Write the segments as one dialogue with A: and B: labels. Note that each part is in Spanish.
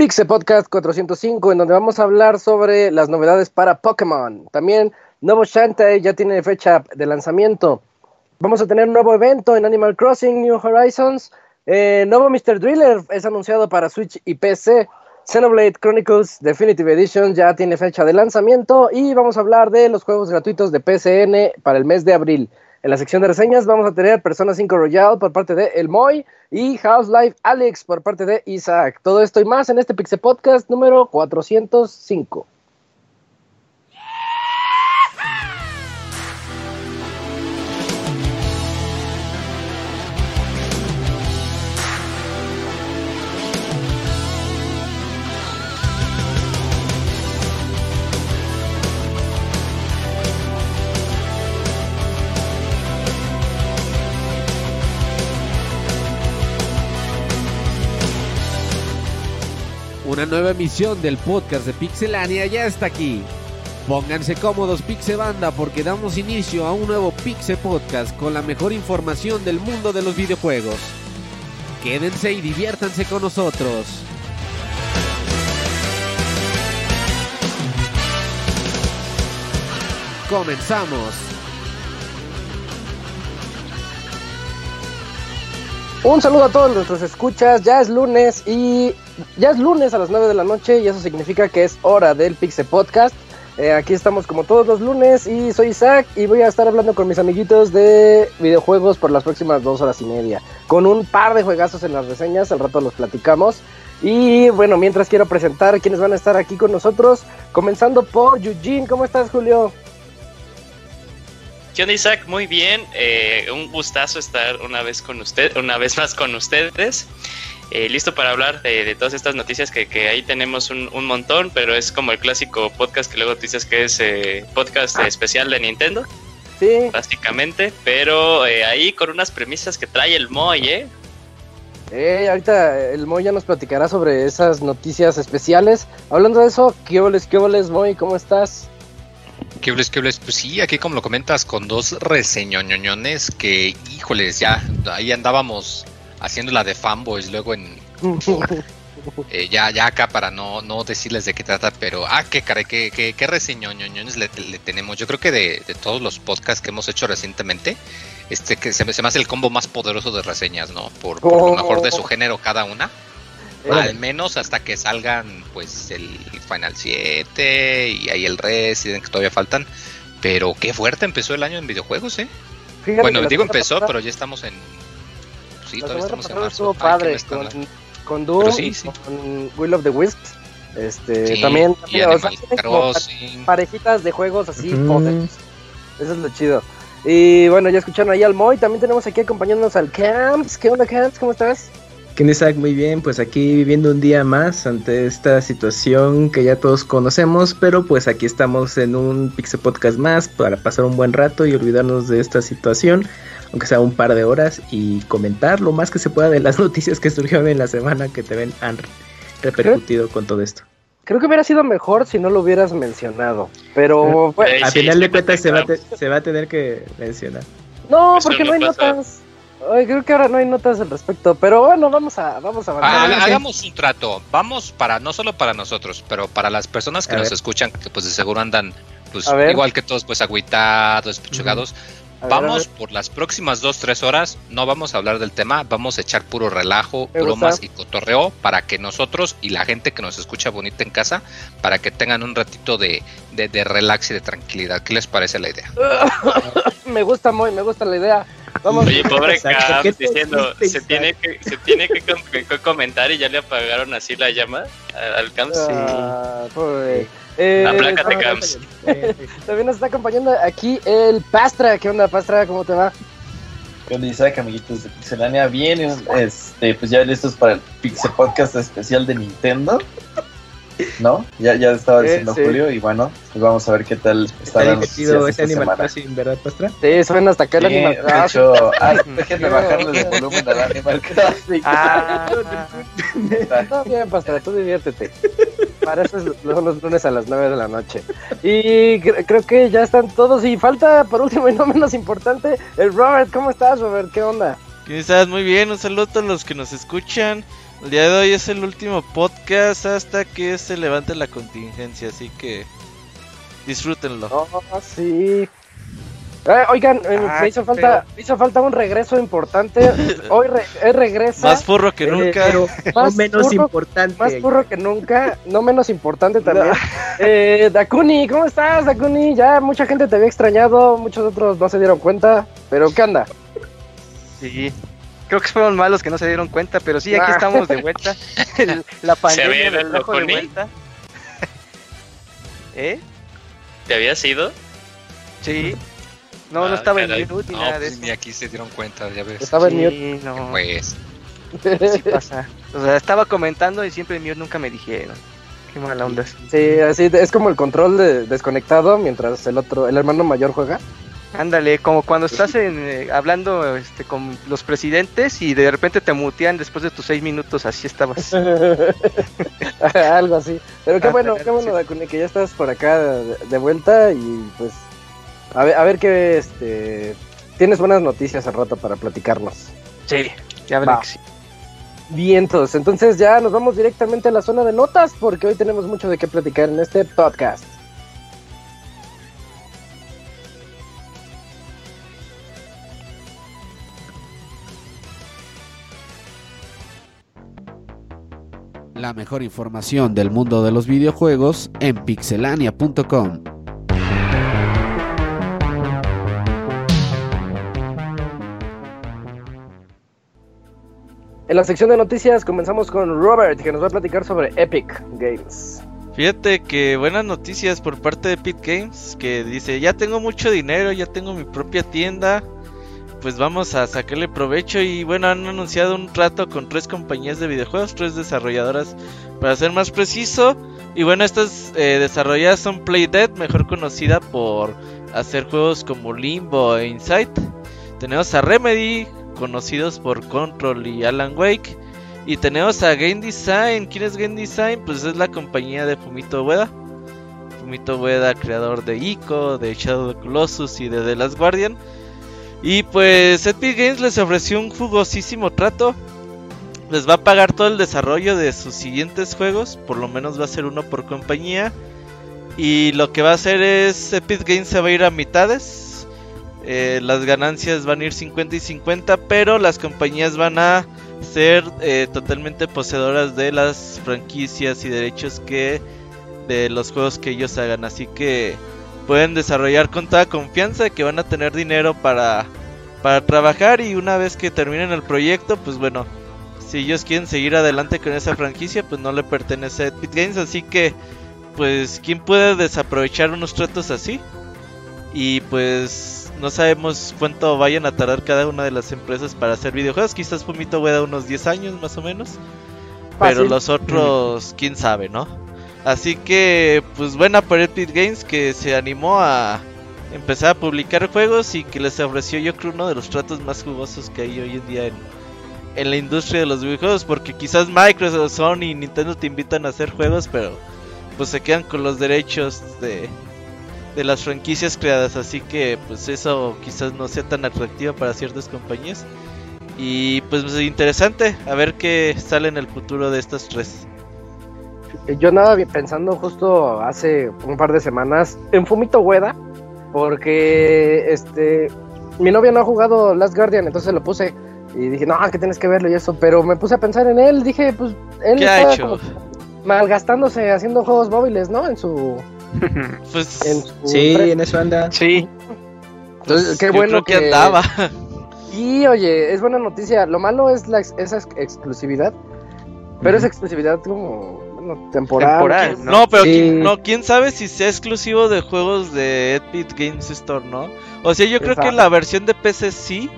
A: Pixel Podcast 405, en donde vamos a hablar sobre las novedades para Pokémon. También nuevo Shantae ya tiene fecha de lanzamiento. Vamos a tener un nuevo evento en Animal Crossing New Horizons. Eh, nuevo Mr. Driller es anunciado para Switch y PC. Xenoblade Chronicles Definitive Edition ya tiene fecha de lanzamiento. Y vamos a hablar de los juegos gratuitos de PSN para el mes de abril. En la sección de reseñas vamos a tener Persona 5 Royal por parte de El Moy y House Life Alex por parte de Isaac. Todo esto y más en este Pixel Podcast número 405.
B: Una nueva emisión del podcast de Pixelania ya está aquí. Pónganse cómodos Pixebanda porque damos inicio a un nuevo Pixel Podcast con la mejor información del mundo de los videojuegos. Quédense y diviértanse con nosotros. Comenzamos.
A: Un saludo a todos nuestros escuchas. Ya es lunes y ya es lunes a las 9 de la noche y eso significa que es hora del Pixel Podcast. Eh, aquí estamos como todos los lunes y soy Isaac y voy a estar hablando con mis amiguitos de videojuegos por las próximas dos horas y media. Con un par de juegazos en las reseñas, al rato los platicamos. Y bueno, mientras quiero presentar quienes van a estar aquí con nosotros, comenzando por Eugene. ¿Cómo estás, Julio?
C: ¿Qué onda, Isaac? Muy bien. Eh, un gustazo estar una vez con usted, una vez más con ustedes. Eh, listo para hablar de, todas estas noticias que, que ahí tenemos un, un, montón, pero es como el clásico podcast que luego tú dices que es eh, podcast especial de Nintendo.
A: Sí.
C: Básicamente, pero eh, ahí con unas premisas que trae el Moy, ¿eh?
A: Eh, ahorita el Moy ya nos platicará sobre esas noticias especiales. Hablando de eso, ¿qué oles, qué oles, Moy? ¿Cómo estás?
D: ¿Qué hables, qué hables? Pues sí, aquí como lo comentas, con dos reseñoñoñones que, híjoles, ya ahí andábamos haciendo la de fanboys luego en... eh, ya, ya acá para no, no decirles de qué trata, pero ah, qué caray, qué, qué, qué reseñoñoñones le, le, tenemos. Yo creo que de, de, todos los podcasts que hemos hecho recientemente, este que se, se me hace el combo más poderoso de reseñas, ¿no? Por, por lo mejor de su género cada una. Eh. Al menos hasta que salgan pues el Final 7 y ahí el Resident que todavía faltan. Pero qué fuerte empezó el año en videojuegos, ¿eh? Fíjate bueno, digo empezó, pasada, pero ya estamos en...
A: Sí, todavía marzo. padre, Ay, con, con, Doom, sí, sí. con Will of the Wisps. Este, sí, también, también o sea, Crossing. parejitas de juegos así. Eso es lo chido. Y bueno, ya escucharon ahí al Moy. También tenemos aquí acompañándonos al Camps. ¿Qué onda, Camps? ¿Cómo estás?
E: Isaac, muy bien, pues aquí viviendo un día más ante esta situación que ya todos conocemos, pero pues aquí estamos en un Pixel Podcast más para pasar un buen rato y olvidarnos de esta situación, aunque sea un par de horas, y comentar lo más que se pueda de las noticias que surgieron en la semana que te ven han repercutido con todo esto.
A: Creo que hubiera sido mejor si no lo hubieras mencionado, pero
E: bueno, a final de cuentas se va, se va a tener que mencionar.
A: No, porque no hay notas. Ay, creo que ahora no hay notas al respecto, pero bueno, vamos a vamos a
D: ah, hagamos un trato. Vamos para no solo para nosotros, pero para las personas que a nos ver. escuchan que pues de seguro andan pues igual que todos pues agüitados, pechugados. Uh -huh. Vamos por las próximas dos, tres horas, no vamos a hablar del tema, vamos a echar puro relajo, bromas gusta. y cotorreo para que nosotros y la gente que nos escucha bonita en casa, para que tengan un ratito de, de, de relax y de tranquilidad. ¿Qué les parece la idea?
A: me gusta muy, me gusta la idea. Vamos.
C: Oye, pobre Cap diciendo, se tiene, que, se tiene que, que, que, comentar y ya le apagaron así la llama al Camps.
A: Ah, pobre.
C: Eh, Aplácate, Camps.
A: También nos está acompañando aquí el Pastra. ¿Qué onda, Pastra? ¿Cómo te va?
F: ¿Qué onda, Isaac, amiguitos de Pixelania? Bien, este, pues ya listos para el Pixel Podcast especial de Nintendo. ¿No? Ya, ya estaba diciendo sí. Julio y bueno, pues vamos a ver qué tal
E: está, está divertido ese Animal Crossing, ¿verdad, Pastra?
A: Sí, suena hasta acá el Animal
F: Crossing. De hecho, ah, déjenme bajarle el volumen al Animal Crossing.
A: Ah, está bien, Pastra, tú diviértete. Para eso es- los lunes a las 9 de la noche. Y cre- creo que ya están todos. Y falta, por último y no menos importante, el Robert. ¿Cómo estás, Robert? ¿Qué onda?
G: ¿Cómo estás? Muy bien, un saludo a todos los que nos escuchan. El día de hoy es el último podcast hasta que se levante la contingencia, así que disfrútenlo.
A: Oh, sí. Eh, oigan, eh,
G: Ah,
A: me hizo
G: qué
A: falta, me hizo falta un regreso importante. Hoy re- eh, regresa.
G: Más furro que
A: eh,
G: nunca.
E: Pero no
A: Más
E: menos
A: burro-
E: importante.
A: Más burro que nunca, no menos importante también. Eh, Dakuni, ¿cómo estás, Dakuni? Ya mucha gente te había extrañado, muchos otros no se dieron cuenta, pero ¿qué anda?
H: Sí. Creo que fueron malos que no se dieron cuenta, pero sí, aquí
A: Ah.
H: estamos de vuelta. El- la pandemia me
C: el
H: trajo de vuelta. ¿Eh?
C: ¿Te habías ido?
H: Sí. No, no
C: Ah,
H: estaba
C: caray.
H: en mute ni
D: No,
H: nada de
D: pues
H: eso.
D: ni aquí se dieron cuenta, ya ves.
A: Estaba en mute.
H: No.
D: Pues,
H: Sí pasa. O sea, estaba comentando y siempre en mute nunca me dijeron. Qué mala onda.
A: Sí, así es como el control de, desconectado mientras el otro, el hermano mayor juega.
H: Ándale, como cuando estás en, eh, hablando este, con los presidentes y de repente te mutean después de tus seis minutos, así estabas.
A: Algo así. Pero qué
H: Ah,
A: bueno, qué bueno. Dakuni, que ya estás por acá de, de vuelta y pues a ver, a ver qué este tienes buenas noticias al rato para platicarnos.
H: Sí, ya que sí.
A: Vientos, entonces ya nos vamos directamente a la zona de notas porque hoy tenemos mucho de qué platicar en este podcast.
B: La mejor información del mundo de los videojuegos en pixelania.com.
A: En la sección de noticias comenzamos con Robert que nos va a platicar sobre Epic Games.
G: Fíjate que buenas noticias por parte de Pit Games, que dice, ya tengo mucho dinero, ya tengo mi propia tienda, pues vamos a sacarle provecho y bueno, han anunciado un trato con tres compañías de videojuegos, tres desarrolladoras para ser más preciso, y bueno, estas eh, desarrolladas son Playdead, mejor conocida por hacer juegos como Limbo e Insight, tenemos a Remedy, conocidos por Control y Alan Wake, y tenemos a Game Design. ¿Quién es Game Design? Pues es la compañía de Fumito Ueda. Fumito Ueda, creador de Ico, de Shadow of Colossus y de The Last Guardian. Y pues Epic Games les ofreció un jugosísimo trato. Les va a pagar todo el desarrollo de sus siguientes juegos. Por lo menos va a ser uno por compañía. Y lo que va a hacer es Epic Games se va a ir a mitades. Eh, las ganancias van a ir 50 y 50. Pero las compañías van a ser eh, totalmente poseedoras de las franquicias y derechos que de los juegos que ellos hagan así que pueden desarrollar con toda confianza que van a tener dinero para para trabajar y una vez que terminen el proyecto pues bueno si ellos quieren seguir adelante con esa franquicia pues no le pertenece a Epic Games así que pues quién puede desaprovechar unos tratos así y pues no sabemos cuánto vayan a tardar cada una de las empresas para hacer videojuegos. Quizás Fumito pueda unos 10 años más o menos. Pero
A: Fácil.
G: los otros, quién sabe, ¿no? Así que, pues buena por Epic Games que se animó a empezar a publicar juegos y que les ofreció yo creo uno de los tratos más jugosos que hay hoy en día en, en la industria de los videojuegos. Porque quizás Microsoft, Sony y Nintendo te invitan a hacer juegos, pero pues se quedan con los derechos de, de las franquicias creadas, así que pues eso quizás no sea tan atractivo para ciertas compañías. Y pues pues, interesante, a ver qué sale en el futuro de estas tres.
A: Yo andaba pensando justo hace un par de semanas en Fumito Ueda, porque este mi novia no ha jugado Last Guardian, entonces lo puse y dije, no, que tienes que verlo y eso, pero me puse a pensar en él, dije, pues él
G: ¿Qué ha hecho?
A: malgastándose haciendo juegos móviles, ¿no? En su,
G: Pues
A: en su
E: Sí, en eso anda.
H: Sí,
A: Entonces, qué
G: yo
A: bueno
G: creo que, andaba.
A: Y oye, es buena noticia. Lo malo es la ex- esa ex- exclusividad, pero es exclusividad como bueno, temporal.
H: Temporal,
G: No,
H: ¿no?
G: pero
E: Sí.
G: quién, no, quién sabe si sea exclusivo de juegos de Epic Games Store, ¿no? O sea, yo creo que la versión de PC sí.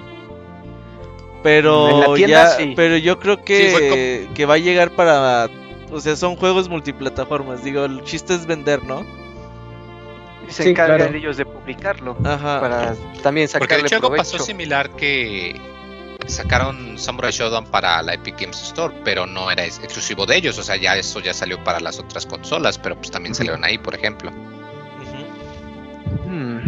G: Pero
H: tienda,
G: ya,
H: sí.
G: pero yo creo que,
D: Sí,
G: que va a llegar para, o sea, son juegos multiplataformas. Digo, el chiste es vender, ¿no?
H: se
E: Sí,
H: encargan
E: claro.
H: ellos de publicarlo
G: Ajá.
H: para también
D: Porque de
H: sacarle
D: hecho algo pasó similar que sacaron Samurai Shodown para la Epic Games Store, pero no era ex- exclusivo de ellos, o sea, ya eso ya salió para las otras consolas, pero pues también salieron ahí, por ejemplo.
H: Hmm.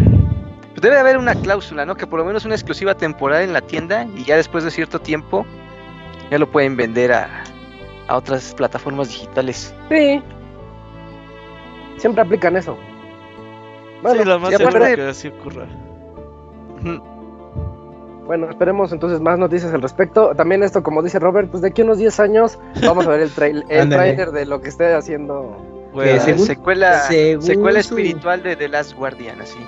H: Pues Debe haber una cláusula, ¿no? Que por lo menos una exclusiva temporal en la tienda y ya después de cierto tiempo ya lo pueden vender a, a otras plataformas digitales.
A: Sí. Siempre aplican eso. Bueno,
G: sí, lo más
A: y
G: seguro
A: aparte-
G: que así ocurra.
A: Bueno, esperemos entonces más noticias al respecto. También esto, como dice Robert, pues de aquí a unos 10 años vamos a ver el, trail, el trailer de lo que esté haciendo.
G: Bueno,
E: según-
H: secuela,
E: según
H: secuela
E: su-
H: espiritual de The Last Guardian, así.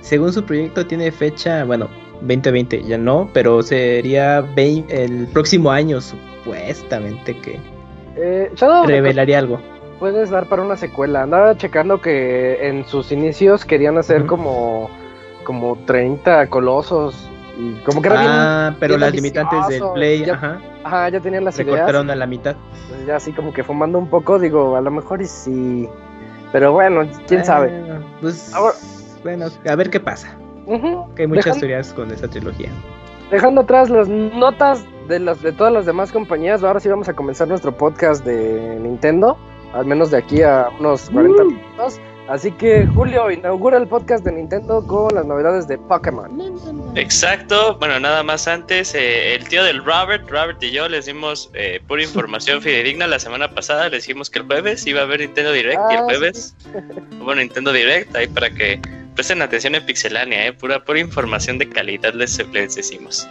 E: Según su proyecto tiene fecha, bueno, 2020 ya no, pero sería el próximo año supuestamente que
A: Eh, Shadow
E: revelaría algo.
A: puedes dar para una secuela. Andaba checando que en sus inicios querían hacer como, como 30 colosos. Y como que era bien-
E: Ah, pero
A: bien
E: las limitantes del Play,
A: ya-
E: ajá,
A: Ajá, ya tenían las ideas.
E: recortaron a la mitad.
A: Pues ya así como que fumando un poco, digo, a lo mejor y sí. Pero bueno, quién sabe.
E: Bueno, pues,
A: Ahora-
E: bueno, a ver qué pasa.
A: Ujú.
E: Que hay muchas
A: Dejan-
E: teorías con esta trilogía.
A: Dejando atrás las notas de las de todas las demás compañías, ahora sí vamos a comenzar nuestro podcast de Nintendo, al menos de aquí a unos 40
E: Uh.
A: minutos. Así que Julio inaugura el podcast de Nintendo con las novedades de Pokémon.
C: Exacto, bueno, nada más antes, eh, el tío del Robert, Robert y yo les dimos eh, pura información fidedigna la semana pasada, les dijimos que el jueves iba a haber Nintendo Direct y el
A: Ah,
C: jueves hubo Nintendo Direct, ahí para que presten atención en Pixelania, eh, pura, pura información de calidad les, les decimos.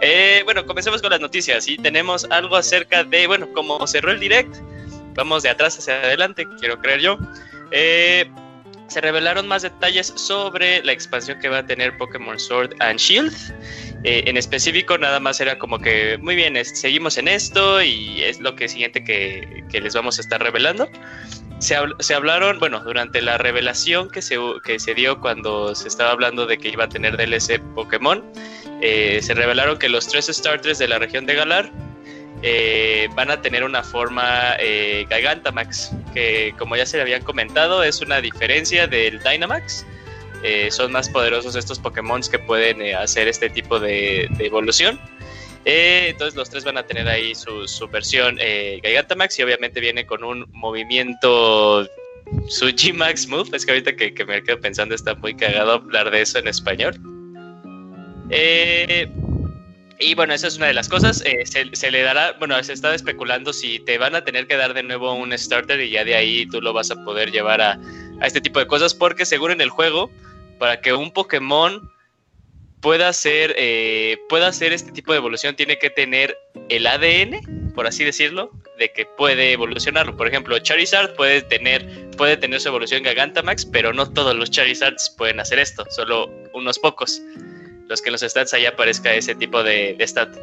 C: Eh, bueno, comencemos con las noticias y tenemos algo acerca de, bueno, como cerró el Direct, vamos de atrás hacia adelante, quiero creer yo. Eh, se revelaron más detalles sobre la expansión que va a tener Pokémon Sword and Shield. Eh, en específico, nada más era como que, muy bien, seguimos en esto y es lo que siguiente que, que les vamos a estar revelando. Se, habl- se hablaron, bueno, durante la revelación que se, que se dio cuando se estaba hablando de que iba a tener DLC Pokémon, eh, se revelaron que los tres starters de la región de Galar eh, van a tener una forma eh, Gigantamax, que como ya se le habían comentado, es una diferencia del Dynamax. Eh, son más poderosos estos Pokémon que pueden hacer este tipo de, evolución. Entonces los tres van a tener ahí su, versión Gigantamax y obviamente viene con un movimiento su G-Max Move. Es que ahorita que, que me quedo pensando está muy cagado hablar de eso en español. Eh, y bueno, esa es una de las cosas. Eh, se, se le dará, bueno, se está especulando si te van a tener que dar de nuevo un starter y ya de ahí tú lo vas a poder llevar a, a este tipo de cosas, porque seguro en el juego, para que un Pokémon pueda hacer, eh, pueda hacer este tipo de evolución, tiene que tener el ADN, por así decirlo, de que puede evolucionarlo. Por ejemplo, Charizard puede tener, puede tener su evolución Gigantamax, pero no todos los Charizards pueden hacer esto, solo unos pocos los que en los stats ahí aparezca ese tipo de, de stat.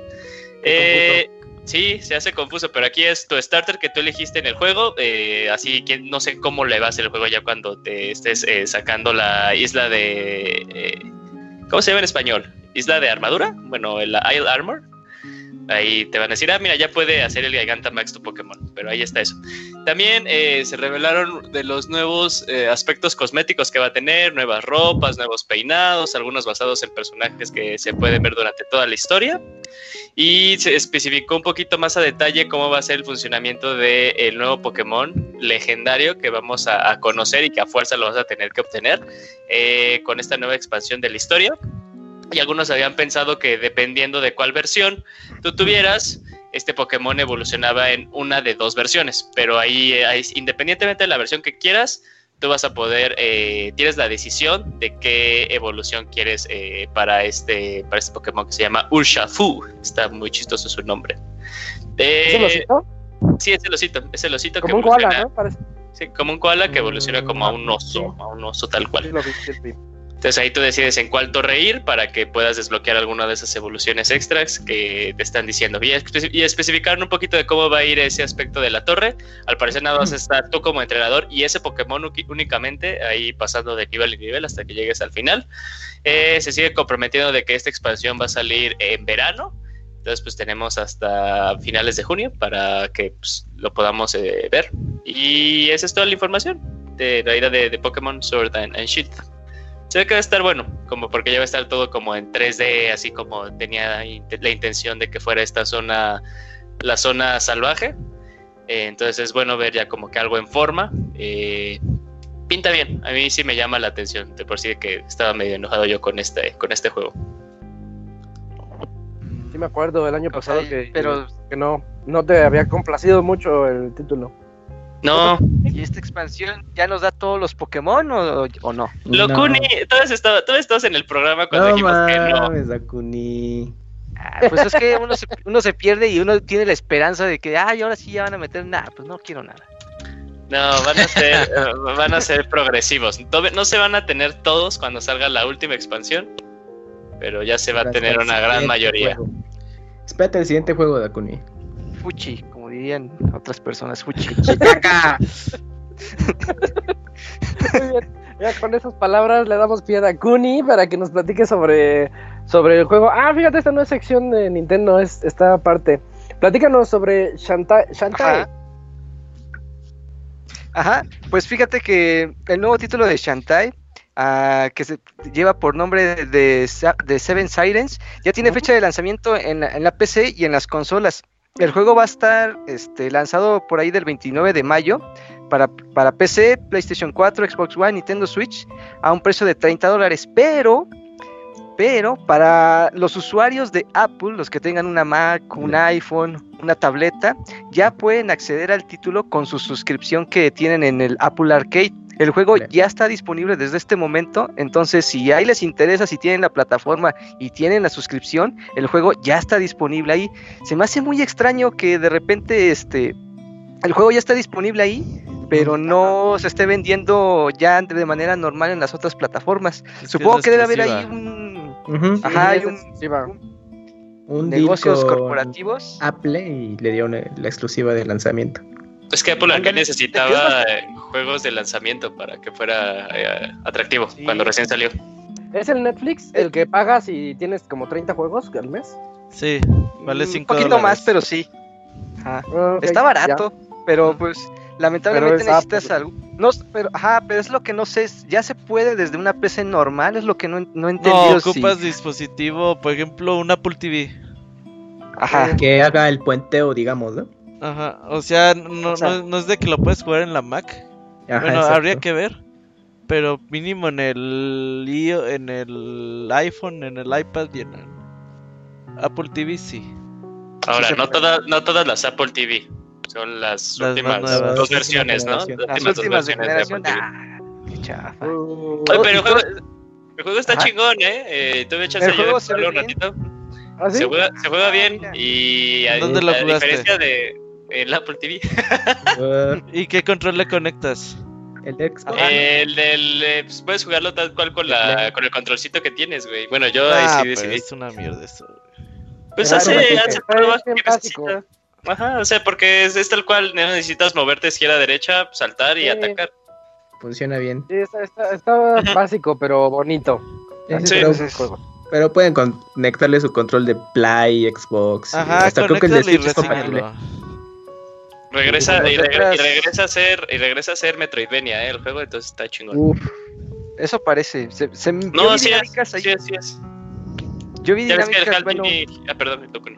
C: Eh, sí, se hace confuso, pero aquí es tu starter que tú elegiste en el juego. eh, así que no sé cómo le va a hacer el juego ya cuando te estés eh, sacando la isla de. eh, ¿Cómo se llama en español? ¿Isla de armadura? Bueno, el Isle Armor. Ahí te van a decir, ah, mira, ya puede hacer el Gigantamax tu Pokémon. Pero ahí está eso. También eh, se revelaron de los nuevos eh, aspectos cosméticos que va a tener, nuevas ropas, nuevos peinados, algunos basados en personajes que se pueden ver durante toda la historia. Y se especificó un poquito más a detalle cómo va a ser el funcionamiento del nuevo Pokémon legendario que vamos a, a, conocer y que a fuerza lo vas a tener que obtener eh, con esta nueva expansión de la historia. Y algunos habían pensado que dependiendo de cuál versión tú tuvieras, este Pokémon evolucionaba en una de dos versiones, pero ahí, ahí independientemente de la versión que quieras, tú vas a poder, eh, tienes la decisión de qué evolución quieres eh, para, este, para este Pokémon que se llama Urshafu. Está muy chistoso su nombre.
A: Eh, ¿Es el osito?
C: Sí, es el osito, es el osito
A: como
C: que
A: un koala, ¿no? Parece.
C: Sí, como un koala que evoluciona como a un oso, a un oso tal cual.
A: Sí, lo vi, sí, lo vi.
C: Entonces ahí tú decides en cuál torre ir para que puedas desbloquear alguna de esas evoluciones extras que te están diciendo. Y, espe y especificar un poquito de cómo va a ir ese aspecto de la torre. Al parecer nada vas a estar tú como entrenador y ese Pokémon únicamente ahí pasando de nivel en nivel hasta que llegues al final. Eh, se sigue comprometiendo de que esta expansión va a salir en verano. Entonces pues tenemos hasta finales de junio para que pues, lo podamos eh, ver. Y esa es toda la información de la ida de, de Pokémon Sword and, and Shield se ve que va a estar bueno. como porque ya va a estar todo como en 3D, así como tenía la intención de que fuera esta zona, la zona salvaje. Eh, entonces es bueno ver ya como que algo en forma. Eh, pinta bien, a mí sí me llama la atención, de por sí que estaba medio enojado yo con este, con este juego.
A: Sí me acuerdo del año pasado que,
H: pero-
A: que no, no te había complacido mucho el título.
C: No,
H: ¿Y esta expansión ya nos da todos los Pokémon o, o no?
C: Locuni, todos, estaba, todos estabas en el programa cuando
E: No
C: dijimos que no.
E: mames, Dakuni.
H: Ah, pues es que uno se, uno se pierde y uno tiene la esperanza de que, ay, ahora sí ya van a meter nada, pues no quiero nada.
C: No, van a ser, van a ser progresivos. No se van a tener todos cuando salga la última expansión, pero ya se va a tener una gran mayoría.
E: juego. Espérate el siguiente juego, Dakuni.
H: Fuchi, como dirían otras personas, fuchi.
A: Muy bien. Ya con esas palabras le damos pie a Kuni para que nos platique sobre, sobre el juego. Ah, fíjate, esta no es sección de Nintendo, es esta parte. Platícanos sobre Shantae. Shantae.
H: Ajá. Ajá, pues fíjate que el nuevo título de Shantae, ah, que se lleva por nombre de, de Sa- de Seven Sirens, ya tiene fecha de lanzamiento en la, en la PC y en las consolas. El juego va a estar este, lanzado por ahí del 29 de mayo para, para PC, PlayStation 4, Xbox One, Nintendo Switch a un precio de 30 dólares, pero, pero para los usuarios de Apple, los que tengan una Mac, un iPhone, una tableta, ya pueden acceder al título con su suscripción que tienen en el Apple Arcade. El juego ya está disponible desde este momento, entonces si ahí les interesa, si tienen la plataforma y tienen la suscripción, el juego ya está disponible ahí. Se me hace muy extraño que de repente este el juego ya está disponible ahí, pero no se esté vendiendo ya de manera normal en las otras plataformas.
G: Es
H: Supongo que debe haber ahí un. Ajá, hay negocios corporativos.
E: Apple y le dio la exclusiva de lanzamiento.
C: Es que Apple Arcade
H: Ándale,
C: necesitaba eh, juegos de lanzamiento para que fuera eh, atractivo
H: Sí.
C: cuando recién salió.
A: ¿Es el Netflix el que pagas y tienes como 30 juegos al mes?
G: Sí, vale
H: Mm,
G: 5
H: Un poquito
G: dólares.
H: más, pero sí. Ajá.
A: Ah,
H: Está
A: ya.
H: barato, pero pues lamentablemente necesitas algo. No, pero, ajá, pero es lo que no sé, es- ya se puede desde una PC normal, es lo que no, no he entendido.
G: No,
H: si-
G: ocupas dispositivo, por ejemplo, un Apple TV.
H: Ajá.
E: Que haga el puenteo, digamos, ¿no?
G: Ajá, o sea, no,
A: O sea-
G: no, no es de que lo puedes jugar en la Mac.
E: Ajá,
G: bueno,
E: exacto.
G: habría que ver. Pero mínimo en el iO- en el iPhone, en el iPad y en el Apple TV sí.
C: Ahora, no, todas no todas las Apple TV. Son las,
G: Las
C: últimas
G: nuevas.
C: dos versiones, ¿no? Las últimas dos versiones de. Apple TV.
H: Ah, qué chafa.
A: Uh,
C: Oye, pero el juego, el juego está
H: Ajá.
C: chingón, ¿eh? eh tuve chance de jugarlo un ratito.
A: ¿ah, sí?
C: Se juega, se juega
H: Ah,
C: bien y a,
G: ¿Dónde lo
C: a diferencia de el Apple TV,
G: ¿Y qué control le conectas?
E: el Xbox.
C: El del, eh, pues, puedes jugarlo tal cual con la con el controlcito que tienes, güey. Bueno, yo ahí
G: Ah,
C: sí
G: pero
C: decidí.
G: es una mierda eso.
C: Pues
A: Pero
C: hace, hace trabajo que. Ajá, o sea, porque es, es tal cual, no necesitas moverte izquierda a derecha, saltar y
A: Sí.
C: atacar.
E: Funciona bien.
A: Sí, está, está- está
C: Ujú.
A: básico, pero bonito.
C: Sí.
A: juego.
E: Pero pueden conectarle su control de Play, Xbox. y hasta creo que el de Switch es compatible.
C: Regresa, y, regre-
H: detrás.
C: y regresa a ser, y regresa a ser Metroidvania, ¿eh? el juego, entonces está chingón.
H: Uf, eso parece. Se, se-
C: no, sí es,
H: ahí.
C: sí es, sí es.
H: Yo vi
C: que
H: dinámicas, bueno,
C: Tini- Ah, perdón, Dokuni.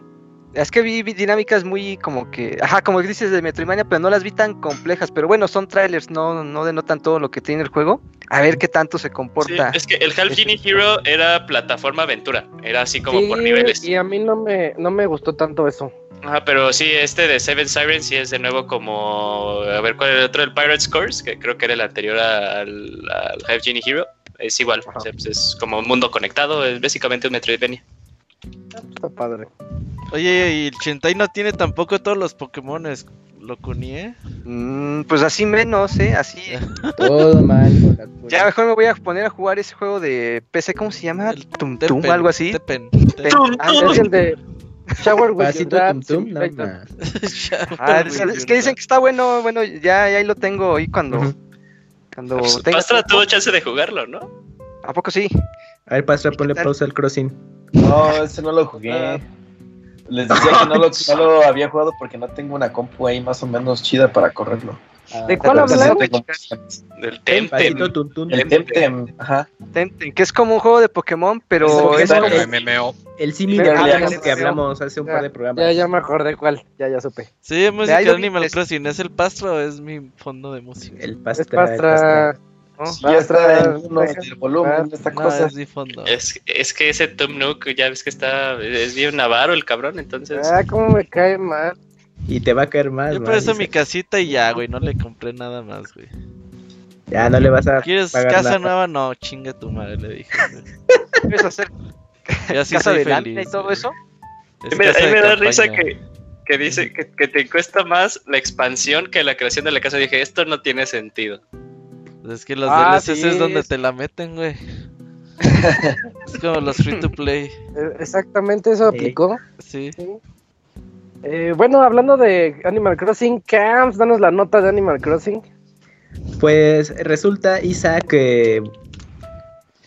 H: es que vi, vi dinámicas muy como que, ajá, como dices de Metroidvania, pero no las vi tan complejas. Pero bueno, son trailers, no, no denotan todo lo que tiene el juego. A ver qué tanto se
C: Sí,
H: comporta.
C: es que el Half Genie Hero era plataforma aventura, era así como
A: Sí,
C: por niveles.
A: y a mí no me, no me gustó tanto eso.
C: Ajá, pero sí, este de Seven Sirens sí es de nuevo como. A ver, ¿cuál era el otro? El Pirate's Course, que creo que era el anterior al, al Half Genie Hero. Es igual, o sea, pues es como un mundo conectado, es básicamente un Metroidvania.
A: Está padre.
G: Oye, y el Chentai no tiene tampoco todos los Pokémones. ¿Lo cunie?
H: Mm, pues así menos, ¿eh? Así.
E: Todo mal con la
H: Ya mejor me voy a poner a jugar ese juego de PC, ¿cómo se llama?
G: El
H: Tum Tum,
G: Tepen,
H: algo así.
G: Tepen.
H: Te- ah,
A: Es el de Shower with Your Dad
E: tum tum, no.
H: Ah, es, es que dicen que está bueno, bueno, ya, ya ahí lo tengo ahí cuando, cuando
C: Pues,
H: tenga
C: Pastra
H: tiempo.
C: tuvo chance de jugarlo, ¿no?
H: ¿A poco sí?
E: A ver, Pastra, ponle pausa al crossing.
F: No, ese no lo jugué.
C: Ah.
F: Les decía que no lo, no lo había jugado porque no tengo una compu ahí más o menos chida para correrlo.
I: Ah,
A: ¿De cuál
I: convenciones.
C: Del Temtem.
I: El Temtem, ajá.
H: Temtem, que es como un juego de Pokémon, pero
I: Es como
D: MMO.
E: El
H: ya no
E: que hablamos hace un par de
A: Ya,
E: programas.
A: ya me acordé cuál, ya, ya supe.
G: Sí, música de Animal
H: es-
G: Crossing. ¿Es el pastro o es mi fondo de música?
E: El pastra. el
A: pastra.
H: ¿no?
I: Sí, ya está del volumen de esta
G: No,
I: cosa.
G: es mi fondo.
C: Es, es que ese Tom Nook ya ves que está. Es bien avaro el cabrón, entonces.
A: Ah, cómo me cae mal.
E: Y te va a caer más.
G: Yo por eso mi casita y ya, güey. No le compré nada más, güey.
E: Ya no le vas a.
G: ¿Quieres
E: pagar
G: casa
E: nada.
G: nueva? No, chinga tu madre, le dije.
H: ¿Quieres hacer
G: Ya sí
H: casa
G: soy
H: de
G: feliz,
H: y todo eso?
G: Es
C: me,
G: casa
C: a mí
G: de
C: me da
G: campaña.
C: risa que, que dice que, que te cuesta más la expansión que la creación de la casa. Dije, esto no tiene sentido.
G: Es que los
A: Ah,
G: DLCs
A: sí,
G: es donde
A: es-
G: te la meten, güey. es como los free to play.
A: Eh, Exactamente eso
E: Sí.
A: aplicó.
G: Sí.
A: Eh, bueno, hablando de Animal Crossing, Camps, danos la nota de Animal Crossing.
E: Pues resulta, Isa, que.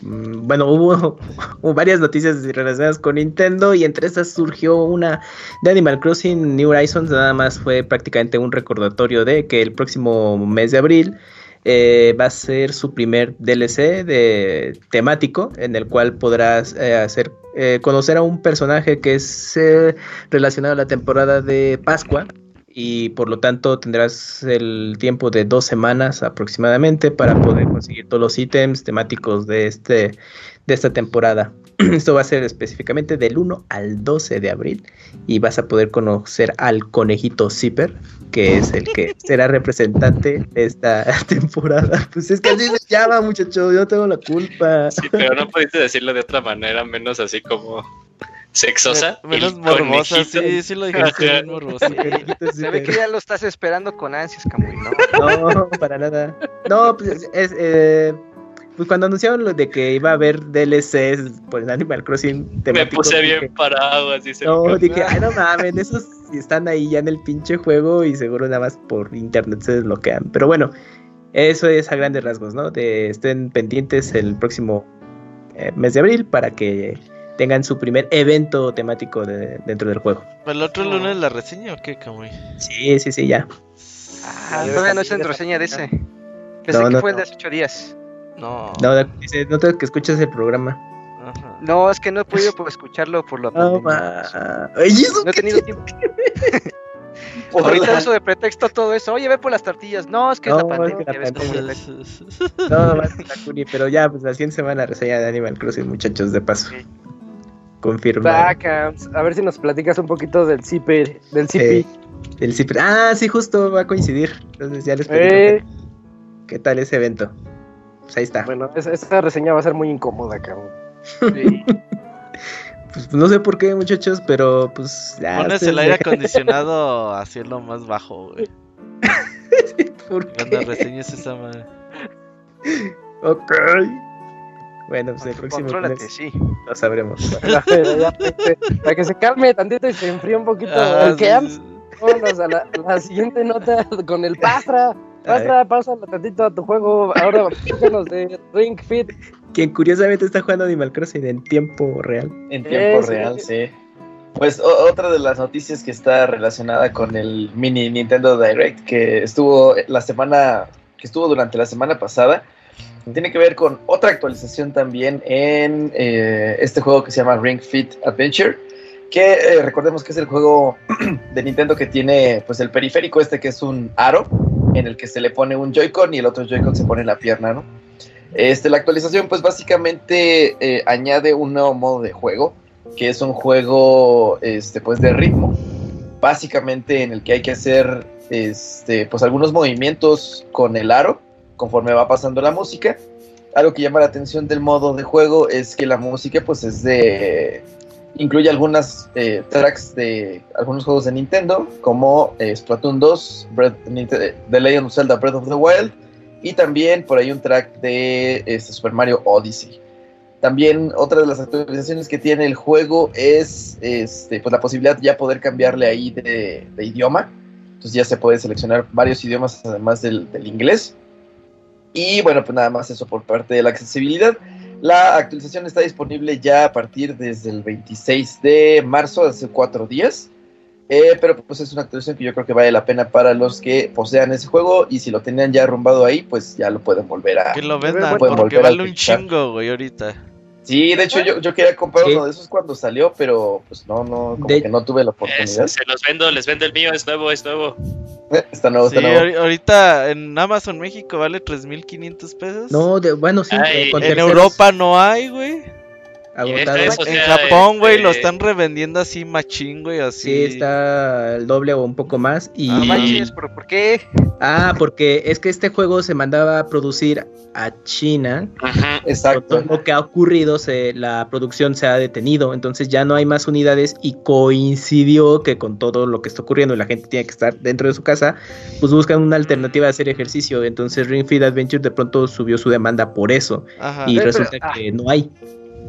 E: mm, Bueno, hubo, hubo varias noticias relacionadas con Nintendo y entre esas surgió una de Animal Crossing New Horizons. Nada más fue prácticamente un recordatorio de que el próximo mes de abril eh, va a ser su primer DLC de temático en el cual podrás eh, hacer eh, conocer a un personaje que es eh, relacionado a la temporada de Pascua y por lo tanto tendrás el tiempo de dos semanas aproximadamente para poder conseguir todos los ítems temáticos de este de esta temporada. Esto va a ser específicamente del 1 al 12 de abril y vas a poder conocer al conejito Zipper, que es el que será representante de esta temporada. Pues es que así se llama, muchacho, yo no tengo la culpa.
C: Sí, pero no pudiste decirlo de otra manera, menos así como sexosa.
G: Menos
C: El
G: morbosa,
C: conejito.
G: sí, sí lo dijiste morbosa.
H: Se ve que ya lo estás esperando con ansias, Camuy, ¿no?
E: No, para nada. No, pues es, eh, pues cuando anunciaron lo de que iba a haber DLCs por el Animal Crossing
C: Me puse
E: dije,
C: bien parado, así se
E: No,
C: me-
E: dije, ay no mames, esos están ahí ya en el pinche juego y seguro nada más por internet se desbloquean. Pero bueno, eso es a grandes rasgos, ¿no? De estén pendientes el próximo eh, mes de abril para que tengan su primer evento temático de- dentro del juego.
G: ¿El otro lunes la reseña o qué, Camuy?
E: Sí, sí, sí, ya.
H: Ah, todavía no es en reseña de ese. Pensé
E: No,
H: que
E: no,
H: fue el de hace ocho días.
G: No.
E: No, dice, no te que escuches el programa.
G: Ajá.
H: No, es que no he podido pues, escucharlo por la
E: No,
H: pandemia.
E: ma. Ay, ¿eso
H: No he tenido tiempo. Ahorita uso de pretexto todo eso. Oye, ve por las tortillas. No, es que es
E: No,
H: la
E: es
H: pandemia.
E: que la
H: ya ves cómo
E: pandemia. No, más que la Cuni, pero ya, pues la siguiente semana reseña de Animal Crossing, muchachos, de paso.
H: Sí.
E: Confirma.
A: A ver si nos platicas un poquito del Zipper, del
E: Sí.
A: Zippy.
E: El Cipri- Ah, sí, justo va a coincidir. Entonces ya les platico
A: Eh,
E: qué tal ese evento. Pues ahí está.
A: bueno, esa, esa reseña va a ser muy incómoda, cabrón.
H: Sí.
E: Pues no sé por qué, muchachos, pero pues ya.
G: Pones el aire acondicionado a cielo más bajo, güey.
E: ¿Por
G: Cuando
E: qué?
G: reseñes esa madre.
E: Ok. Bueno, pues el próximo
H: Contrólate,
E: lunes
H: sí.
E: lo sabremos.
A: Ya, pero ya, para que se calme tantito y se enfríe un poquito
G: Ah,
A: el
G: sí, sí.
A: Vámonos a la, la siguiente nota con el Pastra. Pastra, pásale tantito a tu juego. Ahora, platícanos de Ring Fit.
E: Quien curiosamente está jugando Animal Crossing en tiempo real.
I: En tiempo
A: Sí,
I: real,
A: sí.
I: sí. Pues o- otra de las noticias que está relacionada con el mini Nintendo Direct que estuvo la semana, que estuvo durante la semana pasada, tiene que ver con otra actualización también en eh, este juego que se llama Ring Fit Adventure, que eh, recordemos que es el juego de Nintendo que tiene pues el periférico este que es un aro en el que se le pone un Joy-Con y el otro Joy-Con se pone en la pierna, ¿no? Este, la actualización pues básicamente eh, añade un nuevo modo de juego, que es un juego este, pues de ritmo, básicamente en el que hay que hacer este, pues algunos movimientos con el aro conforme va pasando la música. Algo que llama la atención del modo de juego es que la música pues es de... incluye algunas eh, tracks de algunos juegos de Nintendo, como eh, Splatoon 2, Breath- The Legend of Zelda Breath of the Wild, y también por ahí un track de este, Super Mario Odyssey. También otra de las actualizaciones que tiene el juego es este, pues la posibilidad de ya poder cambiarle ahí de, de idioma. Entonces ya se puede seleccionar varios idiomas además del, del inglés. Y bueno, pues nada más eso por parte de la accesibilidad. La actualización está disponible ya a partir desde el 26 de marzo, hace cuatro días.
F: Eh, pero pues es una actualización que yo creo que vale la pena para los que posean ese juego y si lo tenían ya arrumbado ahí, pues ya lo pueden volver a...
G: Que lo vendan
F: pueden
G: porque
F: volver a
G: vale un chingo, güey, ahorita.
F: Sí, de hecho yo, yo quería comprar
E: Sí.
F: uno de esos cuando salió, pero pues no, no, como
E: De-
F: que no tuve la
C: Eh,
F: oportunidad.
C: se los vendo, les vendo el mío, es nuevo, es nuevo.
F: Eh, Está nuevo,
G: Sí,
F: está nuevo.
G: ahori- ahorita en Amazon México vale 3.500 pesos.
E: No, de, bueno, sí,
C: Ay,
E: eh,
G: en
E: terceros
G: Europa no hay, güey.
E: Agotados.
C: eso, o
G: En
C: sea,
G: Japón, güey, lo
C: este-
G: están revendiendo así machín, güey, así.
E: Sí, está el doble o un poco más. Y...
H: No manches, pero ¿por qué?
E: Ah, porque es que este juego se mandaba a producir a China.
C: Ajá.
E: Por
F: Exacto.
E: todo lo que ha ocurrido, se, la producción se ha detenido. Entonces ya no hay más unidades y coincidió que con todo lo que está ocurriendo y la gente tiene que estar dentro de su casa, pues buscan una alternativa de hacer ejercicio. Entonces Ring Fit Adventure de pronto subió su demanda por eso.
G: Ajá.
E: Y resulta
H: pero- ah.
E: que no hay.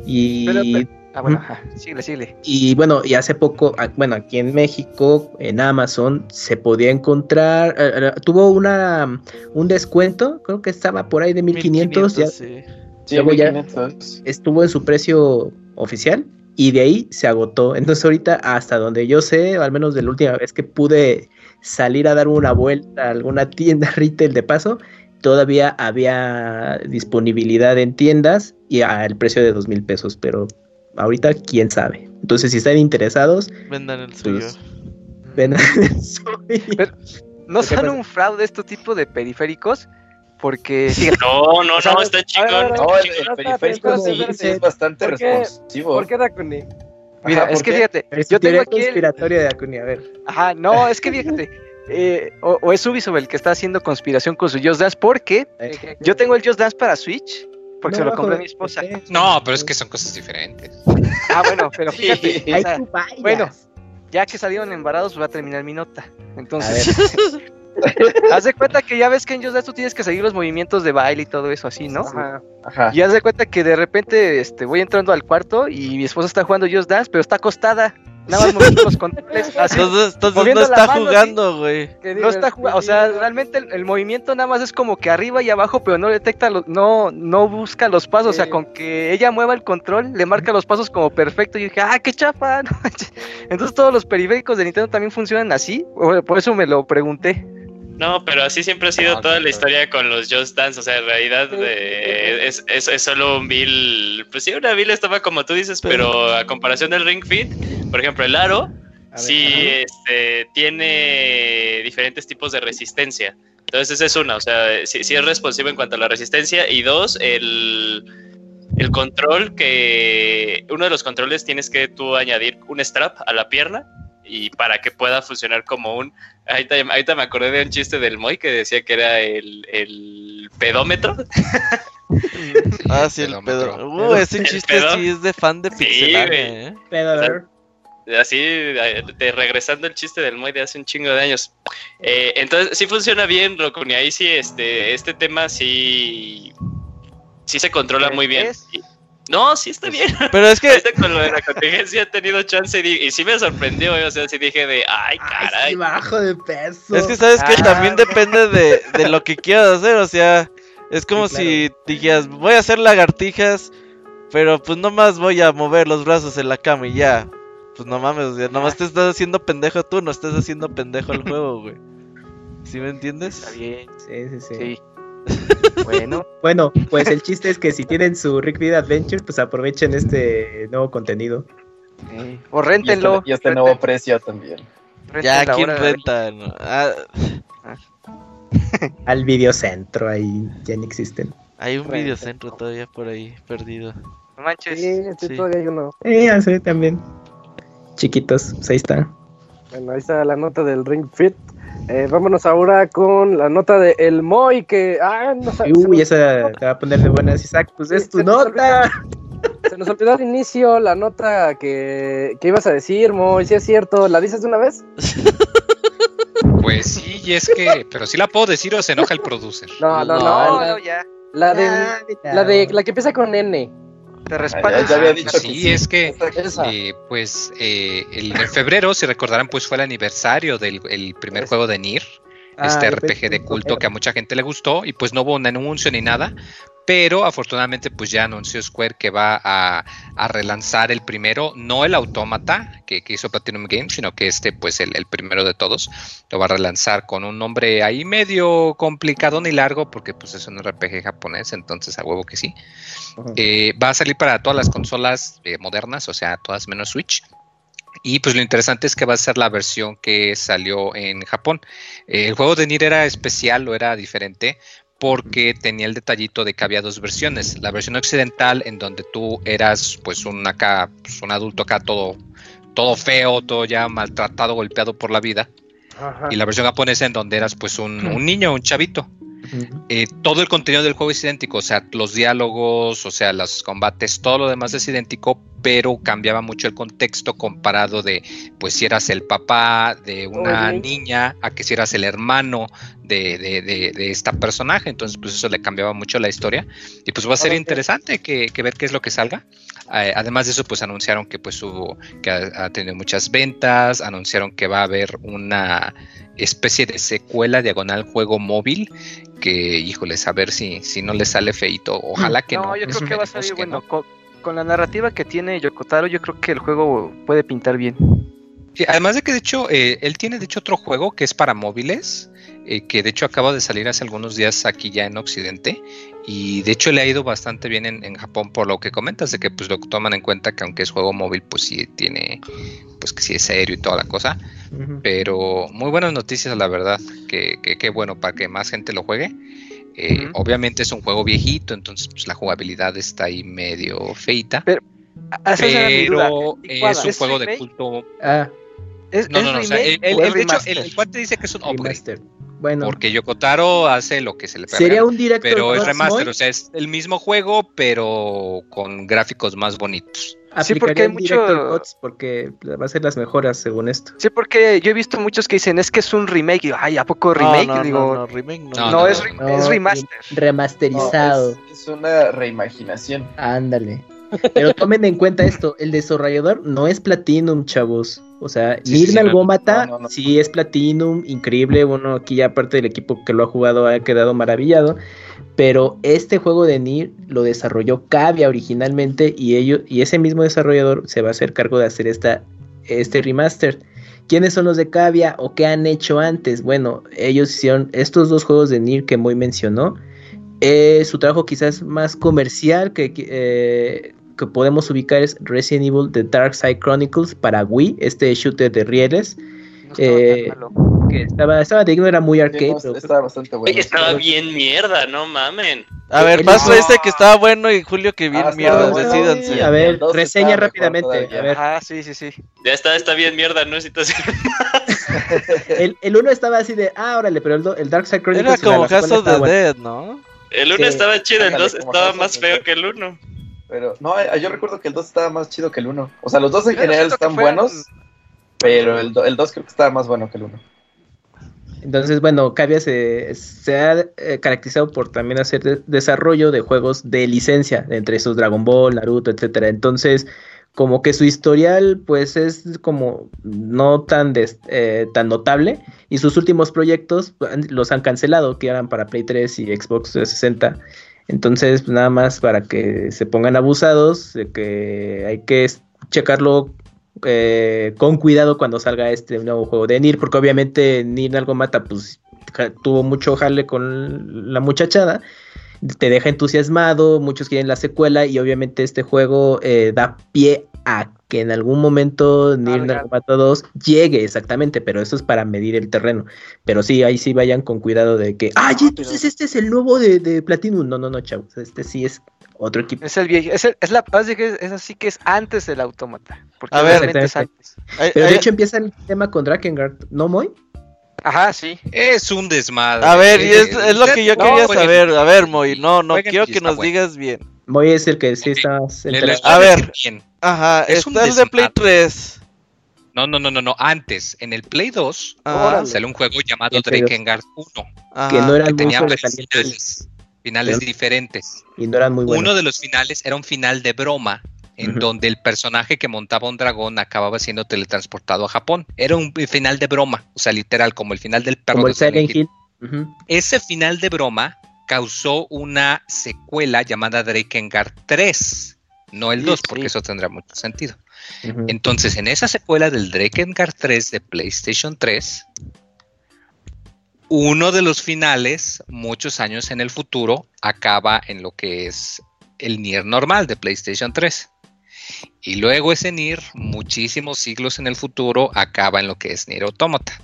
E: Y,
H: Pero- pero- Ah, bueno, ajá. Sigue, sigue.
E: y bueno, y hace poco, ah, bueno, aquí en México, en Amazon, se podía encontrar, eh, eh, tuvo una un descuento, creo que estaba por ahí de 1500, ya
G: sí.
F: Sí,
E: ya-
F: 1500.
E: estuvo en su precio oficial y de ahí se agotó. Entonces ahorita hasta donde yo sé, al menos de la última vez que pude salir a dar una vuelta a alguna tienda retail de paso, todavía había disponibilidad en tiendas y al precio de dos mil pesos, pero ahorita quién sabe. Entonces si están interesados,
G: Vendan el suyo.
E: Pues,
H: Pero- ¿No
E: ¿Qué
H: son
E: pasa?
H: un fraude este tipo de periféricos? Porque,
C: No, no, no, está
A: ver,
F: No, el, periférico sí, es bastante responsivo.
A: ¿Por qué Dakuni?
H: mira,
F: Ajá,
H: es
F: ¿por
H: que fíjate,
E: Yo
H: tengo aquí el,
E: de Acuni, a ver.
H: Ajá, no, es que fíjate, eh, o, o es Ubisoft el que está haciendo conspiración con su Just Dance, porque yo tengo el Just Dance para Switch, porque se lo compré a mi esposa.
D: No, pero es que son cosas diferentes.
H: Ah, bueno, pero fíjate, o sea, bueno, ya que salieron embarados, voy a terminar mi nota. Entonces, haz de cuenta que ya ves que en Just Dance tú tienes que seguir los movimientos de baile y todo eso así, ¿no?
A: Ajá.
F: Ajá.
H: Y haz de cuenta que de repente este, voy entrando al cuarto y mi esposa está jugando Just Dance, pero está acostada. Nada más moviendo los controles. Así,
G: Entonces, entonces no está
H: mano,
G: jugando, güey.
H: No está jugando, o sea, realmente el, el movimiento nada más es como que arriba y abajo, pero no detecta, los, no, no busca los pasos, o sea, con que ella mueva el control, le marca los pasos como perfecto, y yo dije, ah, qué chapa, entonces todos los periféricos de Nintendo también funcionan así, por eso me lo pregunté.
C: No, pero así siempre ha sido toda la historia con los Just Dance. O sea, en realidad eh, es, es, es solo un bill. Pues sí, una bill estaba como tú dices, pero a comparación del Ring Fit, por ejemplo, el Aro,
A: ver,
C: sí este, tiene diferentes tipos de resistencia. Entonces, esa es una. O sea, sí, sí es responsivo en cuanto a la resistencia. Y dos, el, el control que. Uno de los controles tienes que tú añadir un strap a la pierna. Y para que pueda funcionar como un Ahorita, ahorita me acordé de un chiste del Moy que decía que era el, el pedómetro.
G: Ah, sí, el
D: Pedómetro.
G: pedo. Uh, ese chiste
C: pedo.
G: sí es de fan de
C: Sí,
G: Pixelania,
C: güey.
G: ¿eh?
E: Pero,
C: Así, de, de- regresando el chiste del Moy de hace un chingo de años. Eh, entonces, sí funciona bien, Rokuni. Ahí sí, este, este tema sí, sí se controla muy bien.
H: ¿Es?
C: No, sí está bien.
G: Pero es que
C: Ahorita con lo de la contingencia he tenido chance y, y sí me sorprendió, eh, o sea, sí dije de, ay,
E: ay,
C: caray.
E: sí, bajo de peso.
G: Es que sabes que
H: Ah.
G: también depende de, de lo que quieras hacer, o sea, es como
E: Sí, claro.
G: si dijeras, voy a hacer lagartijas, pero pues nomás voy a mover los brazos en la cama y ya. Pues no mames, o sea, nomás te estás haciendo pendejo tú, no estás haciendo pendejo el juego, güey. ¿Sí me entiendes?
H: Está bien,
E: Sí, sí, sí.
H: sí. Bueno,
E: Bueno, pues el chiste es que si tienen su Rick Vida Adventure, pues aprovechen este nuevo contenido.
H: eh, o
F: Y
H: réntenlo.
F: este, y este nuevo precio también.
G: Ya,
H: réntenlo
G: ¿quién
H: ahora.
G: renta? No, ah,
E: Al videocentro, ahí ya no existen.
G: hay un videocentro todavía por ahí, perdido.
H: No manches.
A: Sí, sí,
G: Sí.
A: todavía hay uno.
E: Eh, sé también. Chiquitos, pues ahí está.
A: Bueno, ahí está la nota del Ring Fit. Eh, vámonos ahora con la nota de El Moy, que... Ah, no
E: Uy, esa te va a poner de buenas, Isaac. Pues es tu
A: se nos
E: nota.
A: se nos olvidó al inicio la nota que, que ibas a decir, Moy, si es cierto. ¿La dices de una vez?
D: Pues sí, y es que, pero sí la puedo decir o se enoja el producer.
A: No, no, no.
H: No,
A: la,
H: no, ya.
A: la de,
E: Ya,
A: la de la que empieza con N.
H: Te
F: Ah,
H: respaldo.
F: ya, ya había dicho que
D: Sí, es que eh, pues eh, el, en febrero, si recordarán, pues fue el aniversario del el primer
A: Es-
D: juego de Nier,
E: Ah,
D: este RPG de culto que a mucha gente le gustó y pues no hubo un anuncio ni nada, pero afortunadamente pues ya anunció Square que va a, a relanzar el primero, no el autómata que, que, hizo Platinum Games, sino que este pues el, el, primero de todos lo va a relanzar con un nombre ahí medio complicado ni largo porque pues es un RPG japonés, entonces a huevo que sí. Eh, va a salir para todas las consolas eh, modernas, o sea, todas menos Switch. Y pues lo interesante es que va a ser la versión que salió en Japón. Eh, el juego de Nier era especial o era diferente porque tenía el detallito de que había dos versiones. La versión occidental en donde tú eras pues un acá, pues, un adulto acá todo, todo feo, todo ya maltratado, golpeado por la vida. Ajá. Y la versión japonesa en donde eras pues un, un niño, un chavito. Eh, todo el contenido del juego es idéntico, o sea, los diálogos, o sea, los combates, todo lo demás es idéntico, pero cambiaba mucho el contexto comparado de, pues, si eras el papá de una Oye. niña a que si eras el hermano de, de, de, de, esta personaje, entonces, pues, eso le cambiaba mucho la historia, y pues va a ser Oye. interesante que, que, ver qué es lo que salga. Eh, además de eso, pues, anunciaron que, pues, hubo, que ha, ha tenido muchas ventas, anunciaron que va a haber una especie de secuela diagonal juego móvil que híjoles a ver si, si no le sale feito ojalá que no,
H: no. yo creo que va a salir bueno no. con, con, la narrativa que tiene Yokotaro yo creo que el juego puede pintar bien
D: sí, además de que de hecho eh, él tiene de hecho otro juego que es para móviles eh, que de hecho acaba de salir hace algunos días aquí ya en Occidente y de hecho le ha ido bastante bien en, en, Japón por lo que comentas de que pues lo toman en cuenta que aunque es juego móvil pues sí tiene pues que sí es serio y toda la cosa uh -huh. pero muy buenas noticias la verdad que, que, que, bueno para que más gente lo juegue. Eh, uh -huh. obviamente es un juego viejito entonces pues la jugabilidad está ahí medio feita pero, pero es un juego de culto
H: ah,
D: ¿es, no, no, no, o sea, el, el, el, de hecho, el, el cuate dice que es un upgrade. Bueno. Porque Yokotaro hace lo que se le
E: pega. Sería un directo.
D: Pero es remaster, o sea, es el mismo juego, pero con gráficos más bonitos.
H: Sí, porque hay mucho...
E: Porque va a ser las mejoras según esto.
H: Sí, porque yo he visto muchos que dicen es que es un remake. Y, Ay, ¿a poco remake?
G: No, no,
H: Digo,
G: no, remake no.
H: No, no es, es, remaster.
E: Remasterizado.
F: Es, es, una reimaginación.
E: Ándale. Pero tomen en cuenta esto, el desarrollador no es Platinum, chavos. O sea, sí, Nirna sí, Gómata no, no, no. sí es Platinum, increíble. Bueno, aquí ya parte del equipo que lo ha jugado ha quedado maravillado. Pero este juego de Nir lo desarrolló Cavia originalmente y ellos y ese mismo desarrollador se va a hacer cargo de hacer esta este remaster. ¿Quiénes son los de Cavia o qué han hecho antes? Bueno, ellos hicieron estos dos juegos de Nir que Moy mencionó. Eh, su trabajo quizás más comercial que, eh, que podemos ubicar es Resident Evil The Dark Side Chronicles para Wii, este shooter de rieles. No eh, que estaba, estaba digno, era muy arcade.
F: Sí, no, estaba bastante bueno.
C: Oye, estaba bien mierda, no mamen.
G: A ver, paso este que estaba bueno y Julio que bien ah, mierda, bueno, decídanse.
E: Sí, a ver, reseña rápidamente. A ver.
H: Ah, sí, sí, sí.
C: Ya está, está bien mierda, no necesitas
E: el, el uno estaba así de, ah, órale, pero el, el Dark Side Chronicles
G: era como the bueno. Dead, ¿no?
C: El 1 sí, estaba chido, el 2 estaba más feo que el 1.
F: Pero, no, yo recuerdo que el 2 estaba más chido que el 1. O sea, los dos en yo general están buenos, pero el 2 creo que estaba más bueno que el 1.
E: Entonces, bueno, Cavia se, se ha eh, caracterizado por también hacer de, desarrollo de juegos de licencia, entre esos Dragon Ball, Naruto, etcétera. Entonces, como que su historial, pues, es como no tan, des, eh, tan notable. Y sus últimos proyectos los han cancelado, que eran para Play 3 y Xbox 360. Entonces, pues, nada más para que se pongan abusados, de que hay que checarlo eh, con cuidado cuando salga este nuevo juego de Nir, porque obviamente Nir algo mata, pues tuvo mucho jale con la muchachada, te deja entusiasmado, muchos quieren la secuela y obviamente este juego eh, da pie a que en algún momento Nier Automata 2 llegue exactamente, pero eso es para medir el terreno. Pero sí, ahí sí vayan con cuidado de que, ay, entonces este es el nuevo de, de Platinum. No, no, no, chavos, este sí es otro equipo.
H: Es el viejo, es, el, es la base que es, así que es antes del automata. Porque
G: a ver,
H: es antes.
E: Pero de hecho empieza el tema con Drakengard, ¿no, Moy?
H: Ajá, sí.
D: Es un desmadre.
G: A ver, y es, es lo que yo no, quería saber. A ver, Moy, no, no quiero que nos bueno. digas bien.
E: Moy es el que sí está.
G: A ver, bien. Ajá, es está el de Play 3.
D: No, no, no, no, no. Antes, en el Play 2, ah, salió un juego llamado Drakengard 1.
E: Ajá. Que no era
D: que tenía finales, finales ¿Sí? diferentes.
E: Y no eran muy buenos.
D: Uno de los finales era un final de broma en uh -huh. donde el personaje que montaba un dragón acababa siendo teletransportado a Japón. Era un final de broma, o sea, literal, como el final del perro
E: como
D: de
E: el Silent Hill.
D: Uh -huh. Ese final de broma causó una secuela llamada Drakengard 3, no el
H: Sí,
D: 2, porque
H: sí.
D: eso tendrá mucho sentido. Entonces, en esa secuela del Drakengard 3 de PlayStation 3, uno de los finales, muchos años en el futuro, acaba en lo que es el Nier normal de PlayStation 3. Y luego ese Nier, muchísimos siglos en el futuro, acaba en lo que es Nier Automata.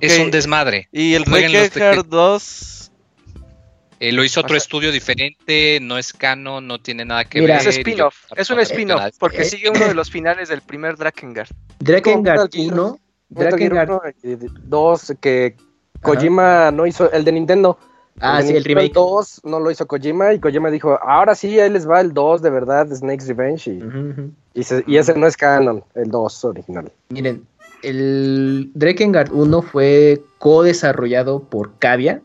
D: Es un desmadre.
G: y el Drakengard 2.
D: Eh, lo hizo
H: O
D: otro
H: sea-
D: estudio diferente, no es canon, no tiene nada que
E: Mira,
D: ver.
H: Es spin-off, es un
D: no
H: spin-off, porque
E: Eh,
H: sigue uno de los finales del primer Drakengard.
E: Drakengard
A: Metal Gear.
E: 1,
A: Metal Gear
E: Drakengard
A: 1 y 2 que Kojima no hizo, el de Nintendo.
E: Ah, sí, el remake.
A: 2 no lo hizo Kojima y Kojima dijo, ahora sí, ahí les va el 2 de verdad, Snake's Revenge. Y,
E: Ujú, ujú.
A: y, se- y ese no es canon, el 2 original.
E: Miren, el Drakengard 1 fue co-desarrollado por Cavia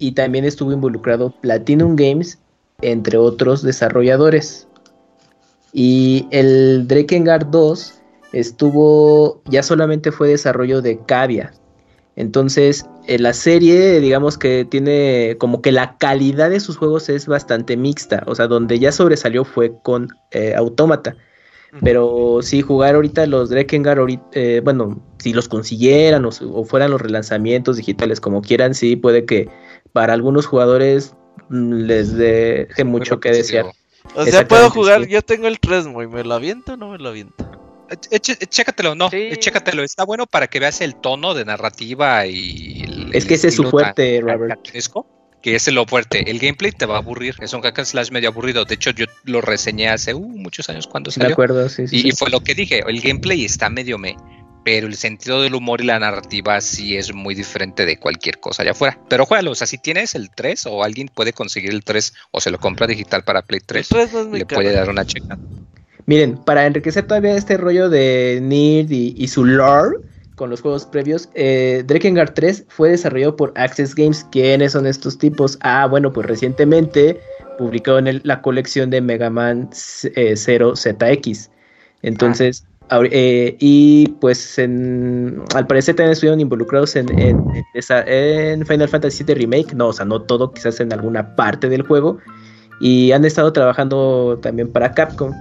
E: y también estuvo involucrado Platinum Games, entre otros desarrolladores. Y el Drakengard 2 estuvo, ya solamente fue desarrollo de Cavia. Entonces, en la serie, digamos que tiene como que la calidad de sus juegos es bastante mixta. O sea, donde ya sobresalió fue con eh, Autómata. Pero si jugar ahorita los Drakengard, ahorita, eh, bueno, si los consiguieran o, o fueran los relanzamientos digitales como quieran, sí, puede que para algunos jugadores mm, les deje mucho que desear.
G: O sea, puedo jugar.
E: sí.
G: Yo tengo el 3, muy. ¿Me lo aviento o no me lo aviento?
D: Ché- Chécatelo, no,
H: Sí.
D: chécatelo, está bueno para que veas el tono de narrativa y el,
E: Es que ese es su fuerte, Robert.
D: que ese es lo fuerte. El gameplay te va a aburrir, es un hack and slash medio aburrido. De hecho, yo lo reseñé hace uh, muchos años cuando
E: Sí, me
D: salió.
E: acuerdo, sí, sí,
D: Y, y
E: sí.
D: fue lo que dije, el gameplay está medio me, pero el sentido del humor y la narrativa sí es muy diferente de cualquier cosa allá afuera. Pero juégalo, o sea, si tienes el 3 o alguien puede conseguir el 3 o se lo compra digital para Play
G: El
D: 3,
G: 3 no es mi
D: le puede dar una checa.
E: Miren, para enriquecer todavía este rollo de Nerd y, y su lore con los juegos previos, eh, Drakengard 3 fue desarrollado por Access Games. ¿Quiénes son estos tipos? Ah, bueno, pues recientemente publicaron el- la colección de Mega Man eh, 0 ZX. Entonces, eh, y pues en- al parecer también estuvieron involucrados en, en- Final Fantasy VII Remake. No, o sea, no todo, quizás en alguna parte del juego. Y han estado trabajando también para Capcom.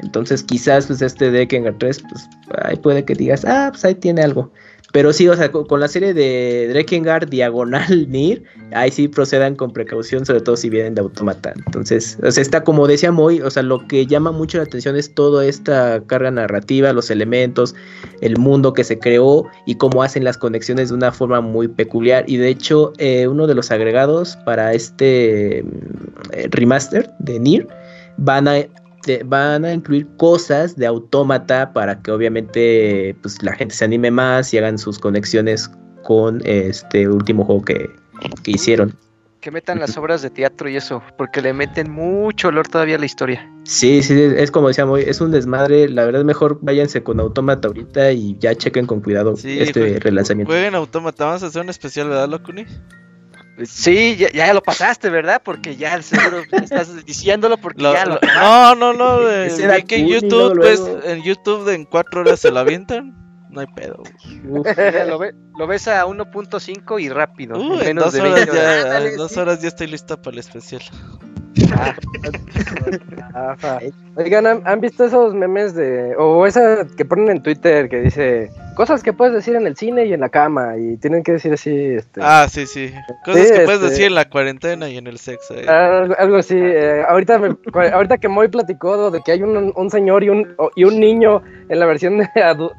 E: Entonces quizás pues este Drakengard 3, pues ahí puede que digas, ah, pues ahí tiene algo. Pero sí, o sea, con, la serie de Drakengard Diagonal Nir, ahí sí procedan con precaución, sobre todo si vienen de Automata. Entonces, o sea, está como decía Moy, o sea, lo que llama mucho la atención es toda esta carga narrativa, los elementos, el mundo que se creó y cómo hacen las conexiones de una forma muy peculiar. Y de hecho, eh, uno de los agregados para este mm, eh, remaster de Nir van a te- van a incluir cosas de autómata para que obviamente pues la gente se anime más y hagan sus conexiones con este último juego que, que hicieron.
H: Que metan las obras de teatro y eso, porque le meten mucho olor todavía a la historia.
E: Sí, sí, es, es como decía Moy, es un desmadre, la verdad mejor váyanse con autómata ahorita y ya chequen con cuidado
G: Sí,
E: este relanzamiento.
G: Jueguen Automata. Vamos a hacer un especial, ¿verdad, Locuni?
H: Sí, ya, ya lo pasaste, ¿verdad? Porque ya seguro estás diciéndolo porque
G: Lo-
H: ya lo
G: no, no, no.
E: era
G: vi que en YouTube,
E: luego,
G: pues, en YouTube en cuatro horas se lo avientan. No hay pedo.
E: Uf,
H: lo, ve- lo ves a 1.5 y rápido.
G: Uh,
H: en
G: en
H: menos
G: dos
H: de
G: horas
H: 20 horas.
G: ya,
A: Ándale,
G: en dos
A: sí.
G: horas ya estoy lista para el especial.
A: Oigan, ¿han, han visto esos memes de. o esa que ponen en Twitter que dice cosas que puedes decir en el cine y en la cama y tienen que decir así, este.
G: Ah, sí, sí. Cosas
A: Sí,
G: que puedes
A: este-
G: decir en la cuarentena y en el sexo. eh.
A: Algo, algo así. eh, ahorita, me- ahorita que Moy platicó de que hay un, un señor y un, y un niño en la versión de,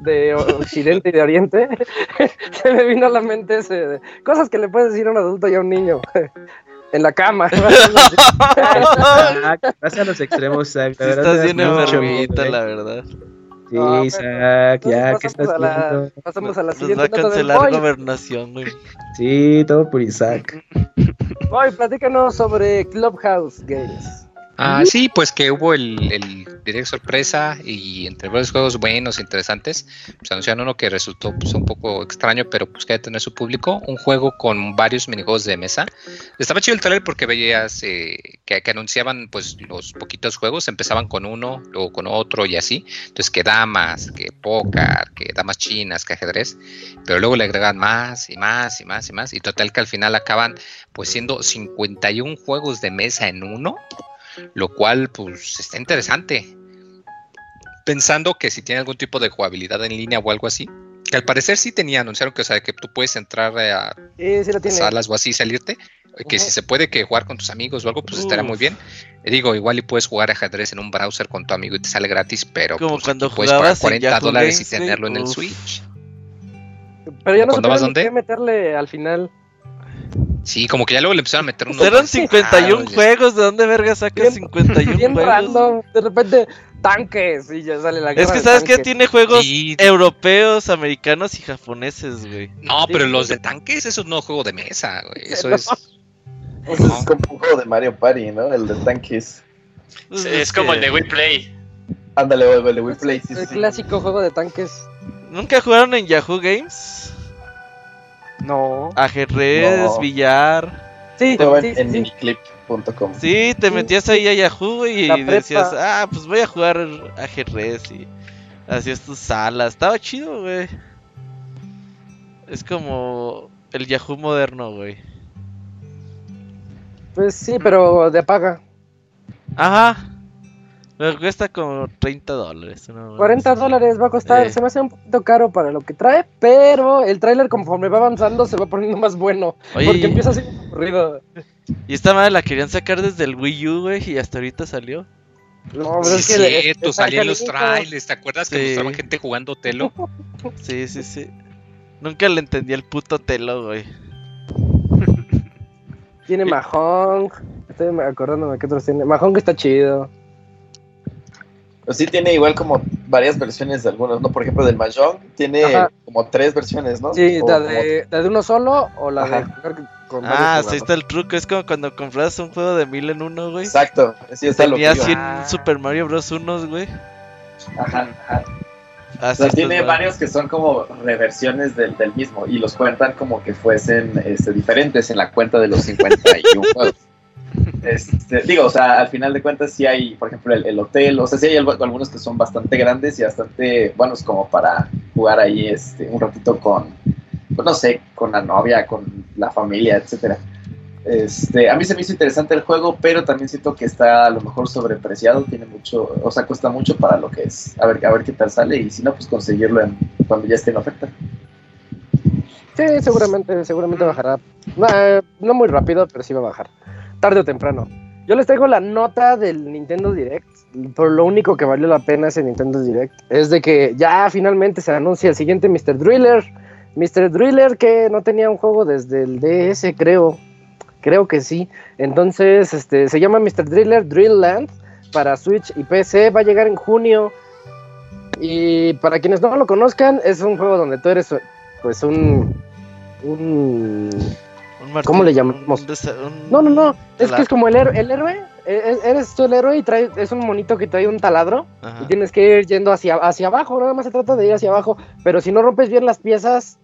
A: de Occidente y de Oriente, se me vino a la mente ese, de cosas que le puedes decir a un adulto y a un niño en la cama.
E: Vas a los extremos.
G: Sí
E: la verdad,
G: estás bien enfermita, la
E: eh.
G: verdad.
E: Sí,
A: No,
E: Isaac, ya, ¿qué estás
A: pasamos a la, pasamos a la
G: Nos
A: siguiente
G: va a
A: del
G: cancelar
A: Moy.
G: gobernación, güey.
E: Sí, todo por Isaac.
A: Moy, platícanos sobre Clubhouse Games.
D: Ah, sí, pues que hubo el, el direct sorpresa y entre varios juegos buenos, interesantes, pues anunciaron uno que resultó pues, un poco extraño, pero pues que debe tener su público, un juego con varios minijuegos de mesa. Estaba chido el trailer porque veías eh, que, que anunciaban pues los poquitos juegos, empezaban con uno, luego con otro y así, entonces que damas, que póker, que damas chinas, que ajedrez, pero luego le agregan más y más y más y más, y total que al final acaban pues siendo 51 juegos de mesa en uno lo cual pues está interesante. Pensando que si tiene algún tipo de jugabilidad en línea o algo así, que al parecer sí tenía, anunciaron que, o sea, que tú puedes entrar a
A: Sí, sí lo tiene.
D: salas o así y salirte, que si se puede que jugar con tus amigos o algo, pues estaría muy bien. Digo, igual y puedes jugar ajedrez en un browser con tu amigo y te sale gratis, pero
G: Como
D: pues,
G: cuando
D: puedes pagar
G: jugabas en
D: 40
G: Yahoo
D: dólares y
G: Games,
D: tenerlo en el
G: uf.
D: Switch.
A: Pero ya no
D: ¿Cuándo vas
A: supieron ni
D: dónde?
A: qué meterle al final.
D: Sí, como que ya luego le empezaron a meter unos
G: Eran 51
D: Ah,
G: juegos, ¿de dónde verga sacas
A: Bien-
G: 51
A: Bien
G: juegos?
A: random. De repente, tanques y ya sale la
G: Es
A: guerra
G: que
A: de
G: sabes que tiene juegos
D: Sí.
G: europeos, americanos y japoneses, güey.
D: No, pero los de tanques, eso no es juego de mesa, güey. Eso
A: No.
D: es.
I: Eso es como un juego de Mario Party, ¿no? El de tanques.
G: Pues
C: Es, como el de We Play.
I: Ándale, vuelve el de We Play. sí,
A: El
I: sí.
A: clásico juego de tanques.
G: ¿Nunca jugaron en Yahoo Games?
A: No.
G: Ajedrez,
I: No.
G: billar.
A: Sí, sí,
I: en,
A: sí,
I: en
A: sí.
I: miniclip.com.
G: Sí, te
A: Sí.
G: metías ahí a Yahoo
A: La
G: y
A: prepa.
G: decías, ah, pues voy a jugar ajedrez y hacías tus salas. Estaba chido, güey. Es como el Yahoo moderno, güey.
A: Pues sí, pero de paga.
G: Ajá. Pero cuesta como 30 dólares. ¿no?
A: 40 dólares va a costar.
G: Eh.
A: Se me hace un poquito caro para lo que trae, pero el tráiler conforme va avanzando se va poniendo más bueno.
G: Oye,
A: porque empieza así aburrido.
G: Y esta madre la querían sacar desde el Wii U, güey, y hasta ahorita salió.
A: No, pero
D: Sí,
A: es que
D: cierto, salían los trailers. ¿Te acuerdas que
G: Sí.
D: mostraban gente jugando Telo?
G: Sí, sí, sí. Nunca le entendí el puto telo, güey.
A: Tiene Mahong. Estoy acordándome que otros tiene. Mahong está chido.
I: Pues sí, tiene igual como varias versiones de algunos, ¿no? Por ejemplo, del Mahjong tiene
A: Ajá.
I: como tres versiones, ¿no?
A: Sí,
I: O
A: la
I: como-
A: de, la de uno solo o la de
I: Ajá.
A: jugar con
G: Ah, sí
A: jugadores.
G: está el truco. Es como cuando compras un juego de mil en uno, güey.
I: Exacto, sí está lo que
G: Tenía
I: iba.
G: 100
A: Ah.
G: Super Mario Bros. unos, güey.
I: Ajá, ajá. O
G: Así
I: sea,
G: está
I: tiene varios que son como reversiones del, del mismo y los cuentan como que fuesen este, diferentes en la cuenta de los 51 juegos. Este, digo, o sea, al final de cuentas sí hay, por ejemplo, el, el hotel, o sea, sí hay algunos que son bastante grandes y bastante buenos como para jugar ahí este, un ratito con, pues, no sé, con la novia, con la familia, etcétera. Este, a mí se me hizo interesante el juego, pero también siento que está a lo mejor sobrepreciado, tiene mucho, o sea, cuesta mucho para lo que es. A ver, a ver qué tal sale y si no, pues conseguirlo en, cuando ya esté en oferta.
A: Sí, seguramente, seguramente bajará. No, eh, no muy rápido, pero sí va a bajar. Tarde o temprano. Yo les traigo la nota del Nintendo Direct. Por lo único que valió la pena ese Nintendo Direct es de que ya finalmente se anuncia el siguiente Mr. Driller. Mr. Driller que no tenía un juego desde el DS, creo. Creo que sí. Entonces, este, se llama Mr. Driller Drill Land para Switch y PC. Va a llegar en junio. Y para quienes no lo conozcan, es un juego donde tú eres pues un un ¿cómo le llamamos?
G: un
A: no no no es que es como el, héroe- el héroe e- e- eres tú el héroe y trae es un monito que trae un taladro
G: Ajá.
A: y tienes que ir yendo hacia hacia abajo nada más se trata de ir hacia abajo pero si no rompes bien las piezas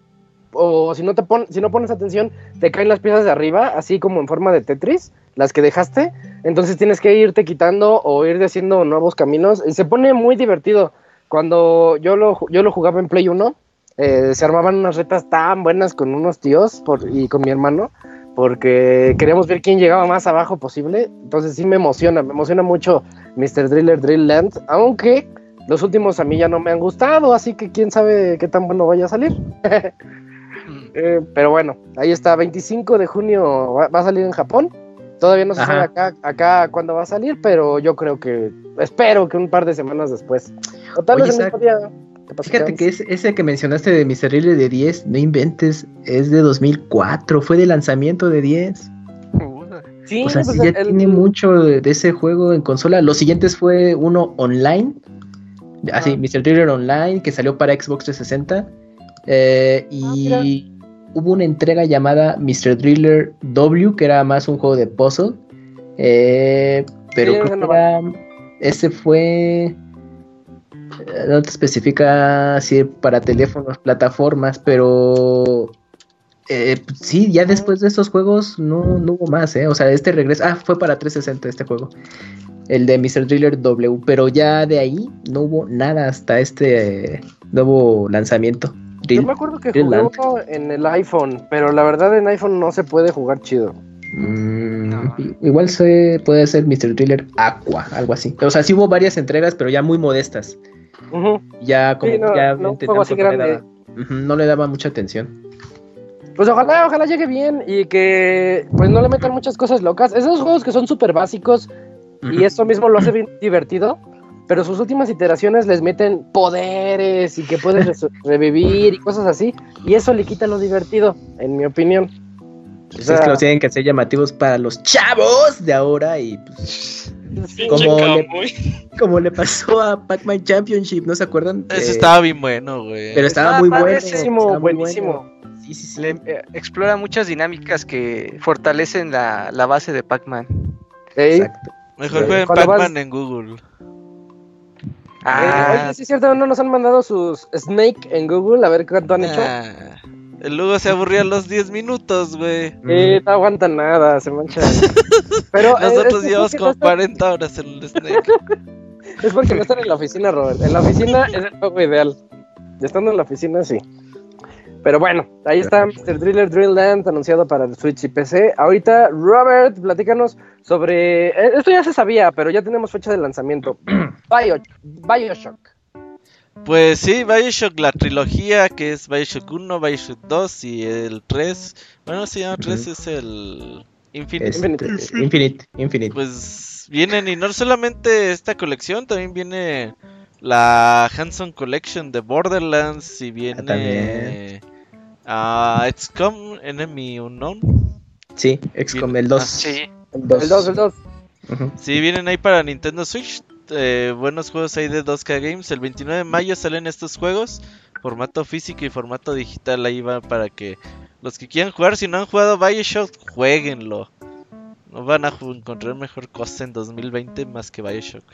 A: o si no te pon- si no pones atención te caen las piezas de arriba así como en forma de Tetris las que dejaste entonces tienes que irte quitando o ir haciendo nuevos caminos y se pone muy divertido cuando yo lo yo lo jugaba en Play 1 eh, se armaban unas retas tan buenas con unos tíos por, y con mi hermano, porque queríamos ver quién llegaba más abajo posible. Entonces sí me emociona, me emociona mucho Mr. Driller Drill Land, aunque los últimos a mí ya no me han gustado, así que quién sabe qué tan bueno vaya a salir. Eh, pero bueno, ahí está, 25 de junio va, va a salir en Japón. Todavía no se
E: Ajá.
A: sabe acá, acá cuándo va a salir, pero yo creo que, espero que un par de semanas después. O tal vez el mismo día.
E: Fíjate que es, ese que mencionaste de Mr. Rille de 10, no inventes, es de 2004, fue de lanzamiento de 10.
A: Sí,
E: o sea,
A: pues
E: sí ya
A: el- el-
E: tiene mucho de, de ese juego en consola. Los siguientes fue uno online, así,
A: Ah.
E: Mr. Driller Online, que salió para Xbox 360. eh, y hubo una entrega llamada Mr. Driller W, que era más un juego de puzzle. eh, pero
A: Sí,
E: creo que era- ese fue... No te especifica si para teléfonos, plataformas, pero... eh, sí, ya después de estos juegos no, no hubo más, ¿eh? O sea, este regreso... Ah, fue para 360 este juego. El de Mr. Driller W, pero ya de ahí no hubo nada hasta este eh, nuevo lanzamiento.
A: Yo me acuerdo que
E: Drill
A: jugué uno en el iPhone, pero la verdad en iPhone no se puede jugar chido.
E: Mm,
H: No.
E: Igual se puede ser Mr. Driller Aqua, algo así. O sea, sí hubo varias entregas, pero ya muy modestas. Ya como
A: Sí, no,
E: ya
A: no juego así
E: le daba- no le daba mucha atención.
A: Pues ojalá, ojalá llegue bien y que pues no le metan muchas cosas locas. Esos juegos que son súper básicos y eso mismo lo hace bien divertido, pero sus últimas iteraciones les meten poderes y que puedes revivir y cosas así, y eso le quita lo divertido, en mi opinión. O
E: Pues
A: sea,
E: es que los tienen que hacer llamativos para los chavos de ahora y pues,
A: sí,
E: como le-
C: Kamui.
E: como le pasó a Pac-Man Championship, ¿no se acuerdan?
G: Ese
E: Eh,
G: estaba bien bueno, güey.
E: pero estaba
A: Ah,
E: muy bueno.
A: buenísimo,
E: estaba
A: buenísimo.
E: Sí, sí, sí.
H: Le- eh, explora muchas dinámicas que fortalecen la, la base de Pac-Man.
E: Exacto.
G: Mejor
A: Sí.
G: jueguen
A: vas-
G: Pac-Man en Google.
H: Ah,
A: eh, oye, sí es cierto, no nos han mandado sus Snake en Google, a ver cuánto han hecho.
G: El Lugo se aburría a los 10 minutos, güey.
A: Eh, no aguanta nada, se mancha. Pero eh,
G: Nosotros llevamos como
A: no están-
G: 40 horas en el Snake.
A: Es porque no están en la oficina, Robert. En la oficina es el juego ideal. Estando en la oficina, sí. Pero bueno, ahí está Mr. Driller Drill Land anunciado para el Switch y PC. Ahorita, Robert, platícanos sobre. eh, Esto ya se sabía, pero ya tenemos fecha de lanzamiento. Bio... Bioshock.
G: Pues sí, Bioshock, la trilogía que es Bioshock 1, Bioshock 2 y el 3. Bueno, se llama 3,
E: Ujú.
G: es el Infinite.
E: Este,
A: Infinite.
E: Infinite, Infinite.
G: Pues vienen y no solamente esta colección, también viene la Hanson Collection de Borderlands y viene ah, XCOM Enemy Unknown.
E: sí, XCOM el 2.
H: sí.
E: El 2.
A: El 2, el 2.
E: Ujú.
G: Sí, vienen ahí para Nintendo Switch. Eh, buenos juegos ahí de 2K Games. El 29 de mayo salen estos juegos. Formato físico y formato digital ahí va para que los que quieran jugar, si no han jugado Bioshock, jueguenlo. No van a encontrar mejor cosa en 2020 más que Bioshock.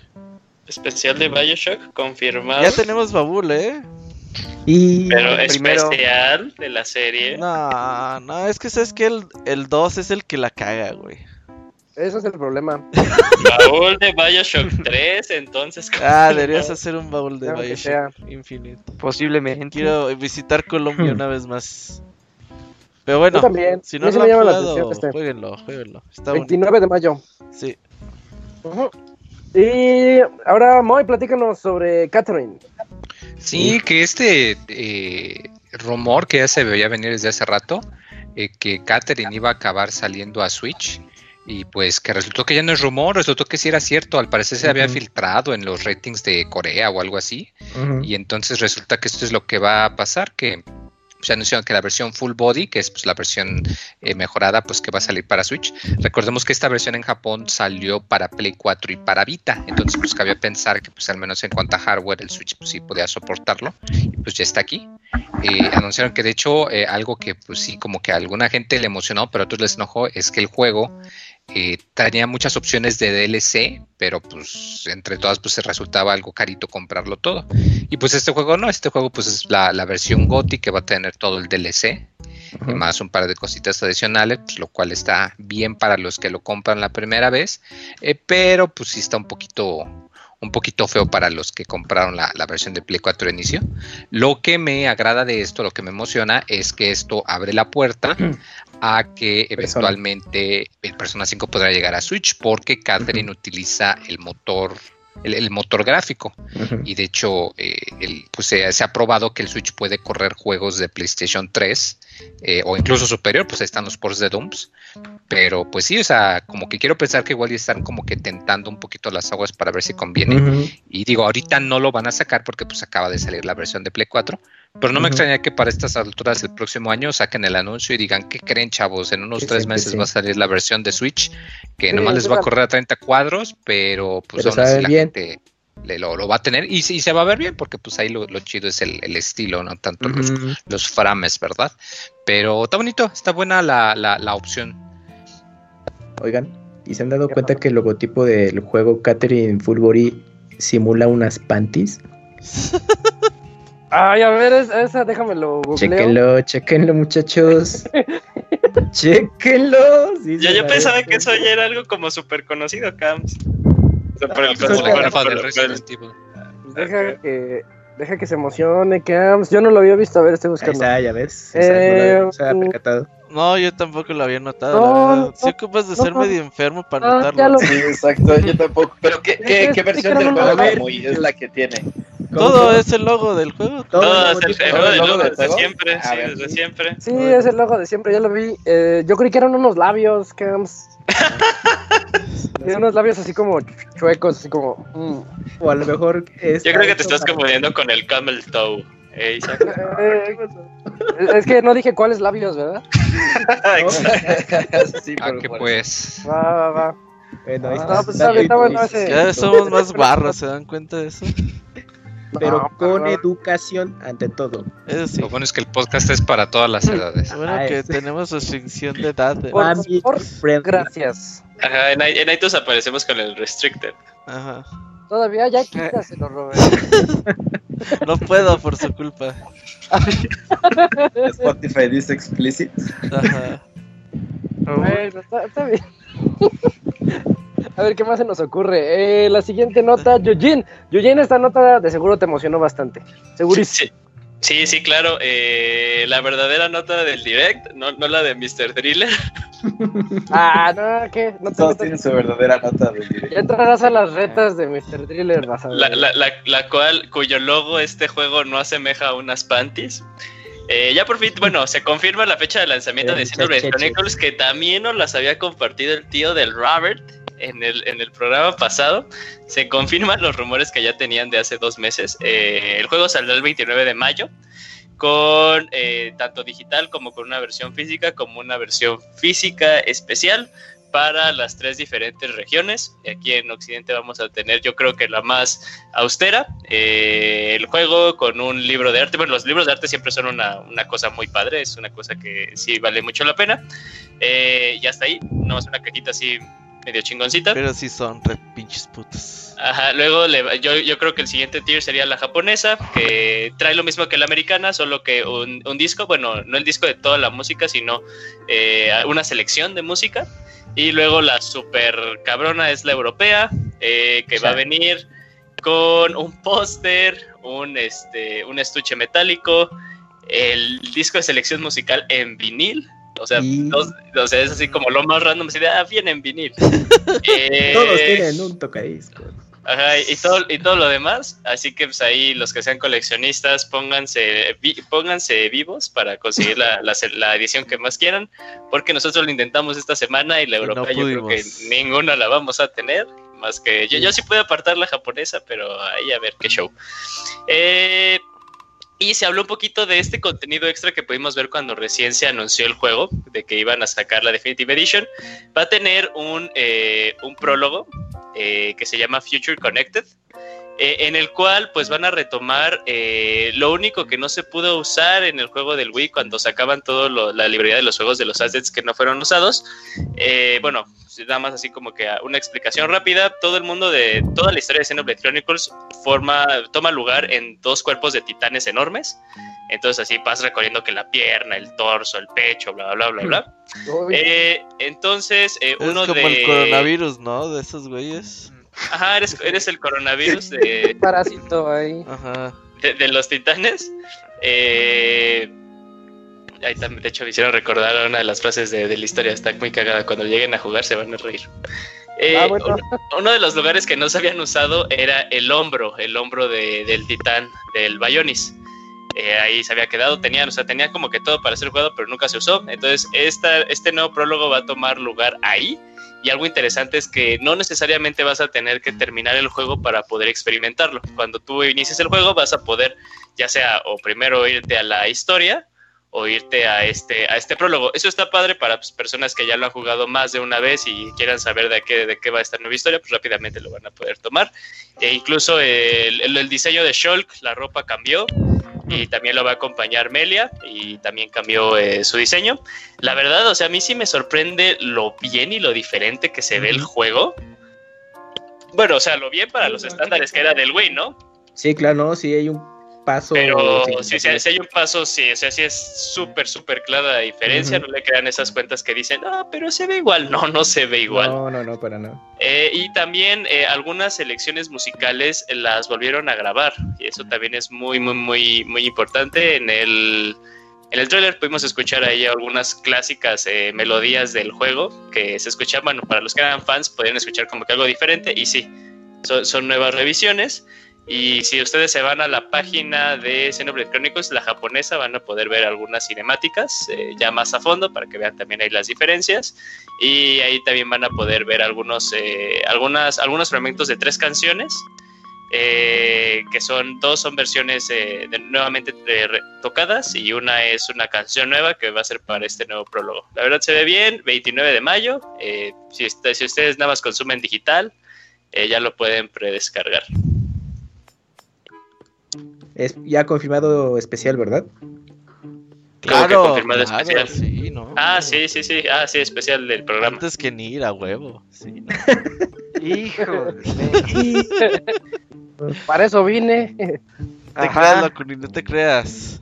C: Especial de Bioshock, confirmado.
G: Ya tenemos Babul, ¿eh?
E: Y
C: Pero
H: Primero.
C: especial de la serie.
G: No, no, es que sabes que el, el 2 es el que la caga, güey.
A: Ese es el problema.
C: Baúl de Bioshock 3, entonces.
G: Ah, deberías hacer un baúl de
A: Claro que
G: Bioshock Infinite.
H: Posiblemente.
G: Quiero visitar Colombia una vez más. Pero bueno,
A: Yo también.
G: si
A: A
G: no
A: mí sí
G: lo
A: me
G: han
A: llama la
G: jugado,
A: atención este.
G: jueguenlo, jueguenlo. Está bonito.
A: 29 de mayo.
G: Sí.
A: Ujú. Y ahora, Moy, platícanos sobre Catherine.
D: Sí, que este eh, rumor que ya se veía venir desde hace rato, eh, que Catherine iba a acabar saliendo a Switch, y pues que resultó que ya no es rumor, resultó que sí era cierto, al parecer se había filtrado en los ratings de Corea o algo así, y entonces resulta que esto es lo que va a pasar, que se anunciaron que la versión full body, que es pues, la versión eh, mejorada, pues que va a salir para Switch. Recordemos que esta versión en Japón salió para Play 4 y para Vita, entonces pues cabía pensar que pues al menos en cuanto a hardware el Switch pues sí podía soportarlo y pues ya está aquí. Eh, anunciaron que de hecho eh, algo que pues sí como que a alguna gente le emocionó, pero a otros les enojó, es que el juego eh, tenía muchas opciones de DLC, pero pues entre todas pues se resultaba algo carito comprarlo todo. Y pues este juego no, este juego pues es la, la versión GOTY que va a tener todo el DLC, y más un par de cositas adicionales, pues, lo cual está bien para los que lo compran la primera vez, eh, pero pues sí está un poquito un poquito feo para los que compraron la, la versión de Play 4 de inicio. Lo que me agrada de esto, lo que me emociona, es que esto abre la puerta a que
E: Persona.
D: eventualmente el Persona 5 podrá llegar a Switch porque Catherine utiliza el motor el, el motor gráfico. Y de hecho eh, el- pues se, se ha probado que el Switch puede correr juegos de PlayStation 3 eh, o incluso superior, pues ahí están los ports de Dooms, pero pues sí, o sea, como que quiero pensar que igual ya están como que tentando un poquito las aguas para ver si conviene y digo, ahorita no lo van a sacar porque pues acaba de salir la versión de Play 4, pero no me extrañaría que para estas alturas del próximo año saquen el anuncio y digan, ¿qué creen chavos? En unos
E: Que
D: tres
E: sí,
D: meses
E: sí.
D: va a salir la versión de Switch, que
A: Sí,
D: nomás les va a correr a 30 cuadros, pero pues
E: Pero
D: aún así la
E: bien.
D: gente le, lo, lo va a tener y, se va a ver bien porque pues ahí lo, lo chido es el, el estilo, no tanto los, frames, ¿verdad? Pero está bonito, está buena la, la, la opción.
E: Oigan, ¿Y se han dado cuenta que el logotipo del juego Catherine Fulbury simula unas panties?
A: Ay, a ver, es- esa déjamelo googleo.
E: Chequenlo, chequenlo, muchachos. chequenlo. sí
C: Yo, yo pensaba que eso ya era algo como súper conocido, Cams.
A: Deja que, deja que se emocione, Cams. Yo no lo había visto, a ver, estoy
E: Ahí
A: buscando.
E: está, ya ves.
A: Eh,
E: no había percatado.
G: No, yo tampoco lo había notado.
A: No,
G: la verdad. Sí
A: no,
G: ocupas de
A: no,
G: ser
A: no.
G: medio enfermo para
A: Ah, ya
G: notarlo.
A: lo-
F: Sí, exacto, yo tampoco. Pero ¿qué, qué, qué versión del juego es la que tiene?
G: Todo es el logo del juego.
E: Todo
C: Todo es el,
E: logotipo.
C: el
F: ¿Todo
C: logo
F: el
C: del
F: logo del
C: desde
F: juego?
C: siempre, sí, desde
F: sí.
C: siempre.
A: Sí, es el logo de siempre, ya lo vi. Eh, yo creí que eran unos labios, Cams. Tiene unos labios así como chuecos, así como. mm.
E: O a lo mejor es.
C: Yo creo que te estás confundiendo con el camel toe. Eh,
A: es que no dije cuáles labios, ¿verdad?
F: sí,
D: Ah, que pues.
A: Va, va, va.
E: Bueno, ahí
A: Ah,
E: está.
A: pues está bien, está bueno ese.
G: Ya somos más barros, ¿se dan cuenta de eso?
E: Pero
A: No,
E: con
A: perdón.
E: educación ante todo.
G: Eso sí.
D: Lo bueno es que el podcast es para todas las edades.
G: Bueno
E: Ah,
G: que
E: es-
G: tenemos restricción de edad. ¿eh?
A: Por gracias.
C: Ajá, en, en iTunes aparecemos con el restricted.
G: Ajá.
A: Todavía ya quítaselo, Robert.
G: No puedo por su culpa.
F: Spotify dice explicit.
G: Ajá.
A: Bueno, está, está bien. A ver, ¿qué más se nos ocurre? Eh, la siguiente nota, Yujin. Yujin, esta nota de seguro te emocionó bastante. Segurísimo.
C: Sí, sí, sí, claro. eh, la verdadera nota del direct, no, no la de Mr. Thriller.
A: Ah, no, ¿qué? No te
F: Todos tienen su verdadera nota del directo.
A: Ya entrarás a las retas de Mr. Thriller, vas a ver.
C: La, la, la, la cual, cuyo logo este juego no asemeja a unas panties. Eh, ya por fin, bueno, se confirma la fecha de lanzamiento
E: Eh,
C: de Xenoblade. Chronicles, que también nos las había compartido el tío del Robert en el, en el programa pasado. Se confirman los rumores que ya tenían de hace dos meses. Eh, el juego saldrá el 29 de mayo, con eh, tanto digital como con una versión física, como una versión física especial para las tres diferentes regiones. Aquí en Occidente vamos a tener, yo creo que la más austera, eh, el juego con un libro de arte. Bueno, los libros de arte siempre son una, una cosa muy padre, es una cosa que sí vale mucho la pena. Eh, y hasta ahí, no es una cajita así medio chingoncita.
G: Pero sí son re pinches putos.
C: Ajá, luego le yo, yo creo que el siguiente tier sería la japonesa, que trae lo mismo que la americana, solo que un, un disco, bueno, no el disco de toda la música, sino eh, una selección de música. Y luego la super cabrona es la europea, eh, que va a venir con un póster, un, este, un estuche metálico, el disco de selección musical en vinil. O sea,
E: Y-
C: dos- o sea, es así como lo más random, así de, ah, viene en vinil. Eh,
E: Todos tienen un tocadiscos.
C: Ajá, y todo, y todo lo demás. Así que pues ahí los que sean coleccionistas, pónganse, vi- pónganse vivos para conseguir la, la, la edición que más quieran. Porque nosotros lo intentamos esta semana y la
G: Y no
C: europea yo creo que ninguna la vamos a tener. Más que yo, yo sí puedo apartar la japonesa, pero ahí a ver qué show. Eh, y se habló un poquito de este contenido extra que pudimos ver cuando recién se anunció el juego, de que iban a sacar la Definitive Edition. Va a tener un, eh, un prólogo eh, que se llama Future Connected, eh, en el cual pues van a retomar eh, lo único que no se pudo usar en el juego del Wii cuando sacaban toda la librería de los juegos de los assets que no fueron usados. Eh, bueno, nada más así como que una explicación rápida. Todo el mundo de toda la historia de Xenoblade Chronicles forma, toma lugar en dos cuerpos de titanes enormes. Entonces así vas recorriendo que la pierna, el torso, el pecho, bla, bla, bla, bla. Eh, entonces, eh,
G: Es
C: uno
G: como
C: de...
G: el coronavirus, ¿no? De esos güeyes.
C: Ajá, eres, eres el coronavirus de,
A: parásito ahí.
G: Ajá.
C: de, de los titanes. Eh, ahí también, de hecho, me hicieron recordar una de las frases de, de la historia. Está muy cagada. Cuando lleguen a jugar se van a reír. Eh,
A: Ah, bueno.
C: uno, uno de los lugares que no se habían usado era el hombro, el hombro de- del titán, del Bayonis. Eh, ahí se había quedado, tenían, o sea, tenía como que todo para ser jugado, pero nunca se usó. Entonces, esta, este nuevo prólogo va a tomar lugar ahí. Y algo interesante es que no necesariamente vas a tener que terminar el juego para poder experimentarlo. Cuando tú inicies el juego vas a poder, ya sea o primero irte a la historia o irte a este, a este prólogo. Eso está padre para pues, personas que ya lo han jugado más de una vez y quieran saber de qué, de qué va esta nueva historia, pues rápidamente lo van a poder tomar. E incluso el, el- el diseño de Shulk, la ropa cambió. y también lo va a acompañar Melia y también cambió eh, su diseño. La verdad, o sea, a mí sí me sorprende lo bien y lo diferente que se ve el juego. Bueno, o sea, lo bien para los estándares que era del Wii, ¿no?
E: Sí, claro, no, sí hay un paso.
C: Pero si, si, hay un paso, sí, o sea, sí es súper, súper clara la diferencia. No le crean esas cuentas que dicen, pero se ve igual. No, no se ve igual.
E: No, no, no, para nada.
C: Eh, y también eh, algunas selecciones musicales las volvieron a grabar. Y eso también es muy, muy, muy, muy importante. En el, en el trailer pudimos escuchar ahí algunas clásicas eh, melodías del juego que se escuchaban. Para los que eran fans, podían escuchar como que algo diferente. Y sí, son, son nuevas revisiones. Y si ustedes se van a la página de Xenoblade Chronicles, la japonesa, van a poder ver algunas cinemáticas eh, ya más a fondo para que vean también ahí las diferencias. Y ahí también van a poder ver algunos, eh, algunas, algunos fragmentos de tres canciones. Eh, que son dos son versiones de, nuevamente tocadas y una es una canción nueva que va a ser para este nuevo prólogo. La verdad se ve bien, 29 de mayo. si, si ustedes nada más consumen digital, ya lo pueden predescargar.
E: Es ya confirmado especial, ¿verdad?
C: Claro, confirmado especial. Sí, ¿no? Ah, sí, sí, sí. Ah, sí, especial del programa.
G: Antes que ni ir a huevo. Sí,
H: Hijo.
A: Para eso vine.
G: Te creas, loco, no te creas.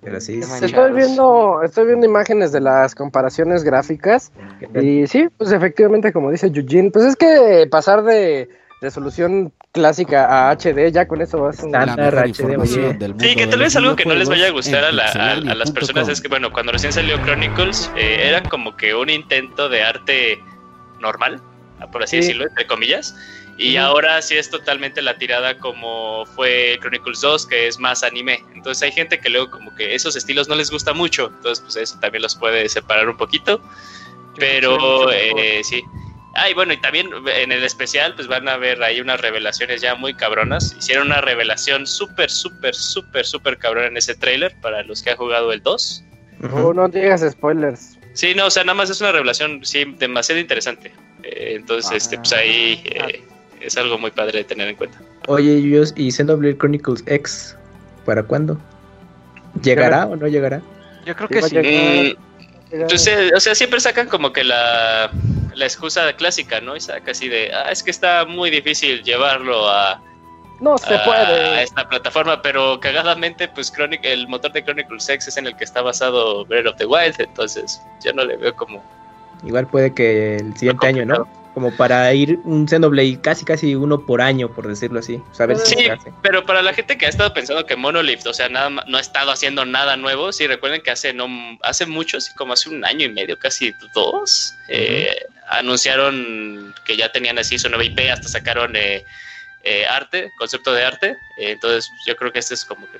E: Pero sí.
A: Estoy viendo, estoy viendo imágenes de las comparaciones gráficas. Y sí, pues efectivamente, como dice Eugene, pues es que pasar de resolución clásica a HD, ya con eso vas a
C: estándar HD. Sí, que tal vez algo que no les vaya a gustar a, las personas es que, bueno, cuando recién salió Chronicles, eh, era como que un intento de arte normal, por así decirlo, entre comillas. Y ahora sí es totalmente la tirada como fue Chronicles 2, que es más anime. Entonces hay gente que luego como que esos estilos no les gusta mucho. Entonces pues eso también los puede separar un poquito. Pero eh, sí. Ah, y bueno, y también en el especial, pues van a ver ahí unas revelaciones ya muy cabronas. Hicieron una revelación súper, súper, súper, súper cabrona en ese trailer para los que han jugado el 2.
A: Oh, no digas spoilers.
C: Sí, no, o sea, nada más es una revelación, sí, demasiado interesante. Eh, entonces, este, pues ahí eh, es algo muy padre de tener en cuenta.
E: Oye, ¿y Xenoblade Chronicles X para cuándo? ¿Llegará o no llegará?
H: Yo creo que sí.
C: Pues, eh, o sea, siempre sacan como que la, la excusa clásica, ¿no? Y saca así de, ah, es que está muy difícil llevarlo a,
A: no se puede.
C: A esta plataforma, pero cagadamente, pues Chronic, el motor de Chronicle Sex es en el que está basado Breath of the Wild, entonces ya no le veo como.
E: Igual puede que el siguiente año, ¿no? Como para ir un Xenoblade casi casi uno por año, por decirlo así.
C: sí, pero para la gente que ha estado pensando que Monolith, o sea, nada no ha estado haciendo nada nuevo, sí, recuerden que hace no hace mucho, como hace un año y medio, casi dos, eh, anunciaron que ya tenían así su nueva IP, hasta sacaron eh, eh, arte, concepto de arte. entonces, yo creo que este es como que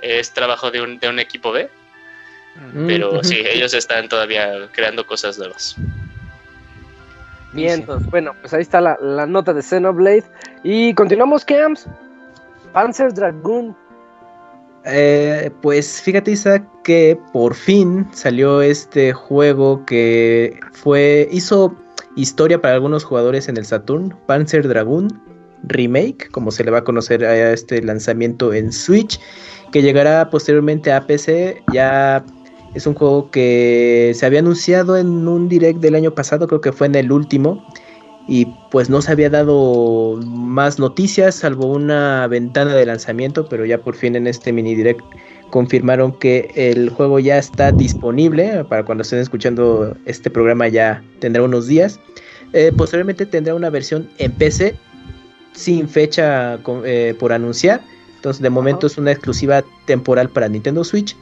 C: es trabajo de un, de un equipo B. Pero sí, ellos están todavía creando cosas nuevas.
A: Bien, bueno, pues ahí está la, nota de Xenoblade. Y continuamos, Camps. Panzer Dragoon.
E: Eh, pues fíjate, Isaac, que por fin salió este juego que fue. hizo historia para algunos jugadores en el Saturn. Panzer Dragoon Remake, como se le va a conocer a este lanzamiento en Switch. Que llegará posteriormente a PC. Ya es un juego que se había anunciado en un direct del año pasado, creo que fue en el último. Y pues no se había dado más noticias, salvo una ventana de lanzamiento, pero ya por fin en este mini direct confirmaron que el juego ya está disponible. Para cuando estén escuchando este programa ya tendrá unos días. Eh, posteriormente tendrá una versión en PC sin fecha eh, por anunciar. Entonces de momento es una exclusiva temporal para Nintendo Switch.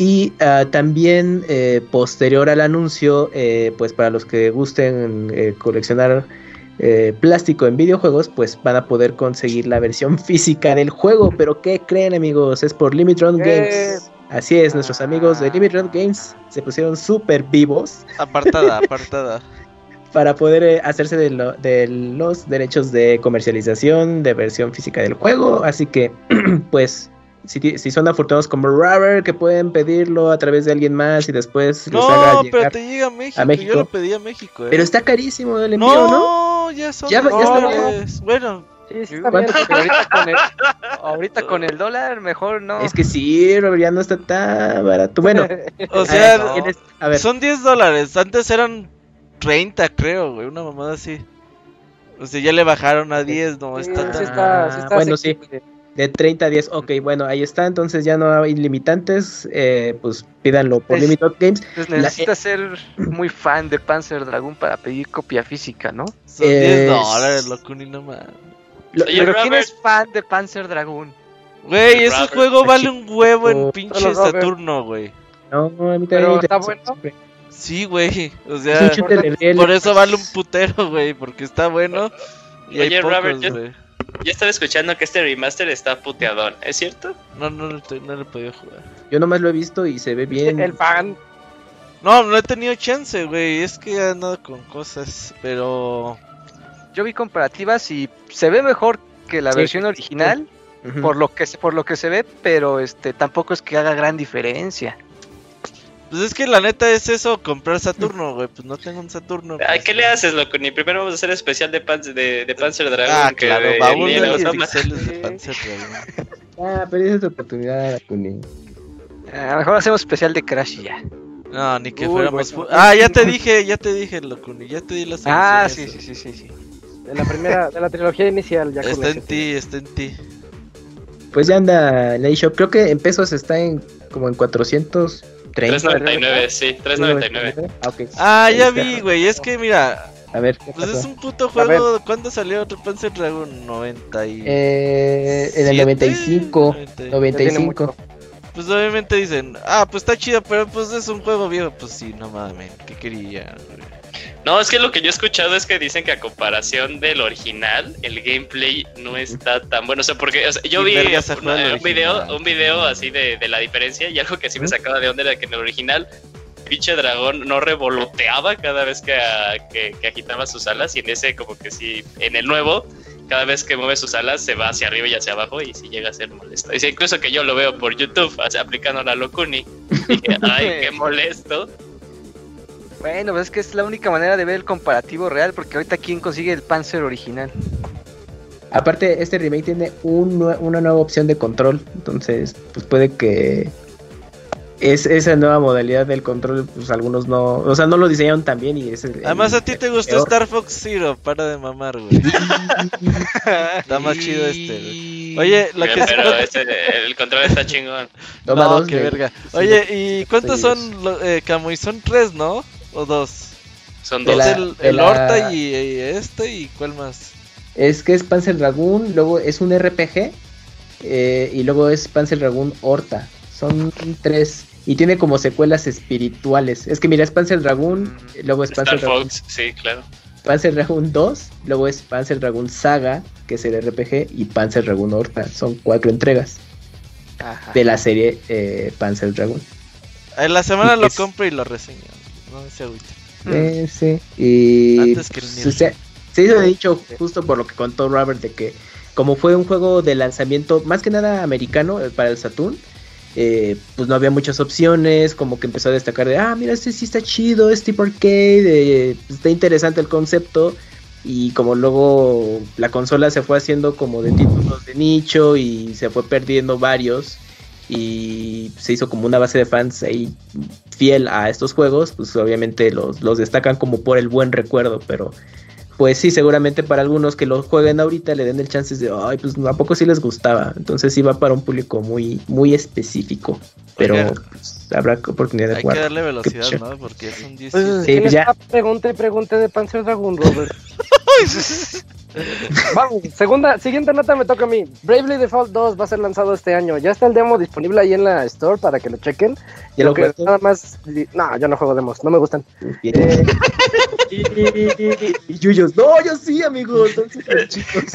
E: Y ah, también eh, posterior al anuncio, eh, pues para los que gusten eh, coleccionar plástico en videojuegos, pues van a poder conseguir la versión física del juego. Pero ¿qué creen amigos? Es por Limit Run Games. Así es, nuestros amigos de Limit Run Games se pusieron súper vivos.
G: Apartada, apartada.
E: para poder hacerse de, de, los derechos de comercialización de versión física del juego. Así que, pues, si, son afortunados como Rubber, que pueden pedirlo a través de alguien más y después
G: no, les haga llegar pero te llega a México, Yo lo pedí a México. ¿eh?
E: Pero está carísimo el envío, ¿no?
G: No, ya son ya, ya Bueno,
A: Sí, sí, está
H: Bueno,
A: bien.
H: pero ahorita con, el, ahorita con el dólar, mejor no.
E: Es que sí, Robert, ya no está tan barato. Bueno,
G: O
E: a
G: sea,
E: a ver,
G: son 10 dólares. Antes eran 30, creo, güey. Una mamada así. O sea, ya le bajaron a 10, no
A: Sí,
G: está
A: sí
G: tan...
A: está, sí está
E: Bueno, sí. De 30 a 10, ok, bueno, ahí está, entonces ya no hay limitantes, eh, pues pídanlo por
H: Es-
E: Limited Games.
H: Entonces necesitas ser muy fan de Panzer Dragoon para pedir copia física, ¿no?
G: Son 10
E: Es-
G: dólares, loco, ni no más.
E: Lo-
C: Oye,
H: Pero ¿quién es fan de Panzer Dragoon?
G: Güey, ese
C: Robert,
G: juego vale un huevo en pinche. Saturno, güey.
E: no, a mí también me
A: está bueno.
E: siempre.
G: Sí, güey. O sea, por eso vale un putero, güey. Porque está bueno. Y hay
C: Oye,
G: pocos,
C: Robert, yo-. Yo estaba escuchando que este remaster está puteadón, ¿es cierto?
G: No, no, no, lo he podido jugar.
E: Yo nomás lo he visto y se ve bien.
A: El fan.
G: No, no he tenido chance, güey. Es que he andado con cosas. Pero.
H: Yo vi comparativas y se ve mejor que la
E: Sí.
H: versión original por lo que se- por lo que se ve, pero este tampoco es que haga gran diferencia.
G: Pues es que la neta es eso, comprar Saturno, güey. Pues no tengo un Saturno. Pues,
C: ¿Qué le haces, loco? Ni primero vamos a hacer especial de, Panzer, de, de Panzer Dragon.
G: Ah,
C: que
G: claro,
C: la
G: los
C: toma.
G: pixeles de. Panzer Dragon.
E: Ah, pero esa es tu oportunidad, Akuni.
H: A lo mejor hacemos especial de Crash y ya.
G: No, ni que
A: Uy,
G: fuéramos.
A: bueno.
G: Ah, ya te dije, ya te dije, Locuni. Ya te di la.
H: Ah,
G: a
H: sí, sí, sí, sí, sí.
A: De la primera, de la trilogía inicial. Ya
G: Está en ti, está en ti.
E: Pues ya anda en la eShop. Creo que en pesos está en como en 430.
C: 3.99, sí, 3.99.
E: Ah.
G: Ah, ya vi, güey. Es que mira,
E: A ver, ¿qué
G: pues
E: pasó?
G: es un puto juego. ¿Cuándo salió otro Panzer Dragon? 90 y...
E: Eh, en el 95.
G: 90.
E: 95.
G: Pues obviamente dicen, ah, pues está chido, pero pues es un juego viejo. Pues sí, no mames, ¿qué quería? güey?
C: No, es que lo que yo he escuchado es que dicen que a comparación del original, el gameplay no está tan bueno. O sea, porque o sea, yo vi una-
G: el
C: un video, un video así de, de la diferencia y algo que sí me sacaba de onda era que en el original pinche dragón no revoloteaba cada vez que, a- que, que agitaba sus alas y en ese como que sí, en el nuevo, cada vez que mueve sus alas se va hacia arriba y hacia abajo y sí llega a ser molesto. Dice incluso que yo lo veo por YouTube, o sea, aplicando la locuni. Dije, ay, qué molesto.
H: Bueno, pues es que es la única manera de ver el comparativo real, porque ahorita quién consigue el Panzer original.
E: Aparte, este remake tiene un una nueva opción de control. Entonces, pues puede que es esa nueva modalidad del control, pues algunos no, o sea, no lo diseñaron tan bien y es el-
G: Además,
E: el-
G: a ti te gustó
E: peor.
G: Star Fox Zero, para de mamar, güey. Está más chido este, güey. Oye, la que
C: Pero ese- el control está chingón.
E: Toma
G: no,
E: dos
G: qué verga. Oye, ¿y cuántos son, lo- eh, Camuy? Son tres, ¿no? ¿O dos?
C: Son dos.
E: la-
G: el el
E: la-
G: Horta y, y este, ¿y cuál más?
E: Es que es Panzer Dragoon, luego es un RPG eh, y luego es Panzer Dragoon Horta. Son tres y tiene como secuelas espirituales. Es que mira, es Panzer Dragoon, luego es
C: Star
E: Panzer Dragoon,
C: Fox, sí, claro.
E: Panzer Dragoon 2, luego es Panzer Dragoon Saga, que es el RPG, y Panzer Dragoon Horta. Son cuatro entregas
H: Ajá.
E: de la serie eh, Panzer Dragoon.
G: En la semana lo
E: Es-
G: compro y lo reseño. No se agüite.
H: Mm.
E: Eh, sí. Y
G: Antes que el
E: pues, se, se hizo de dicho justo por lo que contó Robert de que como fue un juego de lanzamiento más que nada americano eh, para el Saturn, eh, pues no había muchas opciones, como que empezó a destacar de, ah, mira, este sí está chido, es tipo arcade, eh, pues, está interesante el concepto. Y como luego la consola se fue haciendo como de títulos de nicho y se fue perdiendo varios y se hizo como una base de fans ahí fiel a estos juegos, pues obviamente los, los destacan como por el buen recuerdo, pero pues sí, seguramente para algunos que lo jueguen ahorita le den el chance de, ay, pues a poco sí les gustaba, entonces sí va para un público muy, muy específico, pero
G: Oiga.
E: pues, habrá oportunidad de
G: Hay que
E: jugar.
G: darle velocidad, ¿no? Porque es un 10.
A: Pues,
E: Sí,
A: ¿quién
E: pues ya.
A: está? Pregunte, pregunte de Panzer Dragoon, Robert. Vamos, segunda, siguiente nota me toca a mí. Bravely Default 2 va a ser lanzado este año. Ya está el demo disponible ahí en la store para que lo chequen.
E: ¿Ya lo
A: que nada más. No, yo no juego demos, no me gustan. Eh,
E: y, y Yuyos, no, yo sí, amigos, chicos.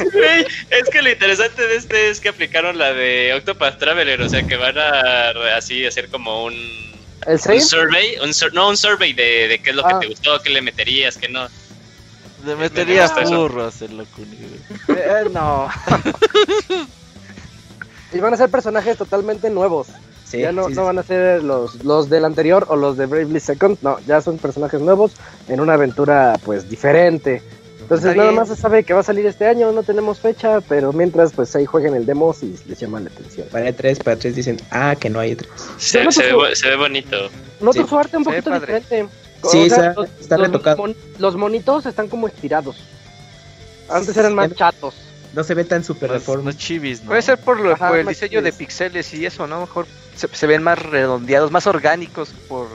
C: Es que lo interesante de este es que aplicaron la de Octopath Traveler, o sea que van a así hacer como un,
A: ¿El
C: un survey, un sur- no un survey de, de qué es lo
A: Ah.
C: que te gustó, qué le meterías, qué no.
G: Le metería
C: gusta eso.
G: burro a hacerlo con güey.
A: Eh, no. y van a ser personajes totalmente nuevos.
E: Sí,
A: ya no,
E: sí,
A: no
E: sí.
A: van a ser los, los del anterior o los de Bravely Second. No, ya son personajes nuevos en una aventura pues diferente. Entonces
H: Está
A: nada
H: bien.
A: más se sabe que va a salir este año, no tenemos fecha, pero mientras pues ahí jueguen el demo si les llama la atención.
E: Para E3, para E3 dicen, ah, que no hay E3.
C: Se, ve,
A: no,
C: bo- se ve bonito.
A: Noto
E: Sí.
A: su arte un poquito diferente.
E: Sí,
A: O sea,
E: está-
A: los,
E: está
A: los
E: retocado.
A: mon- los monitos están como estirados. Antes eran más chatos.
E: No se ve tan super
G: ¿no?
H: Puede ser por, lo-
A: Ajá,
H: por el diseño de pixeles y eso, ¿no? Mejor se, se ven más redondeados, más orgánicos por,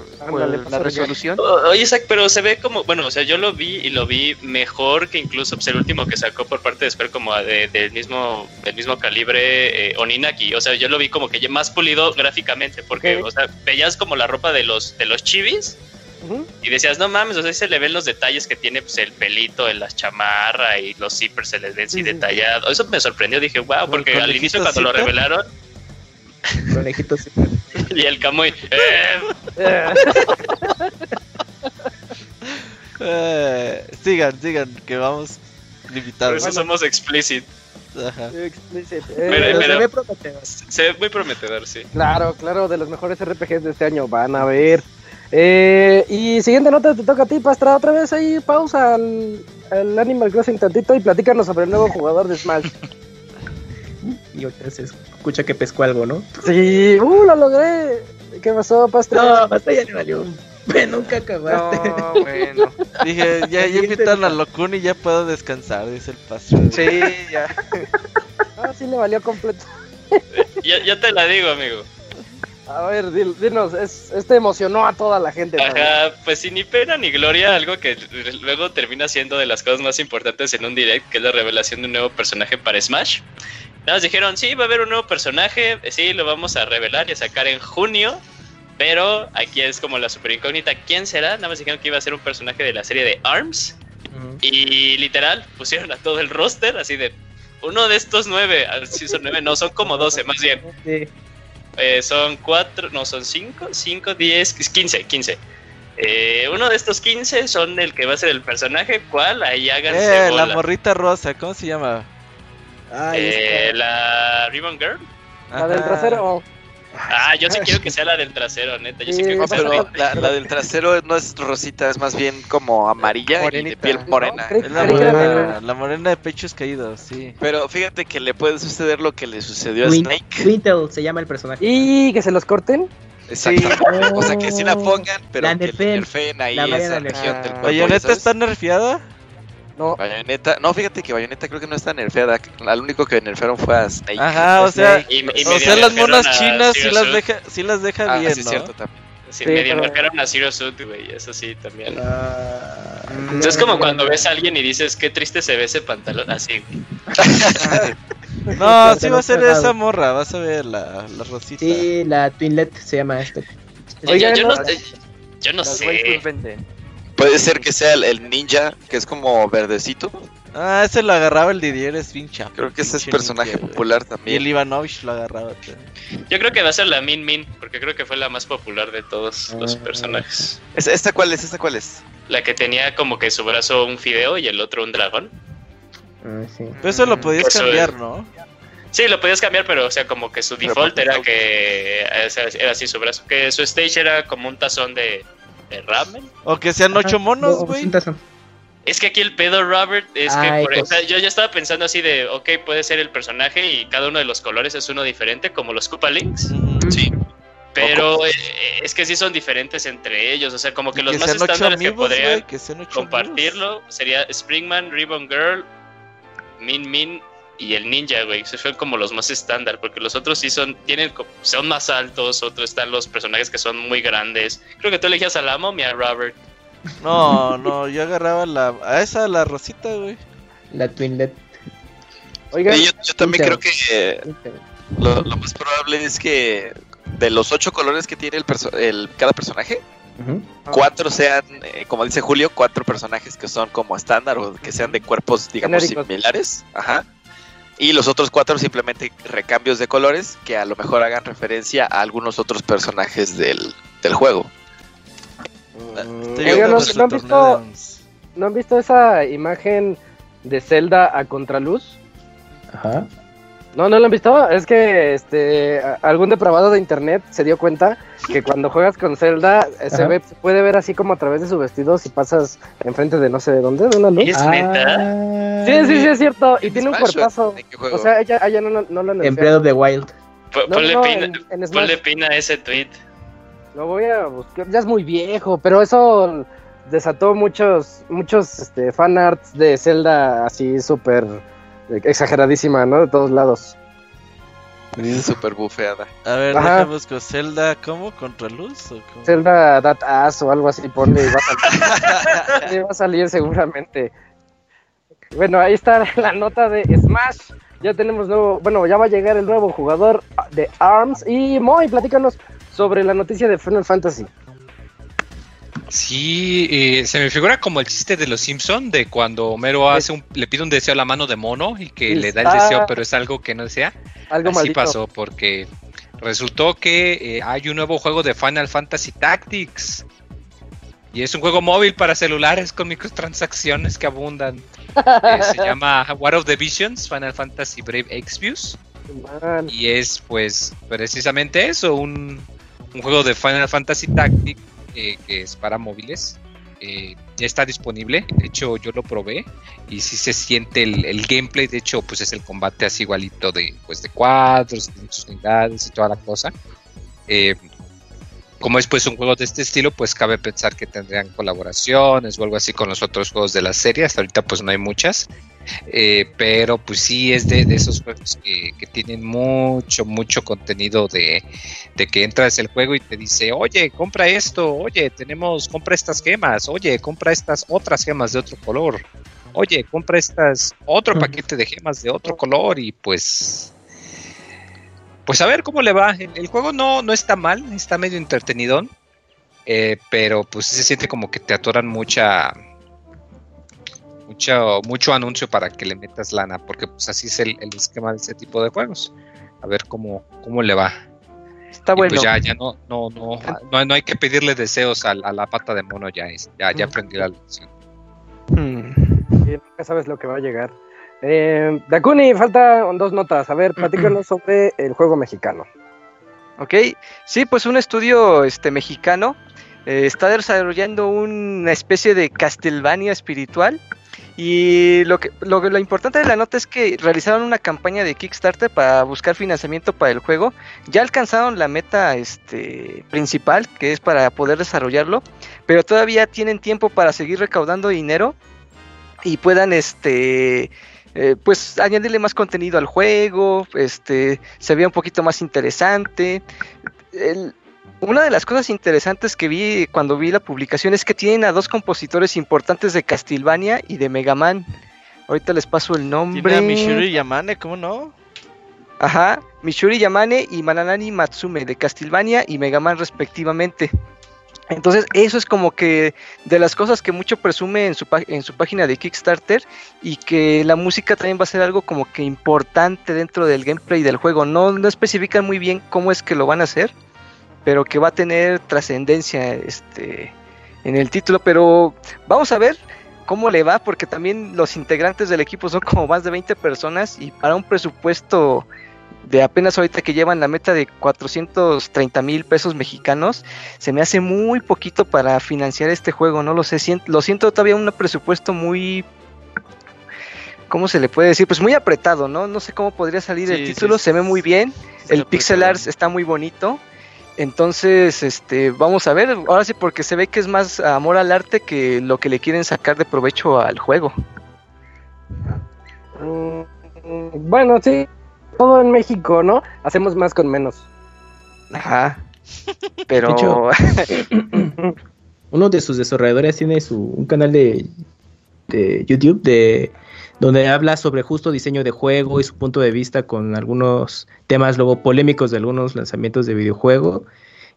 H: la resolución.
C: Oye, Isaac, pero se ve como, bueno, o sea, yo lo vi y lo vi mejor que incluso pues, el último que sacó por parte de Square como de- del mismo del mismo calibre eh, Oninaki. O sea, yo lo vi como que más pulido gráficamente, porque, o sea, veías como la ropa de los de los chivis y decías, no mames, o sea, ahí se le ven los detalles que tiene pues, el pelito en la chamarra y los zippers se les ven así
A: Sí, sí.
C: detallados. Eso me sorprendió, dije, wow,
G: ¿El
C: porque al inicio cuando lo
G: zipper?
E: Conejitos.
C: y el Camuy, eh,
A: Eh,
G: sigan, sigan, que vamos
C: por
G: limitados.
C: eso somos explicit.
G: Ajá.
A: explicit. Eh,
C: Pero
E: se ve prometedor.
C: Se ve muy prometedor, sí.
A: Claro, claro, de los mejores RPGs de este año van a ver. Eh, y siguiente nota te toca a ti, Pastra. Otra vez ahí pausa al, al Animal Crossing tantito y platícanos sobre el nuevo jugador de Smash.
E: Y ahorita se escucha que pescó algo, ¿no?
A: Sí, uh, lo logré. ¿Qué pasó, Pastra?
E: No, basta ya le valió. Ve, nunca acabaste.
H: No, bueno.
G: Dije, ya, ya invitan a Locuni y ya puedo descansar, dice el pastor.
H: Sí, ya.
A: Ah, sí, le valió completo.
C: Ya, ya te la digo, amigo.
A: A ver, dil- dinos, es, este emocionó a toda la gente.
C: Ajá, pues sin ni pena ni gloria, algo que luego termina siendo de las cosas más importantes en un direct, que es la revelación de un nuevo personaje para Smash. Nada más dijeron, sí, va a haber un nuevo personaje, eh, sí, lo vamos a revelar y a sacar en junio, pero aquí es como la super incógnita, ¿quién será? Nada más dijeron que iba a ser un personaje de la serie de ARMS, y literal, pusieron a todo el roster, así de, uno de estos nueve, ah, sí son nueve, no, son como doce más bien.
E: Sí.
C: Eh, son cuatro, no, son cinco, cinco, diez, quince, quince. Eh, uno de estos 15 son el que va a ser el personaje. ¿Cuál? Ahí háganse
G: Eh, la morrita rosa, ¿cómo se llama?
E: Ay,
C: Eh, la Ribbon Girl.
A: La del trasero.
C: Ah, yo sí quiero que sea la del trasero, neta. Yo sí
A: Sí,
C: quiero
I: No,
C: que sea
I: pero
C: la
I: la, del trasero no es rosita, es más bien como amarilla y de
H: Morenita.
I: piel morena.
A: No,
G: Es la morena, la morena de pechos caídos, sí.
I: Pero fíjate que le puede suceder lo que le sucedió a Snake.
E: Twinkle se llama el personaje.
A: Y que se los corten.
I: Exactamente. O sea, que sí la pongan, pero
E: La
I: que le
E: nerfeen.
I: ahí
E: La
I: esa región del cuerpo.
G: ¿Bayonetta
I: ¿sabes?
G: está nerfeada?
A: No,
I: Bayonetta, no, fíjate que Bayonetta creo que no está nerfeada. Al único que nerfearon fue a Snake.
G: Ajá, o sea.
C: Y, y
G: o sea, las monas
C: a
G: chinas sí las deja, sí las deja
I: Ah,
G: bien,
I: sí,
G: ¿no?
I: cierto también.
C: Sí,
A: Sí,
C: medio
A: pero-
C: nerfearon a Zero Suit, güey. Eso sí, también.
E: Ah,
C: Entonces es como cuando ves a alguien y dices, qué triste se ve ese pantalón. Así.
G: No, sí va a ser esa morra, vas a ver la, la rosita.
E: Sí, la Twinlet se llama esto.
A: Oigan,
C: yo, yo no,
A: no-
C: eh, yo no sé.
I: Puede ser que sea el, el ninja, que es como verdecito.
G: Ah, ese lo agarraba el Didier, es bien chapo.
I: Creo que ese es personaje
G: ninja,
I: popular
G: Y el
I: también.
G: Ivanovich lo agarraba también.
C: Yo creo que va a ser la Min Min, porque creo que fue la más popular de todos los
E: Ah.
C: personajes.
I: ¿Es- ¿Esta cuál es? ¿Esta cuál es?
C: La que tenía como que su brazo un fideo y el otro un dragón.
E: Ah, sí.
G: Pero eso lo podías
C: Eso
G: cambiar,
C: es.
G: ¿no?
C: Sí, lo podías cambiar, pero o sea, como que su default era que o sea, era así su brazo. Que su stage era como un tazón de, de ramen.
G: O que sean ocho monos,
E: No,
G: güey.
C: Es que aquí el pedo, Robert, es que por-
E: pues.
C: o sea, yo ya estaba pensando así de, ok, puede ser el personaje y cada uno de los colores es uno diferente, como los Koopa Links.
I: Sí.
C: Pero eh, es que sí son diferentes entre ellos. O sea, como que los más estándares que podrían
G: que
C: compartirlo sería Springman, Ribbon Girl, Min Min y el Ninja, güey. Esos son como los más estándar, porque los otros sí son, tienen, son más altos, otros están los personajes que son muy grandes. Creo que tú elegías a la momia, Robert.
G: No, no, yo agarraba la, a esa, la rosita, güey.
E: La Twinlet.
A: oigan,
I: Sí, yo, yo también creo que eh, lo, lo más probable es que de los ocho colores que tiene el, perso- el cada personaje, cuatro sean, eh, como dice Julio, cuatro personajes que son como estándar o que sean de cuerpos, digamos,
A: Genéricos.
I: similares. Ajá. Y los otros cuatro simplemente recambios de colores que a lo mejor hagan referencia a algunos otros personajes del, del juego.
A: Mm,
G: viendo
A: ¿no, han visto. ¿no han visto esa imagen de Zelda a contraluz?
E: Ajá.
A: No, no lo han visto. Es que este algún depravado de internet se dio cuenta que cuando juegas con Zelda eh, se ve, se puede ver así como a través de su vestido si pasas enfrente de no sé de dónde, de una luz.
C: ¿Es
E: Ah,
C: neta?
A: Sí, sí, sí, es cierto. Y
I: ¿En
A: tiene un
I: Smash
A: cuerpazo. O sea, ella, ella no, no, no lo.
E: Breath of the Wild.
A: No,
C: ponle,
A: no,
C: pina,
A: en- en Smash.
C: ponle pina a ese tweet.
A: Lo voy a buscar. Ya es muy viejo, pero eso desató muchos, muchos este, fan arts de Zelda así súper exageradísima, ¿no? De todos lados.
I: Dice super bufeada.
G: A ver,
A: Ajá.
G: deja busco Zelda, ¿cómo? ¿Contraluz? ¿O cómo?
A: Zelda That Ass o algo así, ponle y va a salir. Va a salir seguramente. Bueno, ahí está la nota de Smash. Ya tenemos nuevo, bueno, ya va a llegar el nuevo jugador de ARMS. Y Moy, platícanos sobre la noticia de Final Fantasy.
D: Sí, eh, se me figura como el chiste de los Simpson de cuando Homero hace un, le pide un deseo a la mano de mono y que le da el deseo, pero es algo que no desea.
A: Algo
D: Así
A: maldito.
D: pasó porque resultó que eh, hay un nuevo juego de Final Fantasy Tactics. Y es un juego móvil para celulares con microtransacciones que abundan. Eh, se llama War of the Visions, Final Fantasy Brave Exvius. Y es pues precisamente eso, un, un juego de Final Fantasy Tactics eh, que es para móviles. Eh, ya está disponible, de hecho yo lo probé y sí se siente el, el gameplay, de hecho pues es el combate así igualito de pues de cuadros, de unidades y toda la cosa. Eh, como es pues un juego de este estilo, pues cabe pensar que tendrían colaboraciones o algo así con los otros juegos de la serie. Hasta ahorita pues no hay muchas. Eh, pero pues sí es de, de esos juegos que, que tienen mucho, mucho contenido de, de que entras el juego y te dice, oye, compra esto, oye, tenemos, compra estas gemas, oye, compra estas otras gemas de otro color, oye, compra estas, otro paquete de gemas de otro color y pues... Pues a ver cómo le va. El, el juego no, no está mal, está medio entretenidón. eh, pero pues se siente como que te atoran mucha. Mucho, mucho anuncio para que le metas lana. Porque pues así es el, el esquema de este tipo de juegos. A ver cómo, cómo le va.
H: Está
D: Y,
H: bueno.
D: pues ya, ya no, no, no, no, no hay que pedirle deseos a, a la pata de mono, ya es, ya, ya aprendí la lección.
H: Hmm.
A: Y nunca sabes lo que va a llegar. Eh, Dakuni, faltan dos notas. A ver, platícanos sobre el juego mexicano.
H: Ok, sí, pues un estudio este, mexicano eh, está desarrollando una especie de Castlevania espiritual. Y lo, que, lo, lo importante de la nota es que realizaron una campaña de Kickstarter para buscar financiamiento para el juego. Ya alcanzaron la meta este, principal, que es para poder desarrollarlo, pero todavía tienen tiempo para seguir recaudando dinero y puedan este eh, pues añadirle más contenido al juego, este se vea un poquito más interesante. El- una de las cosas interesantes que vi cuando vi la publicación es que tienen a dos compositores importantes de Castlevania y de Mega Man. Ahorita les paso el nombre.
G: Tiene a Mishiro Yamane, ¿cómo no?
H: Ajá, Mishuri Yamane y Mananani Matsume de Castlevania y Mega Man respectivamente. Entonces, eso es como que de las cosas que mucho presume en su, en su página de Kickstarter y que la música también va a ser algo como que importante dentro del gameplay del juego. No, no especifican muy bien cómo es que lo van a hacer, pero que va a tener trascendencia este, en el título. Pero vamos a ver cómo le va, porque también los integrantes del equipo son como más de 20 personas y para un presupuesto de apenas ahorita que llevan la meta de 430 mil pesos mexicanos, se me hace muy poquito para financiar este juego, no lo sé, lo siento todavía un presupuesto muy... ¿Cómo se le puede decir? Pues muy apretado, ¿no? No sé cómo podría salir
G: Sí,
H: el título,
G: sí,
H: se ve muy bien, el pixel art está muy bonito. Entonces, este, vamos a ver, ahora sí porque se ve que es más amor al arte que lo que le quieren sacar de provecho al juego.
A: Mm, bueno, sí, todo en México, ¿no? Hacemos más con menos.
H: Ajá. Pero
E: De hecho, uno de sus desarrolladores tiene su, un canal de, de YouTube de donde habla sobre justo diseño de juego y su punto de vista con algunos temas luego polémicos de algunos lanzamientos de videojuego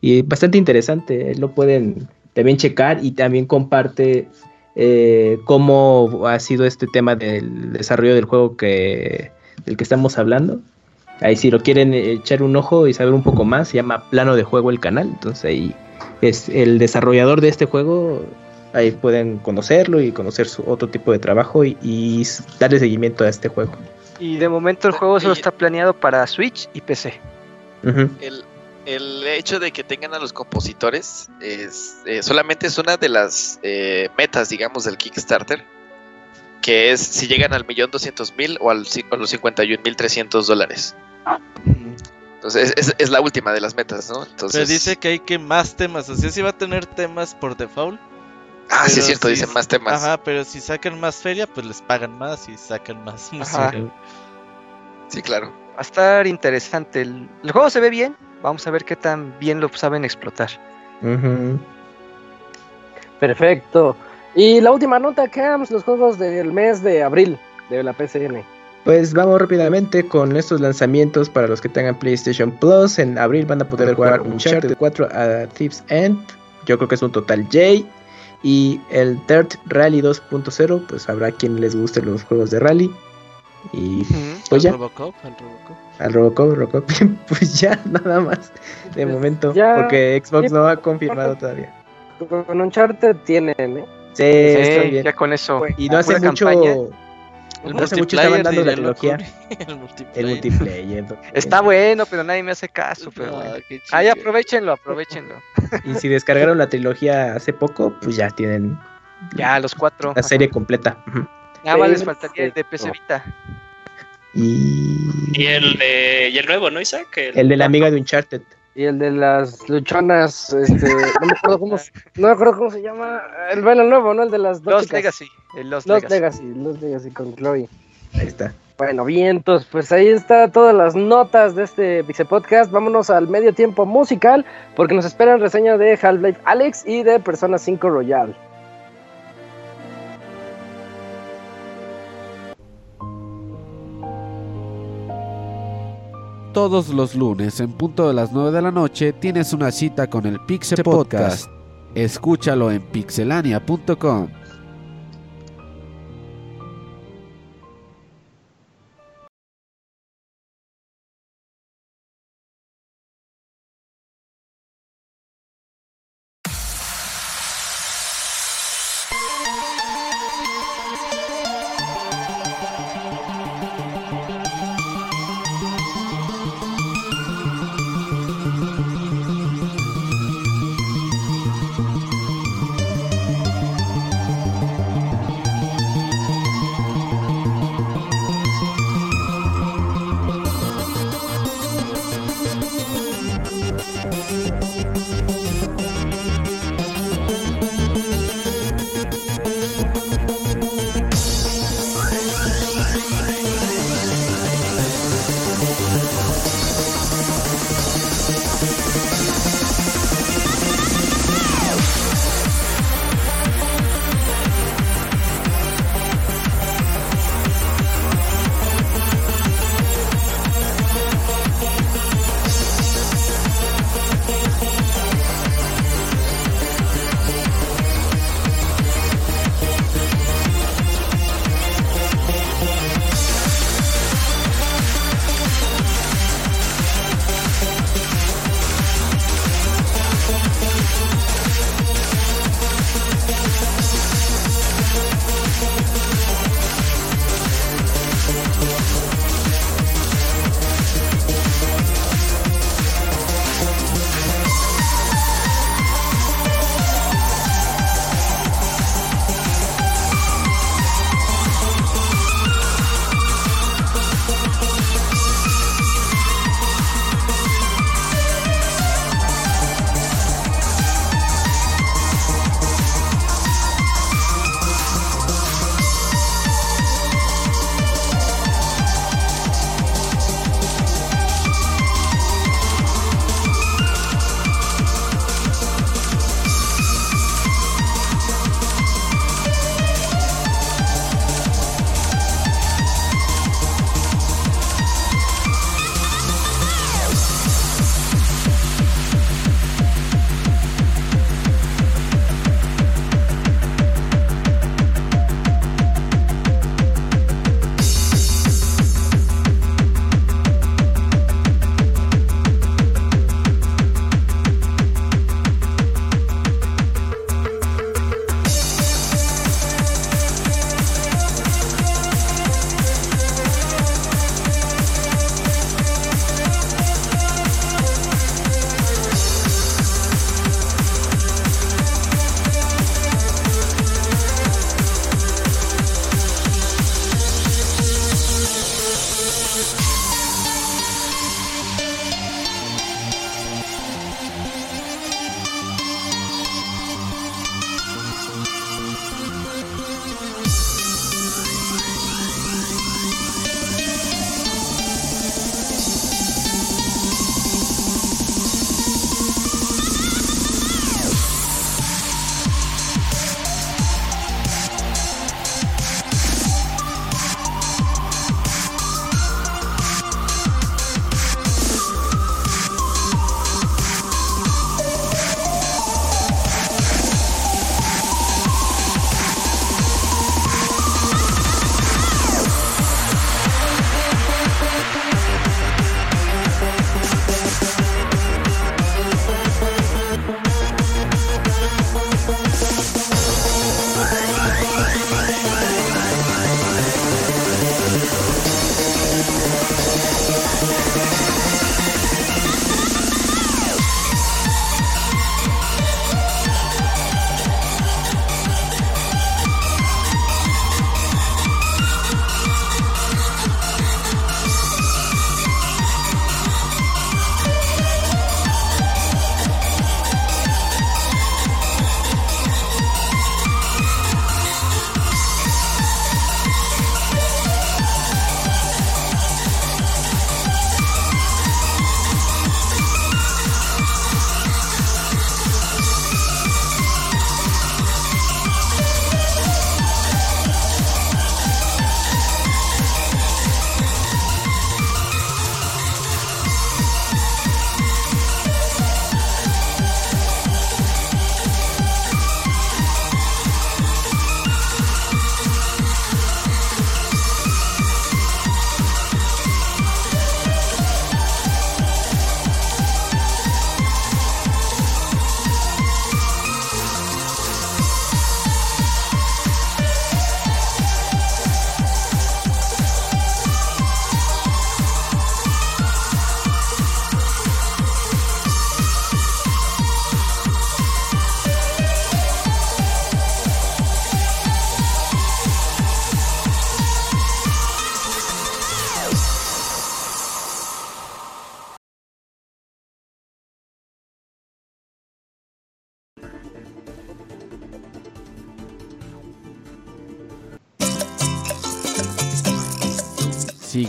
E: y bastante interesante, lo pueden también checar y también comparte eh, cómo ha sido este tema del desarrollo del juego que del que estamos hablando. Ahí si lo quieren echar un ojo y saber un poco más, se llama Plano de Juego el canal. Entonces ahí es el desarrollador de este juego. Ahí pueden conocerlo y conocer su otro tipo de trabajo y, y darle seguimiento a este juego.
H: Y de momento el juego solo está planeado para Switch y PC.
I: el, el hecho de que tengan a los compositores es eh, solamente es una de las eh, metas, digamos, del Kickstarter, que es si llegan al millón doscientos mil o al, los 51 mil trescientos dólares. Entonces es, es la última de las metas, ¿no? Entonces,
G: Pero dice que hay que más temas. O sea, sí va a tener temas por default.
I: ah, sí es cierto,
G: si-
I: dicen más temas.
G: Ajá, pero si sacan más feria, pues les pagan más. Y sacan más
H: Ajá.
G: música.
I: Sí, claro.
H: Va a estar interesante. El, el juego se ve bien. Vamos a ver qué tan bien lo saben explotar.
A: Perfecto. Y la última nota, Cams, los juegos del mes de abril de la PCN.
E: Pues vamos rápidamente con estos lanzamientos para los que tengan PlayStation Plus. En abril van a poder jugar Uncharted 4 a Thief's End. Yo creo que es un total J. Y el Dirt Rally 2.0, pues habrá quien les guste los juegos de rally. Y pues ya,
G: Al Robocop, al Robocop.
E: al Robocop, Robocop, pues ya, nada más de momento.
A: ya.
E: Porque Xbox no ha confirmado todavía.
A: Con Uncharted tienen, ¿eh?
E: Sí,
H: Sí,
E: bien.
H: ya con eso.
E: Y no hace mucho.
H: campaña.
G: El
E: No hace mucho estaban dando la trilogía.
G: El multiplayer.
E: El multiplayer.
H: Está bueno, pero nadie me hace caso. Pero
G: Ah, chido.
H: aprovechenlo, aprovechenlo.
E: Y si descargaron la trilogía hace poco, pues ya tienen
H: Ya, los cuatro.
E: la serie completa.
H: Nada más les faltaría el de PC Vita.
E: Y
C: Y el de y el nuevo, ¿no, Isaac? El,
E: el de la amiga de Uncharted.
A: Y el de las luchonas, este, no me acuerdo cómo, no me acuerdo cómo se llama. El bueno, nuevo, ¿no? El de las dos
H: Los
A: chicas.
H: Legacy. El Los,
A: Los
H: Legacy.
A: Legacy, Los Legacy con Chloe.
E: Ahí está.
A: Bueno, vientos, pues ahí está todas las notas de este Pixel Podcast. Vámonos al medio tiempo musical, porque nos esperan reseñas de Half-Life Alex y de Persona 5 Royal.
B: Todos los lunes en punto de las 9 de la noche tienes una cita con el Pixel Podcast. Escúchalo en pixelania.com.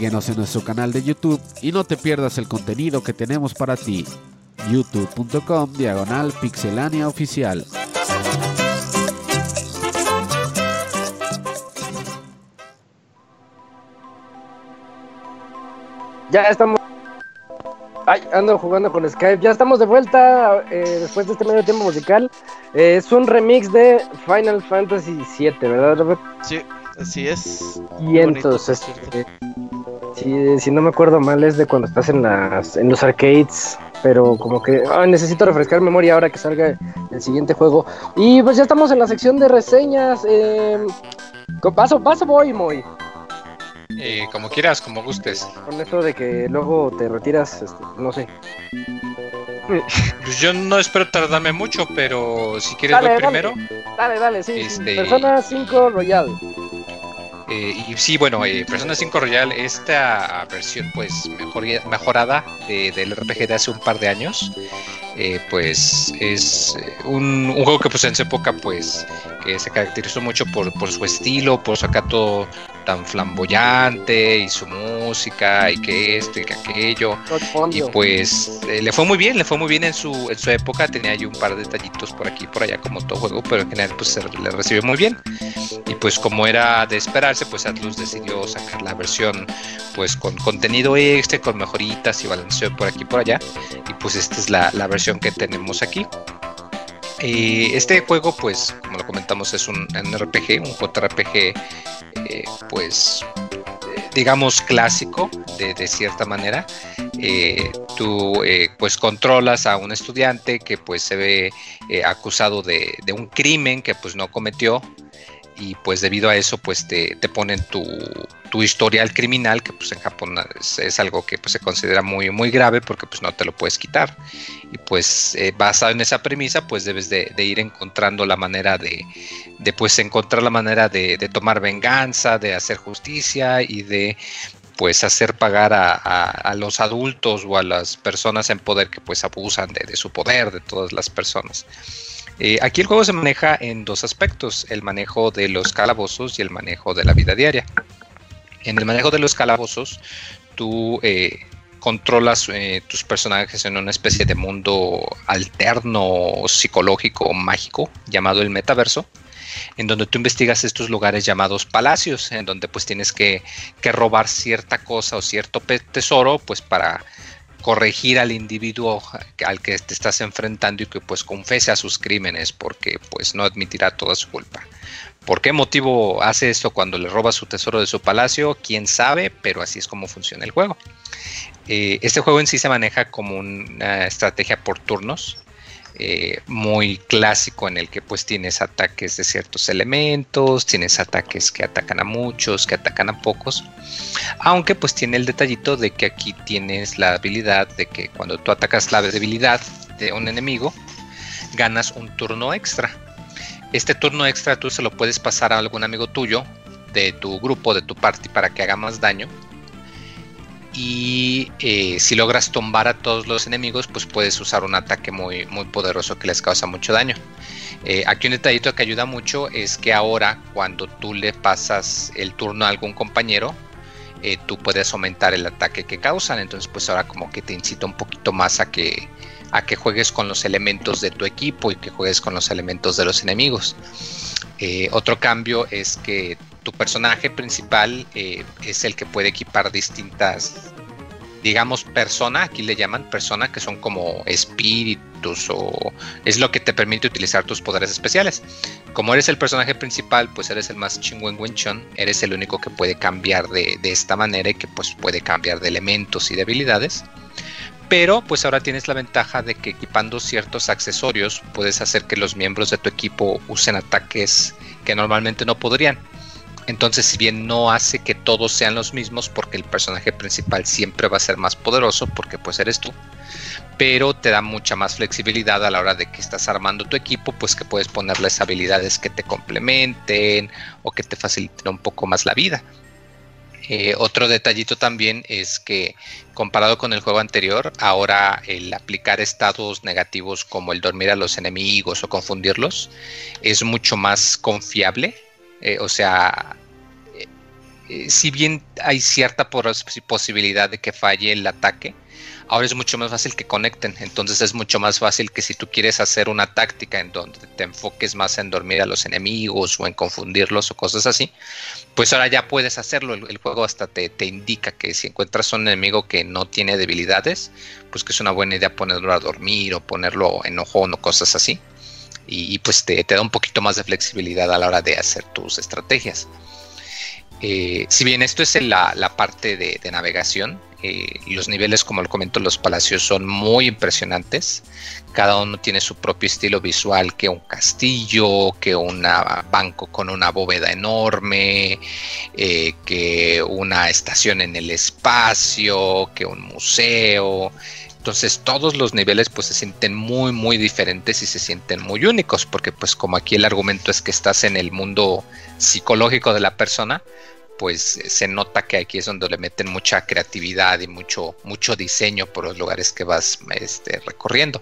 B: Síguenos en nuestro canal de YouTube y no te pierdas el contenido que tenemos para ti. youtube.com diagonal pixelania oficial.
A: Ya estamos. Ay, ando jugando con Skype. Ya estamos de vuelta eh, después de este medio tiempo musical. Eh, es un remix de Final Fantasy VII, ¿verdad, Robert?
G: Sí, así es.
A: Y entonces, este, si, si no me acuerdo mal, es de cuando estás en, las, en los arcades. Pero como que ay, necesito refrescar memoria ahora que salga el siguiente juego. Y pues ya estamos en la sección de reseñas. Eh, paso, paso, voy, muy.
D: Eh, como quieras, como gustes.
A: Con eso de que luego te retiras, este, no sé.
D: Pues yo no espero tardarme mucho, pero si quieres
A: Dale,
D: voy
A: dale.
D: primero.
A: Dale, dale, sí. sí.
D: Este-
A: Persona 5 Royal.
D: Eh, y sí, bueno, eh, Persona 5 Royal, esta versión pues mejor, mejorada de- del RPG de hace un par de años, eh, pues es eh, un, un juego que pues en su época pues se caracterizó mucho por, por su estilo, por su acá todo tan flamboyante y su música y que esto y que aquello. Y pues eh, le fue muy bien, le fue muy bien en su, en su época, tenía ahí un par de detallitos por aquí y por allá como todo juego, pero en general pues se le recibió muy bien. Y pues como era de esperarse, pues Atlus decidió sacar la versión pues con contenido extra, con mejoritas y balanceo por aquí y por allá. Y pues esta es la, la versión que tenemos aquí. Eh, este juego, pues, como lo comentamos, es un RPG, un JRPG, eh, pues, digamos, clásico, de, de cierta manera. Eh, tú, eh, pues, controlas a un estudiante que, pues, se ve eh, acusado de, de un crimen que, pues, no cometió. Y pues debido a eso, pues te, te ponen tu, tu historial criminal, que pues en Japón es, algo que pues, se considera muy, muy grave porque pues no te lo puedes quitar y pues eh, basado en esa premisa pues debes de, de ir encontrando la manera de, de pues encontrar la manera de, de, tomar venganza, de hacer justicia y de pues hacer pagar a, a, a, los adultos o a las personas en poder que pues abusan de, de su poder, de todas las personas. Eh, aquí el juego se maneja en dos aspectos, el manejo de los calabozos y el manejo de la vida diaria. En el manejo de los calabozos, tú eh, controlas eh, tus personajes en una especie de mundo alterno, psicológico, mágico, llamado el metaverso, en donde tú investigas estos lugares llamados palacios, en donde pues tienes que, que robar cierta cosa o cierto tesoro, pues para corregir al individuo al que te estás enfrentando y que pues confese a sus crímenes porque pues no admitirá toda su culpa. ¿Por qué motivo hace esto cuando le roba su tesoro de su palacio? Quién sabe, pero así es como funciona el juego. Eh, este juego en sí se maneja como una estrategia por turnos, eh, muy clásico en el que pues tienes ataques de ciertos elementos, tienes ataques que atacan a muchos, que atacan a pocos, aunque pues tiene el detallito de que aquí tienes la habilidad de que cuando tú atacas la debilidad de un enemigo, ganas un turno extra. Este turno extra tú se lo puedes pasar a algún amigo tuyo de tu grupo, de tu party para que haga más daño y eh, si logras tumbar a todos los enemigos, pues puedes usar un ataque muy, muy poderoso que les causa mucho daño. Eh, aquí un detallito que ayuda mucho es que ahora cuando tú le pasas el turno a algún compañero, eh, tú puedes aumentar el ataque que causan. Entonces pues ahora como que te incita un poquito más a que, a que juegues con los elementos de tu equipo y que juegues con los elementos de los enemigos. otro cambio es que tu personaje principal eh, es el que puede equipar distintas, digamos, personas, aquí le llaman personas que son como espíritus o es lo que te permite utilizar tus poderes especiales. Como eres el personaje principal, pues eres el más chingüengüenchón, eres el único que puede cambiar de, esta manera y que pues puede cambiar de elementos y de habilidades. Pero pues ahora tienes la ventaja de que equipando ciertos accesorios puedes hacer que los miembros de tu equipo usen ataques que normalmente no podrían. Entonces, si bien no hace que todos sean los mismos, porque el personaje principal siempre va a ser más poderoso, porque pues eres tú, pero te da mucha más flexibilidad a la hora de que estás armando tu equipo, pues que puedes ponerles habilidades que te complementen o que te faciliten un poco más la vida. Eh, otro detallito también es que comparado con el juego anterior, ahora el aplicar estados negativos como el dormir a los enemigos o confundirlos es mucho más confiable. Eh, o sea, eh, si bien hay cierta posibilidad de que falle el ataque, ahora es mucho más fácil que conecten. Entonces es mucho más fácil que si tú quieres hacer una táctica en donde te enfoques más en dormir a los enemigos o en confundirlos o cosas así, pues ahora ya puedes hacerlo. El, juego hasta te, indica que si encuentras un enemigo que no tiene debilidades, pues que es una buena idea ponerlo a dormir o ponerlo en ojo o cosas así. Y, pues te, da un poquito más de flexibilidad a la hora de hacer tus estrategias. Eh, si bien esto es la, parte de, navegación, eh, los niveles, como lo comento, los palacios son muy impresionantes. Cada uno tiene su propio estilo visual, que un castillo, que un banco con una bóveda enorme, eh, que una estación en el espacio, que un museo. Entonces todos los niveles pues se sienten muy muy diferentes y se sienten muy únicos porque pues como aquí el argumento es que estás en el mundo psicológico de la persona, pues se nota que aquí es donde le meten mucha creatividad y mucho, mucho diseño por los lugares que vas este, recorriendo.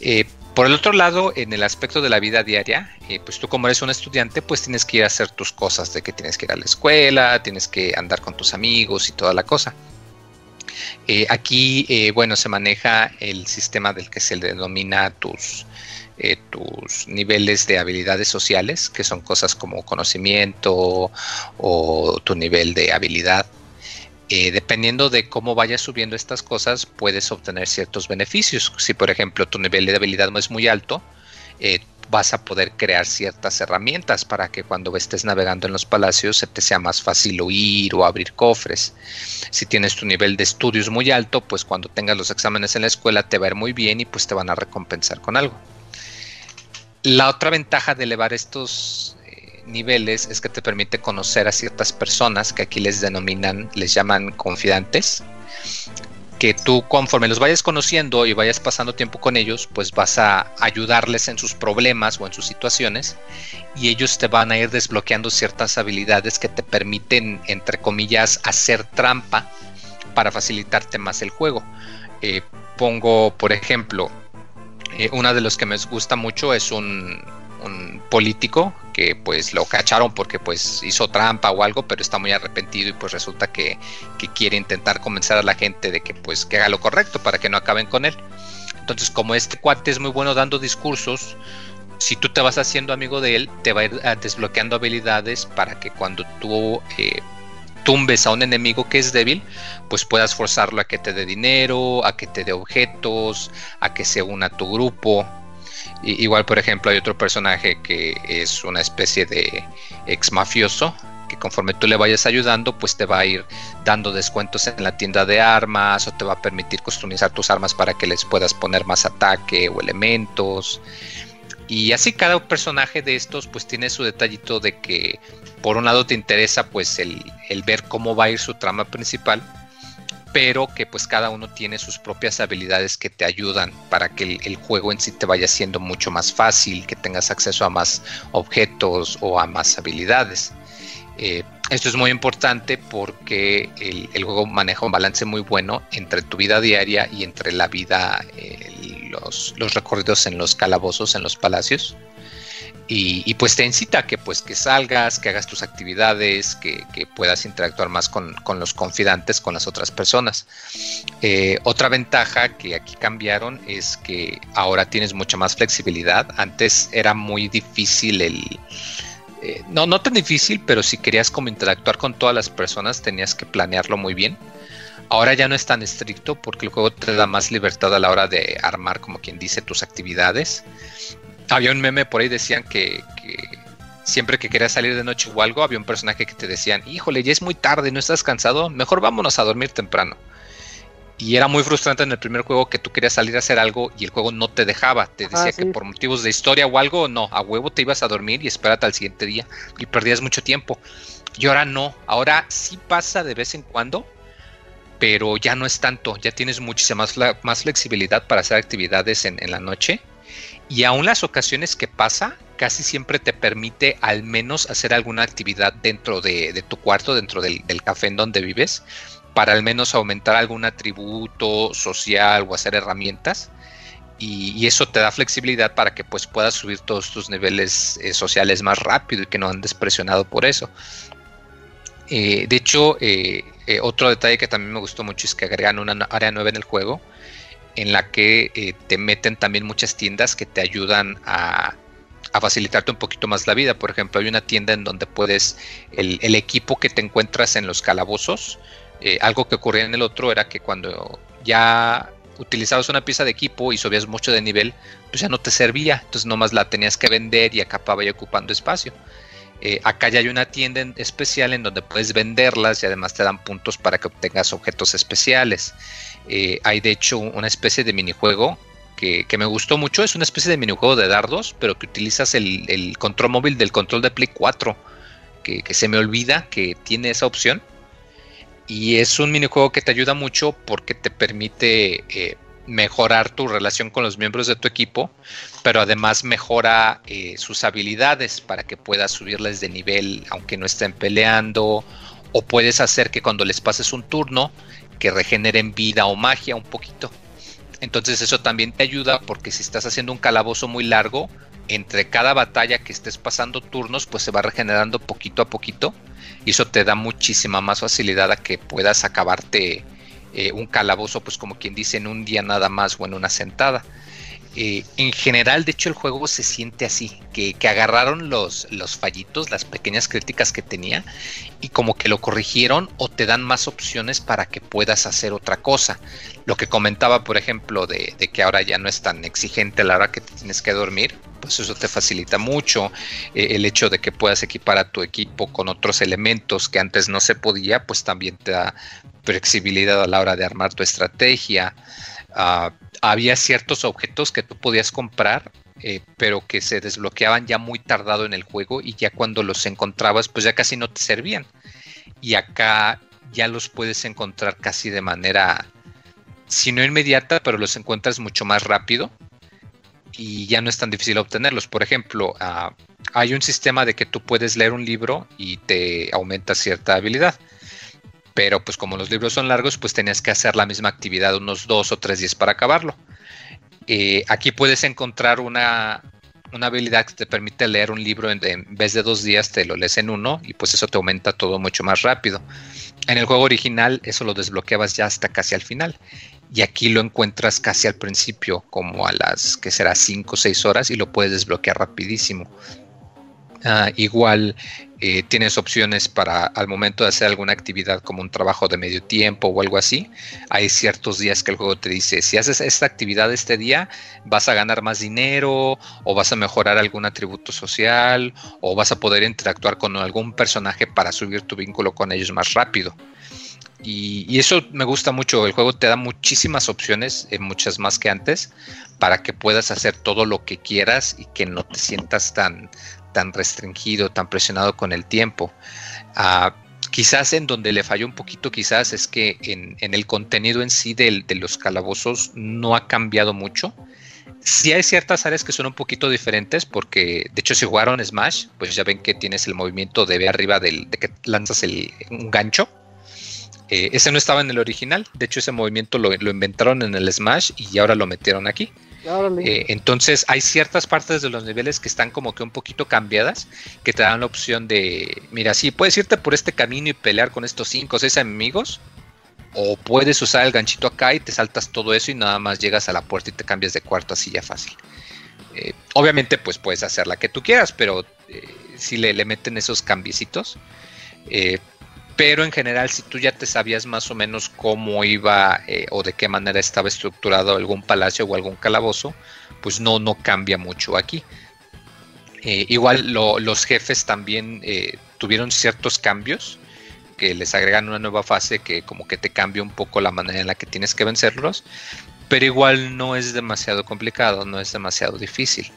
D: Eh, por el otro lado, en el aspecto de la vida diaria, eh, pues tú como eres un estudiante, pues tienes que ir a hacer tus cosas, de que tienes que ir a la escuela, tienes que andar con tus amigos y toda la cosa. Aquí, bueno, se maneja el sistema del que se denomina tus, eh, tus niveles de habilidades sociales, que son cosas como conocimiento o tu nivel de habilidad. Eh, dependiendo de cómo vayas subiendo estas cosas, puedes obtener ciertos beneficios. Si, por ejemplo, tu nivel de habilidad no es muy alto, eh, vas a poder crear ciertas herramientas para que cuando estés navegando en los palacios se te sea más fácil huir o abrir cofres. Si tienes tu nivel de estudios muy alto, pues cuando tengas los exámenes en la escuela te va a ir muy bien y pues te van a recompensar con algo. La otra ventaja de elevar estos eh, niveles es que te permite conocer a ciertas personas que aquí les denominan, les llaman confidantes, que tú conforme los vayas conociendo y vayas pasando tiempo con ellos, pues vas a ayudarles en sus problemas o en sus situaciones y ellos te van a ir desbloqueando ciertas habilidades que te permiten, entre comillas, hacer trampa para facilitarte más el juego. Eh, pongo, por ejemplo, eh, una de los que me gusta mucho es un, político que pues lo cacharon porque pues hizo trampa o algo, pero está muy arrepentido y pues resulta que, quiere intentar convencer a la gente de que pues que haga lo correcto para que no acaben con él. Entonces como este cuate es muy bueno dando discursos, si tú te vas haciendo amigo de él, te va a ir ah, desbloqueando habilidades para que cuando tú eh, tumbes a un enemigo que es débil, pues puedas forzarlo a que te dé dinero, a que te dé objetos, a que se una a tu grupo. Igual, por ejemplo, hay otro personaje que es una especie de ex mafioso que conforme tú le vayas ayudando, pues te va a ir dando descuentos en la tienda de armas o te va a permitir customizar tus armas para que les puedas poner más ataque o elementos. Y así cada personaje de estos pues tiene su detallito de que por un lado te interesa pues el, ver cómo va a ir su trama principal, pero que pues cada uno tiene sus propias habilidades que te ayudan para que el, juego en sí te vaya siendo mucho más fácil, que tengas acceso a más objetos o a más habilidades. Eh, esto es muy importante porque el, juego maneja un balance muy bueno entre tu vida diaria y entre la vida, los, los recorridos en los calabozos, en los palacios. Y, pues te incita que pues que salgas, que hagas tus actividades, que, puedas interactuar más con, los confidantes, con las otras personas. Eh, otra ventaja que aquí cambiaron es que ahora tienes mucha más flexibilidad. Antes era muy difícil el... Eh, no, no tan difícil, pero si querías como interactuar con todas las personas tenías que planearlo muy bien. Ahora ya no es tan estricto porque el juego te da más libertad a la hora de armar, como quien dice, tus actividades había un meme por ahí decían que, siempre que querías salir de noche o algo, había un personaje que te decían, híjole, ya es muy tarde, no estás cansado, mejor vámonos a dormir temprano. Y era muy frustrante en el primer juego que tú querías salir a hacer algo y el juego no te dejaba. Te decía que por motivos de historia o algo, no, a huevo te ibas a dormir y espérate al siguiente día. Y perdías mucho tiempo. Y ahora no, ahora sí pasa de vez en cuando, pero ya no es tanto. Ya tienes muchísima más, más flexibilidad para hacer actividades en, en la noche y aún las ocasiones que pasa, casi siempre te permite al menos hacer alguna actividad dentro de, tu cuarto, dentro del, café en donde vives, para al menos aumentar algún atributo social o hacer herramientas. Y, eso te da flexibilidad para que pues puedas subir todos tus niveles eh, sociales más rápido y que no andes presionado por eso. Eh, de hecho, eh, eh, otro detalle que también me gustó mucho es que agregan una área nueva en el juego en la que te meten también muchas tiendas que te ayudan a, facilitarte un poquito más la vida. Por ejemplo, hay una tienda en donde puedes, el, equipo que te encuentras en los calabozos, algo que ocurría en el otro era que cuando ya utilizabas una pieza de equipo y subías mucho de nivel, pues ya no te servía, entonces nomás la tenías que vender y acababa ya ocupando espacio. Eh, acá ya hay una tienda especial en donde puedes venderlas y además te dan puntos para que obtengas objetos especiales. Eh, hay de hecho una especie de minijuego que, me gustó mucho. Es una especie de minijuego de dardos, pero que utilizas el, control móvil del control de Play 4. Que, se me olvida que tiene esa opción. Y es un minijuego que te ayuda mucho porque te permite eh, mejorar tu relación con los miembros de tu equipo, pero además mejora eh, sus habilidades para que puedas subirles de nivel aunque no estén peleando, o puedes hacer que cuando les pases un turno, que regeneren vida o magia un poquito. Entonces eso también te ayuda porque si estás haciendo un calabozo muy largo, entre cada batalla que estés pasando turnos, pues se va regenerando poquito a poquito y eso te da muchísima más facilidad a que puedas acabarte eh, un calabozo, pues como quien dice, en un día nada más o en una sentada. Eh, en general, de hecho, el juego se siente así, que, agarraron los, los, fallitos, las pequeñas críticas que tenía, y como que lo corrigieron o te dan más opciones para que puedas hacer otra cosa. Lo que comentaba, por ejemplo, de, que ahora ya no es tan exigente a la hora que tienes que dormir, pues eso te facilita mucho. Eh, el hecho de que puedas equipar a tu equipo con otros elementos que antes no se podía, pues también te da flexibilidad a la hora de armar tu estrategia. Ah, había ciertos objetos que tú podías comprar, eh, pero que se desbloqueaban ya muy tardado en el juego y ya cuando los encontrabas, pues ya casi no te servían. Y acá ya los puedes encontrar casi de manera, si no inmediata, pero los encuentras mucho más rápido y ya no es tan difícil obtenerlos. Por ejemplo, ah, hay un sistema de que tú puedes leer un libro y te aumenta cierta habilidad pero pues como los libros son largos, pues tenías que hacer la misma actividad unos dos o tres días para acabarlo. Eh, aquí puedes encontrar una, habilidad que te permite leer un libro en, vez de dos días, te lo lees en uno y pues eso te aumenta todo mucho más rápido. En el juego original eso lo desbloqueabas ya hasta casi al final y aquí lo encuentras casi al principio, como a las que será 5 o 6 horas y lo puedes desbloquear rapidísimo. Ah, igual eh, tienes opciones para al momento de hacer alguna actividad como un trabajo de medio tiempo o algo así. Hay ciertos días que el juego te dice, si haces esta actividad este día, vas a ganar más dinero o vas a mejorar algún atributo social o vas a poder interactuar con algún personaje para subir tu vínculo con ellos más rápido. Y, eso me gusta mucho. El juego te da muchísimas opciones, eh, muchas más que antes, para que puedas hacer todo lo que quieras y que no te sientas tan, tan restringido, tan presionado con el tiempo. Ah, quizás en donde le falló un poquito, quizás es que en, el contenido en sí de los calabozos no ha cambiado mucho. Sí hay ciertas áreas que son un poquito diferentes porque, de hecho, si jugaron Smash, pues ya ven que tienes el movimiento de ver arriba del, de que lanzas el, un gancho. Eh, ese no estaba en el original, de hecho ese movimiento lo, lo inventaron en el Smash y ahora lo metieron aquí. Eh, entonces hay ciertas partes de los niveles que están como que un poquito cambiadas, que te dan la opción de, mira, sí, puedes irte por este camino y pelear con estos 5 o 6 enemigos, o puedes usar el ganchito acá y te saltas todo eso y nada más llegas a la puerta y te cambias de cuarto así ya fácil. Eh, obviamente pues puedes hacer la que tú quieras, pero eh, si le, le, meten esos cambiecitos. Pero en general, si tú ya te sabías más o menos cómo iba eh, o de qué manera estaba estructurado algún palacio o algún calabozo, pues no, no cambia mucho aquí. Eh, igual los jefes también eh, tuvieron ciertos cambios que les agregan una nueva fase que como que te cambia un poco la manera en la que tienes que vencerlos, pero igual no es demasiado complicado, no es demasiado difícil.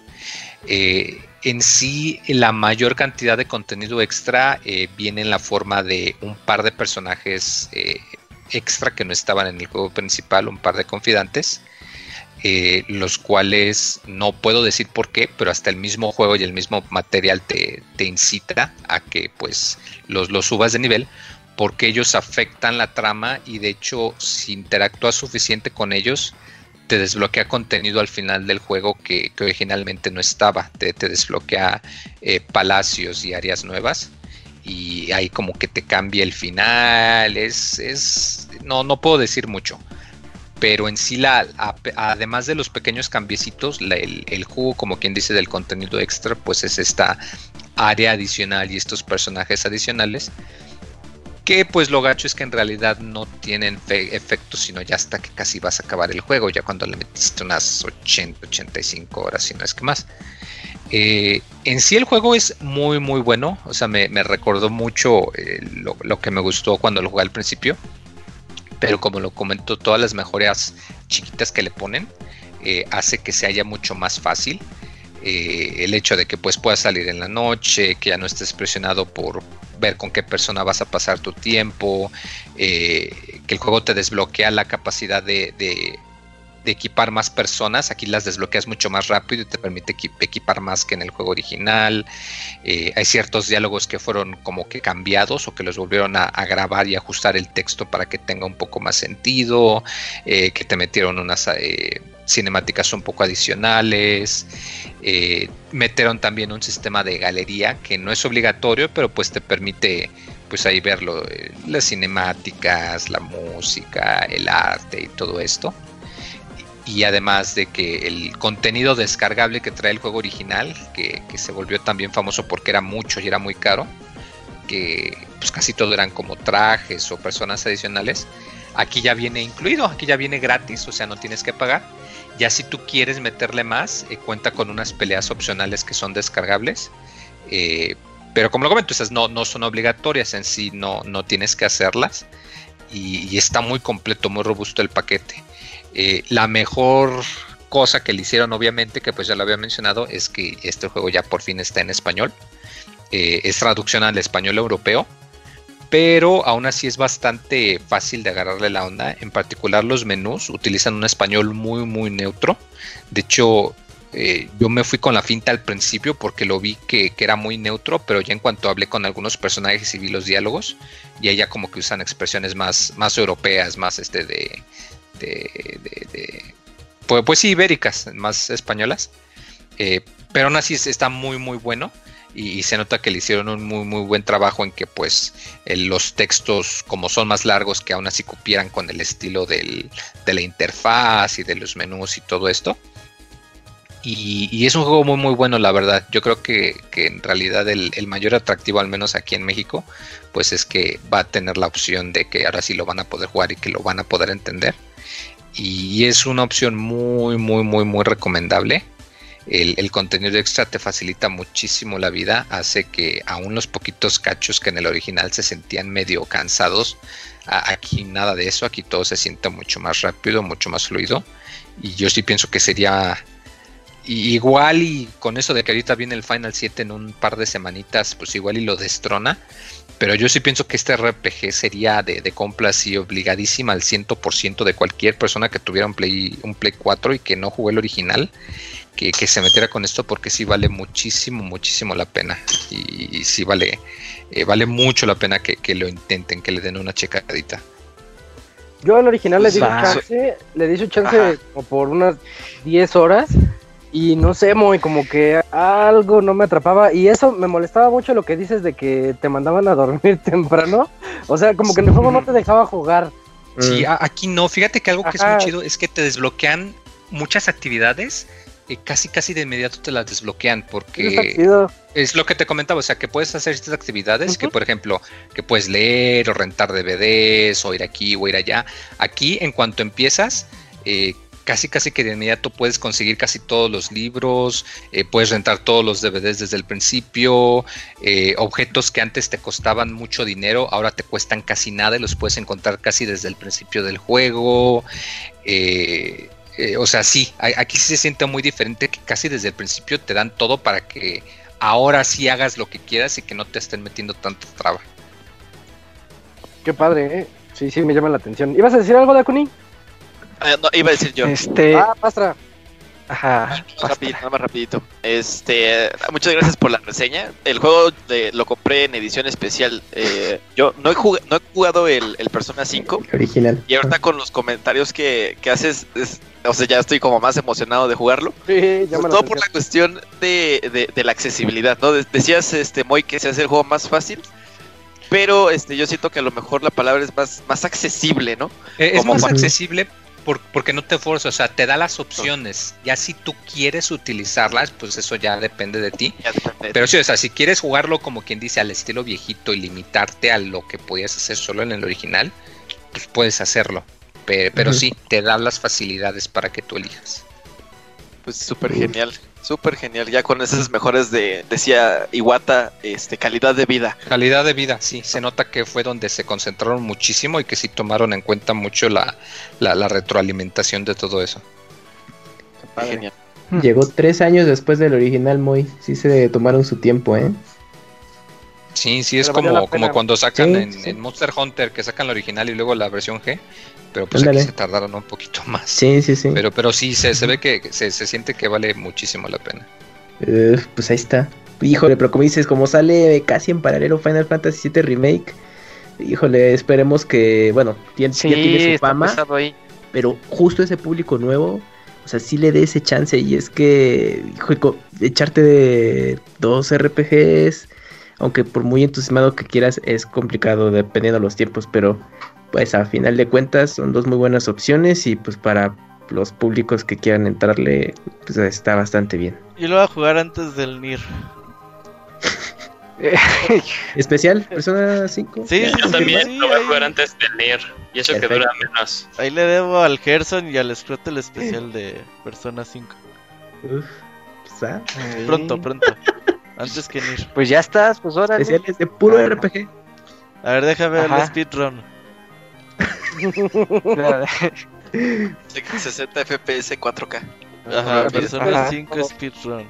D: Eh, en sí, la mayor cantidad de contenido extra eh, viene en la forma de un par de personajes eh, extra que no estaban en el juego principal, un par de confidantes, los cuales no puedo decir por qué, pero hasta el mismo juego y el mismo material te, incita a que pues los, los subas de nivel, porque ellos afectan la trama y de hecho si interactúas suficiente con ellos, te desbloquea contenido al final del juego que, originalmente no estaba. Te, desbloquea eh, palacios y áreas nuevas. y ahí como que te cambia el final. Es, es no, no puedo decir mucho. Pero en sí, la, además de los pequeños cambiecitos, el, el, jugo, como quien dice, del contenido extra, pues es esta área adicional y estos personajes adicionales. Que pues lo gacho es que en realidad no tienen efectos, sino ya hasta que casi vas a acabar el juego, ya cuando le metiste unas 80, 85 horas, si no es que más. Eh, en sí el juego es muy muy bueno, o sea, me, recordó mucho eh, lo, que me gustó cuando lo jugué al principio, pero como lo comentó, todas las mejoras chiquitas que le ponen eh, hace que se haya mucho más fácil. El hecho de que pues puedas salir en la noche, que ya no estés presionado por ver con qué persona vas a pasar tu tiempo, que el juego te desbloquea la capacidad de equipar más personas. Aquí las desbloqueas mucho más rápido y te permite equipar más que en el juego original. Eh, hay ciertos diálogos que fueron como que cambiados o que los volvieron a, grabar y ajustar el texto para que tenga un poco más sentido. Eh, que te metieron unas eh, cinemáticas un poco adicionales. metieron también un sistema de galería que no es obligatorio, pero pues te permite pues ahí verlo, las cinemáticas, la música, el arte y todo esto y además de que el contenido descargable que trae el juego original, que, se volvió también famoso porque era mucho y era muy caro, que pues casi todo eran como trajes o personas adicionales, aquí ya viene incluido, aquí ya viene gratis, o sea, no tienes que pagar. Ya si tú quieres meterle más, eh, cuenta con unas peleas opcionales que son descargables. Eh, pero como lo comento, esas no, no son obligatorias en sí, no, no tienes que hacerlas. y, está muy completo, muy robusto el paquete. Eh, la mejor cosa que le hicieron, obviamente, que pues ya lo había mencionado, es que este juego ya por fin está en español. Es traducción al español europeo, pero aún así es bastante fácil de agarrarle la onda. En particular los menús utilizan un español muy muy neutro. De hecho, eh, yo me fui con la finta al principio porque lo vi que, era muy neutro, pero ya en cuanto hablé con algunos personajes y vi los diálogos, ya ya como que usan expresiones más, más europeas, más este de, de, pues, pues, sí, ibéricas, más españolas. Eh, pero aún así está muy, muy bueno. Y, se nota que le hicieron un muy, muy buen trabajo en que, pues, los textos, como son más largos, que aún así cupieran con el estilo de la interfaz y de los menús y todo esto. Y, es un juego muy muy bueno, la verdad. Yo creo que, en realidad el, mayor atractivo, al menos aquí en México, pues es que va a tener la opción de que ahora sí lo van a poder jugar y que lo van a poder entender y es una opción muy, muy, muy, muy recomendable. El, contenido extra te facilita muchísimo la vida, hace que aún los poquitos cachos que en el original se sentían medio cansados, aquí nada de eso, aquí todo se siente mucho más rápido, mucho más fluido. Y yo sí pienso que sería igual y con eso de que ahorita viene el Final 7 en un par de semanitas, pues igual y lo destrona. Pero yo sí pienso que este RPG sería de, de compra así obligadísima al 100% de cualquier persona que tuviera un Play, un Play 4 y que no jugó el original, que, se metiera con esto porque sí vale muchísimo, muchísimo la pena. Y, sí vale, eh, vale mucho la pena que, lo intenten, que le den una checadita.
A: Yo al original le di un chance, le di su chance por unas 10 horas y no sé, muy como que algo no me atrapaba. Y eso me molestaba mucho lo que dices de que te mandaban a dormir temprano. O sea, como que en el juego no te dejaba jugar.
D: Sí, mm. aquí no. Fíjate que algo que es muy chido es que te desbloquean muchas actividades. Y casi casi de inmediato te las desbloquean porque es lo que te comentaba, o sea que puedes hacer estas actividades que por ejemplo que puedes leer o rentar DVDs o ir aquí o ir allá. Aquí en cuanto empiezas eh, casi casi que de inmediato puedes conseguir casi todos los libros, eh, puedes rentar todos los DVDs desde el principio, eh, objetos que antes te costaban mucho dinero, ahora te cuestan casi nada y los puedes encontrar casi desde el principio del juego. Eh, o sea, sí, aquí sí se siente muy diferente que casi desde el principio te dan todo para que ahora sí hagas lo que quieras y que no te estén metiendo tanto traba.
A: Qué padre, ¿eh? Sí, sí, me llama la atención. ¿Ibas a decir algo, Dakuni?
I: Ah, no, iba a decir yo.
A: Este... Ah, Pastra.
I: Ajá. nada más rapidito. Este, muchas gracias por la reseña. El juego de, lo compré en edición especial. Eh, yo no he, jugado, no he jugado el, Persona 5.
E: Original.
I: Y ahorita con los comentarios que, haces, o sea, ya estoy como más emocionado de jugarlo. Sí, ya todo por la cuestión de, la accesibilidad, ¿no? Decías, este, Moy, que se hace el juego más fácil. pero este yo siento que a lo mejor la palabra es más, más accesible, ¿no?
D: Eh, Es
I: Como
D: más accesible por- porque no te forza, o sea, te da las opciones. Ya si tú quieres utilizarlas, pues eso ya depende de ti. Pero sí, o sea, si quieres jugarlo como quien dice al estilo viejito y limitarte a lo que podías hacer solo en el original, pues puedes hacerlo. Pe- Pero,
E: Ujú.
D: sí, te da las facilidades para que tú elijas.
I: Pues súper genial, súper genial. Ya con esas mejores de, decía Iwata, este, calidad de vida.
D: Calidad de vida, sí, se nota que fue donde se concentraron muchísimo y que sí tomaron en cuenta mucho la, la, la retroalimentación de todo eso.
A: padre.
I: Genial.
E: Llegó tres años después del original, muy. Sí se tomaron su tiempo, ¿eh?
D: Sí, sí, es como, como cuando sacan
E: Sí,
D: en,
E: sí.
D: en Monster Hunter, que sacan la original y luego la versión G, pero pues aquí se tardaron un poquito más.
E: Sí, sí, sí.
D: Pero, pero sí, se, se ve que se, se siente que vale muchísimo la pena.
E: Eh, pues ahí está. Híjole, pero como dices, como sale casi en paralelo Final Fantasy VII Remake, híjole, esperemos que, bueno, tiene,
H: Sí,
E: ya tiene su
H: está
E: fama,
H: ahí.
E: pero justo ese público nuevo, o sea, sí le dé ese chance y es que, hijo, echarte de dos RPGs, aunque por muy entusiasmado que quieras, es complicado dependiendo de los tiempos, pero pues a final de cuentas son dos muy buenas opciones y pues para los públicos que quieran entrarle, pues está bastante bien.
G: Yo lo voy a jugar antes del NIR.
E: ¿Especial? ¿Persona 5?
G: Sí, sí,
C: Yo también
G: sí,
C: lo voy a
G: ahí-
C: jugar antes del Nier. Y eso que dura menos.
G: Ahí le debo al Gerson y al Scrot el especial de Persona 5.
E: Uf, pues, ah,
G: Pronto, pronto. Antes que NIR.
H: Pues ya estás, pues ahora.
E: especiales de puro
H: Ah.
E: RPG.
G: A ver, déjame ver el speedrun.
I: 60 FPS 4K.
G: Ajá. Persona
H: Ajá.
G: 5 speedrun.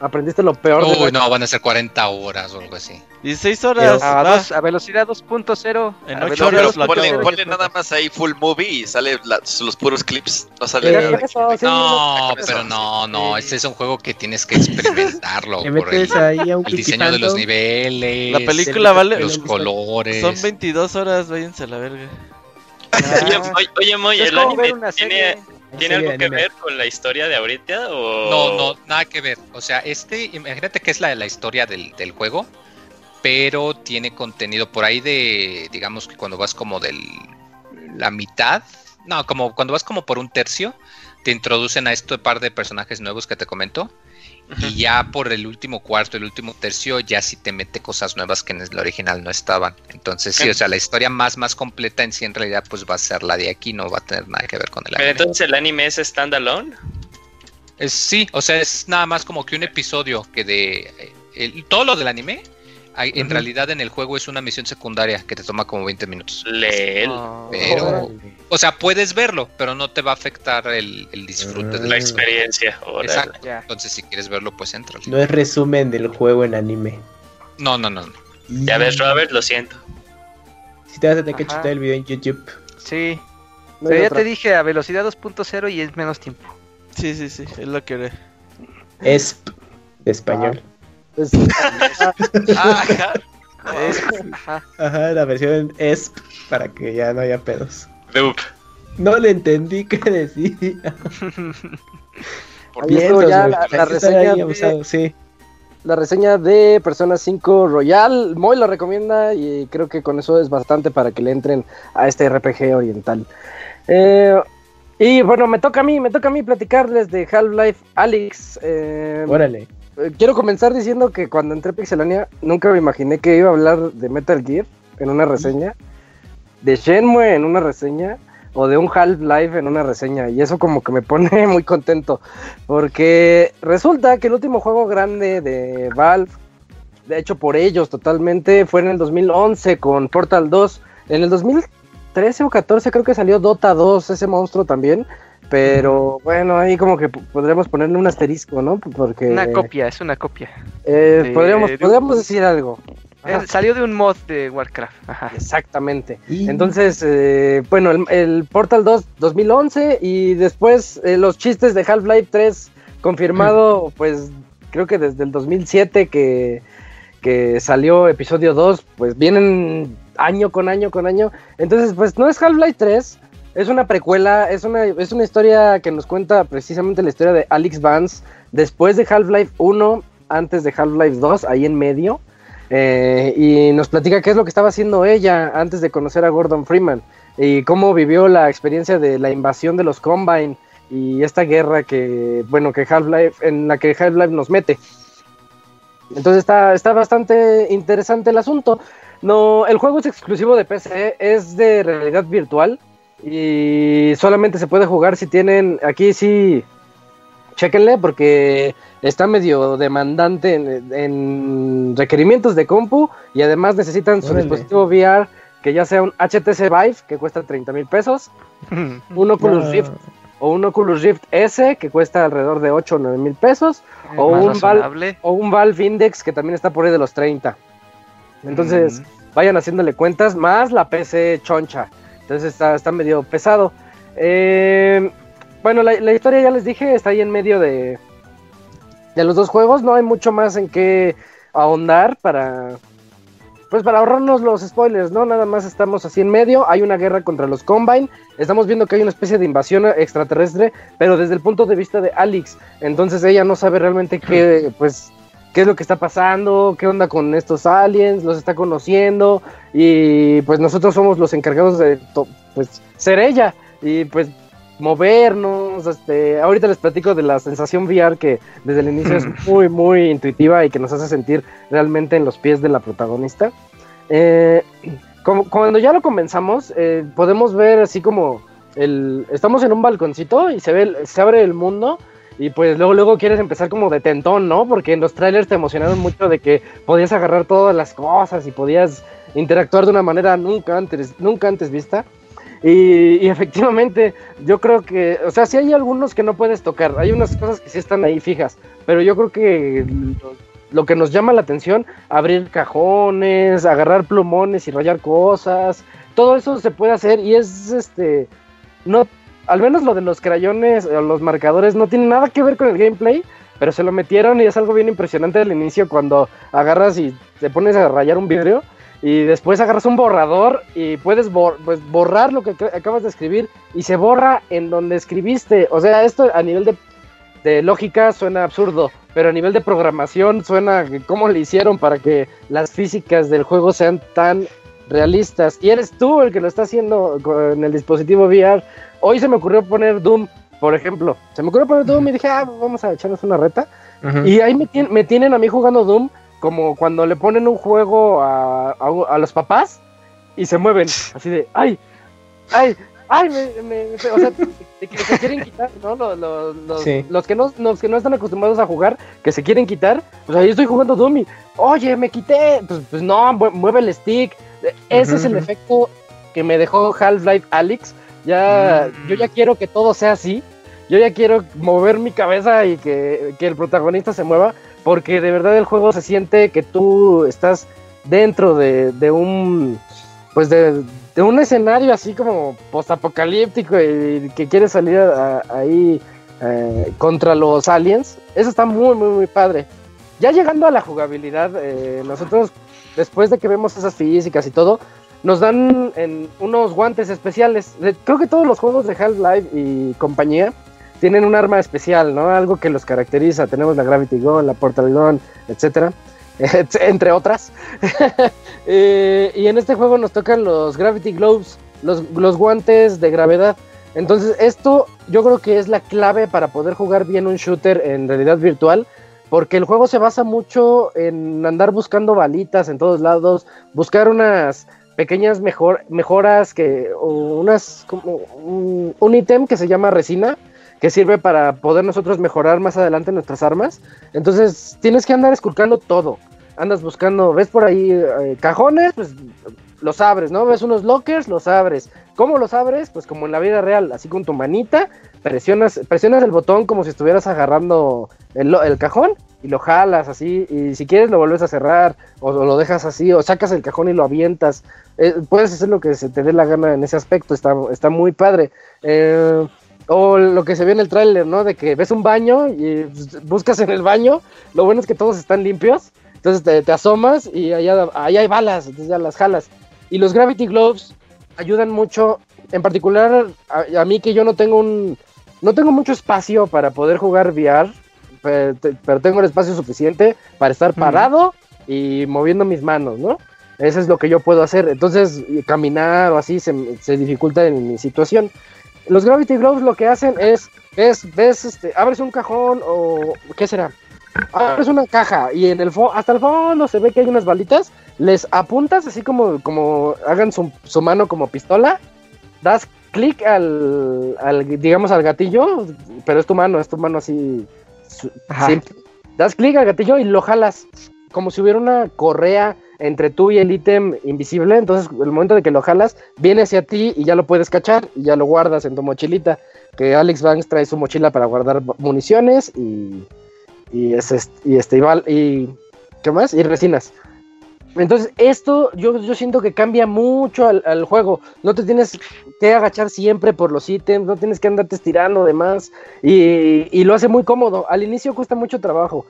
A: Aprendiste lo peor de
D: Uy,
A: la-
D: no, van a ser 40 horas o algo así.
G: 16 horas.
H: A,
G: va.
H: dos- a velocidad 2.0.
G: En
H: a
G: ocho
H: velocidad
I: No, pero
G: horas lo
I: ponle, nada más ahí full movie y sale la- los puros clips. No sale
A: eso, sí,
D: No, pero no, no, este es un juego que tienes que experimentarlo por el,
E: metes ahí a un
D: el diseño de los niveles,
G: La película vale.
D: los colores.
G: Son 22 horas, váyanse a la verga.
C: Oye,
H: Ah,
C: oye, oye, Moy, ¿el anime tiene, tiene algo que ver con la historia de ahorita? O...
D: No, no, nada que ver. O sea, este, imagínate que es la, la historia del, del juego, pero tiene contenido por ahí de, digamos que cuando vas como del la mitad, no, como cuando vas como por un tercio, te introducen a este par de personajes nuevos que te comento. Y ya por el último cuarto, el último tercio, ya sí te mete cosas nuevas que en el original no estaban. Entonces sí, o sea, la historia más, más completa en sí en realidad pues va a ser la de aquí, no va a tener nada que ver con el
C: Pero
D: anime.
C: entonces el anime es standalone.
D: Sí, o sea, es nada más como que un episodio que de... eh, el- todo lo del anime, hay- en realidad en el juego es una misión secundaria que te toma como 20 minutos.
C: Leel.
H: Ah,
D: Pero, o sea, puedes verlo, pero no te va a afectar el, el disfrute de
C: La
D: la
C: experiencia.
D: Exacto. Entonces, si quieres verlo, pues entra.
E: No es resumen del juego en anime.
D: No, no, no. no.
C: Ya ves, Robert, lo siento.
E: Si te vas a tener que chutar el video en YouTube.
H: Sí.
A: No
H: Pero ya
A: otra.
H: te dije a velocidad 2.0 y es menos tiempo.
G: Sí, sí, sí, es lo que haré.
E: ESP de español.
A: Es-
I: Ah, ajá.
H: Es- ajá.
E: Ajá, la versión ESP para que ya no haya pedos.
C: Dup.
E: No le entendí qué decía.
A: Ahí estuvo ya la, la reseña
E: ahí
A: de,
E: abusado, sí.
A: la reseña de Persona 5 Royal. Moy lo recomienda y creo que con eso es bastante para que le entren a este RPG oriental. Eh, y bueno, me toca a mí, me toca a mí platicarles de Half-Life Alyx. Eh,
E: Órale.
A: Quiero comenzar diciendo que cuando entré a Pixelania nunca me imaginé que iba a hablar de Metal Gear en una reseña, de Shenmue en una reseña o de un Half-Life en una reseña y eso como que me pone muy contento porque resulta que el último juego grande de Valve, de hecho por ellos totalmente, fue en el 2011 con Portal 2, en el 2013 o 14 creo que salió Dota 2, ese monstruo también. Pero bueno, ahí como que p- podríamos ponerle un asterisco, ¿no? Porque
H: Una copia, es una copia.
A: eh,
H: de-
A: podríamos,
H: de-
A: podríamos decir algo.
H: Eh,
A: Ajá,
H: salió de un mod de Warcraft. Ajá.
A: exactamente.
E: Y-
A: Entonces, eh, bueno, el, el Portal 2 2011 y después eh, los chistes de Half-Life 3 confirmado, pues creo que desde el 2007 que, que salió episodio 2, pues vienen año con año con año. Entonces, pues no es Half-Life 3, es una precuela, es una, es una historia que nos cuenta precisamente la historia de Alex Vance después de Half-Life 1, antes de Half-Life 2, ahí en medio. eh, y nos platica qué es lo que estaba haciendo ella antes de conocer a Gordon Freeman y cómo vivió la experiencia de la invasión de los Combine y esta guerra que, bueno, que Half-Life, en la que Half-Life nos mete. Entonces está, está bastante interesante el asunto. No, el juego es exclusivo de PC, es de realidad virtual y solamente se puede jugar si tienen, aquí sí, chequenle porque está medio demandante en, requerimientos de compu y además necesitan su dispositivo VR que ya sea un HTC Vive que cuesta 30 mil pesos, un Oculus Rift o un Oculus Rift S que cuesta alrededor de 8 o 9 mil pesos o un, Valve, o un Valve Index que también está por ahí de los 30. Entonces vayan haciéndole cuentas más la PC choncha. Entonces está, está medio pesado. Eh, bueno, la, historia ya les dije, está ahí en medio de, de los dos juegos. No hay mucho más en qué ahondar para, pues para ahorrarnos los spoilers, ¿no? Nada más estamos así en medio, hay una guerra contra los Combine, estamos viendo que hay una especie de invasión extraterrestre, pero desde el punto de vista de Alex, entonces ella no sabe realmente qué, pues, qué es lo que está pasando, qué onda con estos aliens, los está conociendo, y pues nosotros somos los encargados de, pues, ser ella, y pues movernos, este, ahorita les platico de la sensación VR que desde el inicio es muy, muy intuitiva y que nos hace sentir realmente en los pies de la protagonista. Eh, como, cuando ya lo comenzamos, eh, podemos ver así como el, estamos en un balconcito y se ve, se abre el mundo y pues luego, luego quieres empezar como de tentón, ¿no? Porque en los trailers te emocionaron mucho de que podías agarrar todas las cosas y podías interactuar de una manera nunca antes, nunca antes vista. Y, efectivamente, yo creo que, o sea, sí hay algunos que no puedes tocar, hay unas cosas que sí están ahí fijas, pero yo creo que lo, que nos llama la atención, abrir cajones, agarrar plumones y rayar cosas, todo eso se puede hacer y es, este, no, al menos lo de los crayones o los marcadores no tiene nada que ver con el gameplay, pero se lo metieron y es algo bien impresionante al inicio cuando agarras y te pones a rayar un vidrio y después agarras un borrador y puedes pues, borrar lo que acabas de escribir y se borra en donde escribiste. O sea, esto a nivel de, lógica suena absurdo, pero a nivel de programación suena cómo le hicieron para que las físicas del juego sean tan realistas. Y eres tú el que lo está haciendo con el dispositivo VR. Hoy se me ocurrió poner Doom, por ejemplo. Se me ocurrió poner Doom y dije, ah, vamos a echarnos una reta. Y ahí me, me tienen a mí jugando Doom como cuando le ponen un juego a, a, los papás y se mueven así de, ay, ay, ay, me, me, o sea, que se quieren quitar, ¿no? Los, los, los, que no los que no están acostumbrados a jugar, que se quieren quitar, pues ahí estoy jugando Dummy, oye, me quité, pues, pues no, mueve el stick, ese es el efecto que me dejó Half-Life Alyx, ya, yo ya quiero que todo sea así, yo ya quiero mover mi cabeza y que, que el protagonista se mueva, porque de verdad el juego se siente que tú estás dentro de, un pues de, un escenario así como postapocalíptico y que quieres salir ahí eh, contra los aliens. Eso está muy, muy, muy padre. Ya llegando a la jugabilidad, eh, nosotros, después de que vemos esas físicas y todo, nos dan en unos guantes especiales. Creo que todos los juegos de Half-Life y compañía tienen un arma especial, ¿no? Algo que los caracteriza. Tenemos la Gravity Gun, la Portal Gun, etcétera, entre otras. Eh, y en este juego nos tocan los Gravity Gloves, los, los guantes de gravedad. Entonces, esto yo creo que es la clave para poder jugar bien un shooter en realidad virtual. Porque el juego se basa mucho en andar buscando balitas en todos lados, buscar unas pequeñas mejor, mejoras que unas como un, un ítem que se llama resina que sirve para poder nosotros mejorar más adelante nuestras armas. Entonces tienes que andar esculcando todo. Andas buscando, ves por ahí eh, cajones, pues los abres, ¿no? Ves unos lockers, los abres. ¿Cómo los abres? Pues como en la vida real, así con tu manita, presionas, presionas el botón como si estuvieras agarrando el, el cajón y lo jalas así, y si quieres lo vuelves a cerrar, o, lo dejas así, o sacas el cajón y lo avientas. Eh, puedes hacer lo que se te dé la gana en ese aspecto, está, está muy padre. Eh, o lo que se ve en el tráiler, ¿no? De que ves un baño y buscas en el baño. Lo bueno es que todos están limpios. Entonces te, asomas y allá, hay balas, entonces ya las jalas. Y los Gravity Gloves ayudan mucho, en particular a, mí que yo no tengo un... No tengo mucho espacio para poder jugar VR, pero, tengo el espacio suficiente para estar parado y moviendo mis manos, ¿no? Eso es lo que yo puedo hacer. Entonces, caminar o así se, se dificulta en mi situación. Los Gravity Gloves lo que hacen es, es ves, este, abres un cajón o ¿qué será? Abres una caja y en el hasta el fondo se ve que hay unas balitas, les apuntas así como, como hagan su, su mano como pistola, das clic al, al, digamos, al gatillo, pero es tu mano, es tu mano así, Das clic al gatillo y lo jalas. Como si hubiera una correa entre tú y el ítem invisible, entonces el momento de que lo jalas, viene hacia ti y ya lo puedes cachar y ya lo guardas en tu mochilita, que Alex Banks trae su mochila para guardar municiones y, y, es, y, este, y, ¿qué más? Y resinas. Entonces, esto yo, yo siento que cambia mucho al, al, juego. No te tienes que agachar siempre por los ítems, no tienes que andarte estirando demás. Y, y lo hace muy cómodo. Al inicio cuesta mucho trabajo.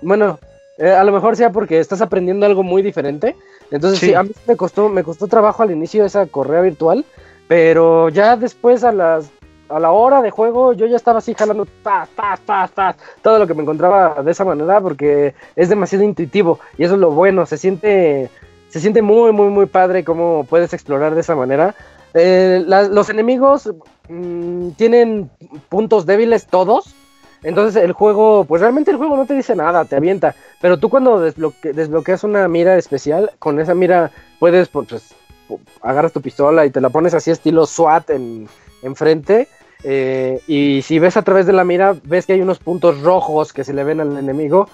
A: Bueno, eh, a lo mejor sea porque estás aprendiendo algo muy diferente. Entonces, sí. sí, a mí me costó, me costó trabajo al inicio esa correa virtual. Pero ya después a las a la hora de juego yo ya estaba así jalando paz, paz, paz, paz, todo lo que me encontraba de esa manera porque es demasiado intuitivo y eso es lo bueno, se siente, se siente muy, muy, muy padre cómo puedes explorar de esa manera. Eh, los enemigos mmm, tienen puntos débiles todos, entonces el juego, pues realmente el juego no te dice nada, te avienta, pero tú cuando desbloque, desbloqueas una mira especial, con esa mira puedes, pues, pues agarras tu pistola y te la pones así estilo SWAT en enfrente. Eh, y si ves a través de la mira, ves que hay unos puntos rojos que se le ven al enemigo.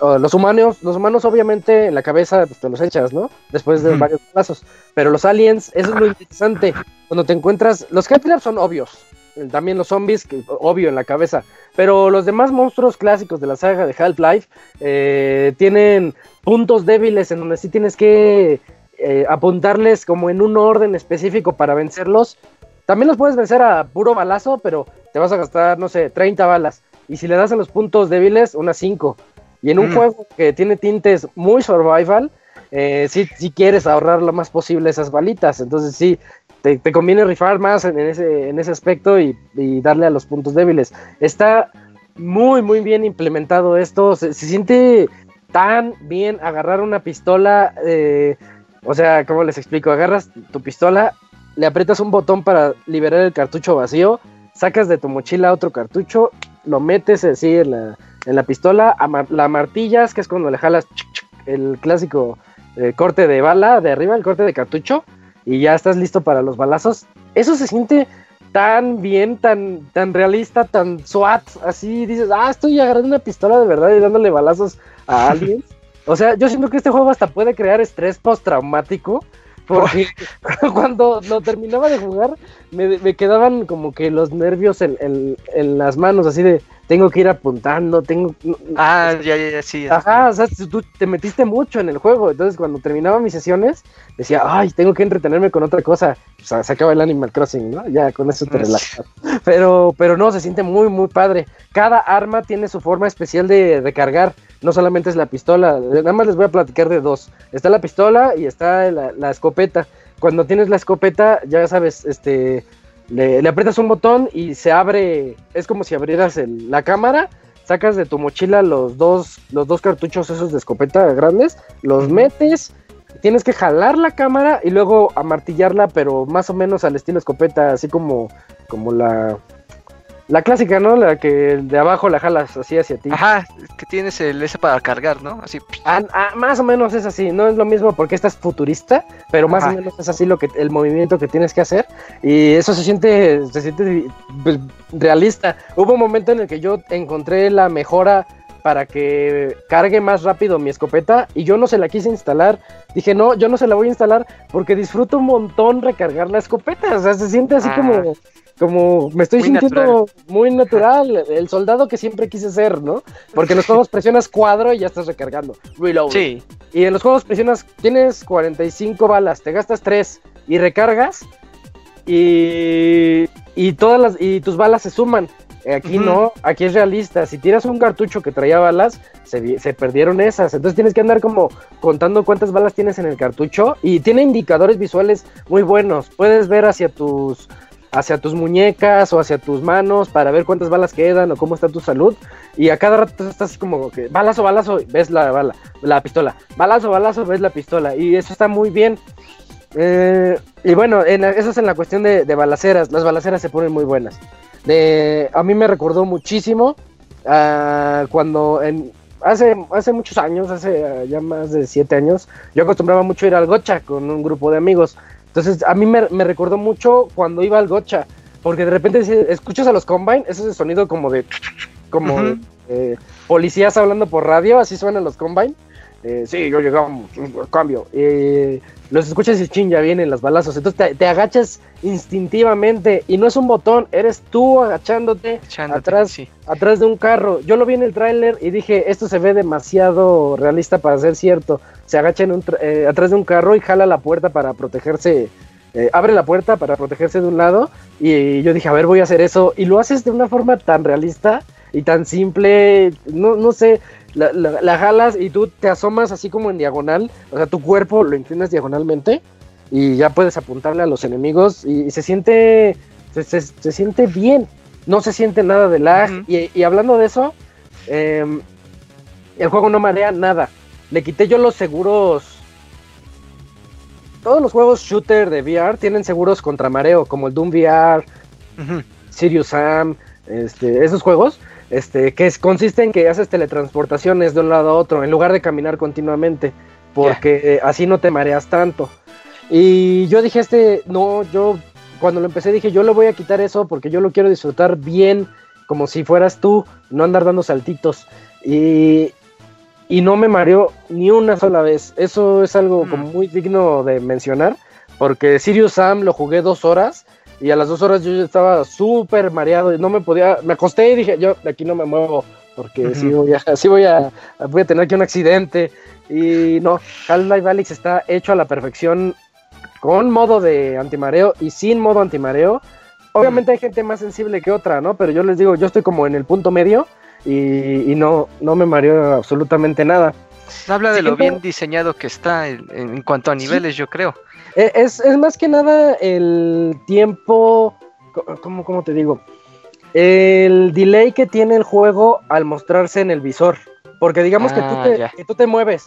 A: Uh, los humanos, los humanos obviamente en la cabeza pues, te los echas, ¿no? Después de varios pasos. Pero los aliens, eso es lo interesante. Cuando te encuentras, los Catlabs son obvios. También los zombies, que, obvio en la cabeza. Pero los demás monstruos clásicos de la saga de Half-Life eh, tienen puntos débiles en donde sí tienes que eh, apuntarles como en un orden específico para vencerlos también los puedes vencer a puro balazo, pero te vas a gastar, no sé, 30 balas. Y si le das a los puntos débiles, unas 5. Y en un mm. juego que tiene tintes muy survival, eh, sí, sí, quieres ahorrar lo más posible esas balitas. Entonces sí, te, te conviene rifar más en, ese, en ese aspecto y, y, darle a los puntos débiles. Está muy, muy bien implementado esto. Se, se siente tan bien agarrar una pistola. Eh, o sea, ¿cómo les explico? Agarras tu pistola le aprietas un botón para liberar el cartucho vacío, sacas de tu mochila otro cartucho, lo metes así en la, en la pistola, la martillas, que es cuando le jalas el clásico eh, corte de bala de arriba, el corte de cartucho, y ya estás listo para los balazos. Eso se siente tan bien, tan, tan realista, tan SWAT, así dices, ah, estoy agarrando una pistola de verdad y dándole balazos a alguien. o sea, yo siento que este juego hasta puede crear estrés postraumático porque cuando lo terminaba de jugar, me, me, quedaban como que los nervios en, en, en, las manos, así de tengo que ir apuntando, tengo.
H: Ah, ya, ya, ya, sí.
A: Ajá, o sea, tú te metiste mucho en el juego. Entonces, cuando terminaba mis sesiones, decía, ay, tengo que entretenerme con otra cosa. O sea, se acaba el Animal Crossing, ¿no? Ya con eso te relajas. Pero, pero no, se siente muy, muy padre. Cada arma tiene su forma especial de recargar no solamente es la pistola, nada más les voy a platicar de dos. Está la pistola y está la, la escopeta. Cuando tienes la escopeta, ya sabes, este, le, le, aprietas un botón y se abre, es como si abrieras el, la cámara, sacas de tu mochila los dos, los dos cartuchos esos de escopeta grandes, los metes, tienes que jalar la cámara y luego amartillarla, pero más o menos al estilo escopeta, así como, como la, la clásica, ¿no? La que de abajo la jalas así hacia ti.
H: Ajá, que tienes el ese para cargar, ¿no? Así.
A: Ah, ah, más o menos es así, no es lo mismo porque esta es futurista, pero más Ajá. o menos es así lo que el movimiento que tienes que hacer y eso se siente se siente pues, realista. Hubo un momento en el que yo encontré la mejora para que cargue más rápido mi escopeta y yo no se la quise instalar. Dije, no, yo no se la voy a instalar porque disfruto un montón recargar la escopeta. O sea, se siente así ah. como como me estoy muy sintiendo natural. muy natural, el soldado que siempre quise ser, ¿no? Porque en los juegos presionas cuadro y ya estás recargando, reload.
H: Sí.
A: Y en los juegos presionas, tienes 45 balas, te gastas 3 y recargas y, y todas las y tus balas se suman. Aquí uh -huh. no, aquí es realista. Si tiras un cartucho que traía balas, se, se, perdieron esas. Entonces tienes que andar como contando cuántas balas tienes en el cartucho. Y tiene indicadores visuales muy buenos. Puedes ver hacia tus hacia tus muñecas o hacia tus manos para ver cuántas balas quedan o cómo está tu salud. Y a cada rato estás como que balazo, balazo, ves la bala, la pistola. Balazo, balazo, ves la pistola. Y eso está muy bien. Eh, y bueno, en, eso es en la cuestión de, de, balaceras. Las balaceras se ponen muy buenas. A mí me recordó muchísimo uh, cuando hace, hace muchos años, hace uh, ya más de siete años, yo acostumbraba mucho ir al gocha con un grupo de amigos. Entonces a mí me, me recordó mucho cuando iba al gocha, porque de repente escuchas a los combine, ese es el sonido como de como uh -huh. eh, policías hablando por radio, así suenan los combine. Eh, sí, yo llegamos, cambio. Eh, los escuchas y chin, ya vienen los balazos. Entonces te, te, agachas instintivamente y no es un botón, eres tú agachándote, agachándote atrás, sí. atrás de un carro. Yo lo vi en el tráiler y dije, esto se ve demasiado realista para ser cierto. Se agacha en un eh, atrás de un carro y jala la puerta para protegerse. Eh, abre la puerta para protegerse de un lado y yo dije, a ver, voy a hacer eso. Y lo haces de una forma tan realista y tan simple, no, no sé, la, la, la, jalas y tú te asomas así como en diagonal, o sea, tu cuerpo lo inclinas diagonalmente y ya puedes apuntarle a los enemigos y, y se siente se, se, se, siente bien, no se siente nada de lag uh -huh. y, y, hablando de eso, eh, el juego no marea nada, le quité yo los seguros, todos los juegos shooter de VR tienen seguros contra mareo, como el Doom VR, uh -huh. Sirius Sam, este, esos juegos, este, que es, consiste en que haces teletransportaciones de un lado a otro en lugar de caminar continuamente, porque yeah. eh, así no te mareas tanto. Y yo dije, este, no, yo cuando lo empecé dije, yo le voy a quitar eso porque yo lo quiero disfrutar bien, como si fueras tú, no andar dando saltitos. Y, y no me mareó ni una sola vez. Eso es algo como muy digno de mencionar, porque Sirius Sam lo jugué dos horas y a las dos horas yo estaba súper mareado y no me podía, me acosté y dije, yo de aquí no me muevo porque uh -huh. sí, voy a, sí voy a, voy a tener aquí un accidente y no, Half-Life Alyx está hecho a la perfección con modo de antimareo y sin modo antimareo. Obviamente hay gente más sensible que otra, ¿no? Pero yo les digo, yo estoy como en el punto medio y, y no, no me mareo absolutamente nada.
H: Habla de lo bien diseñado que está en, en cuanto a niveles, sí. yo creo.
A: Eh, es, es, más que nada el tiempo, ¿cómo, ¿cómo, te digo? El delay que tiene el juego al mostrarse en el visor. Porque digamos ah, que, tú te, que, tú te, mueves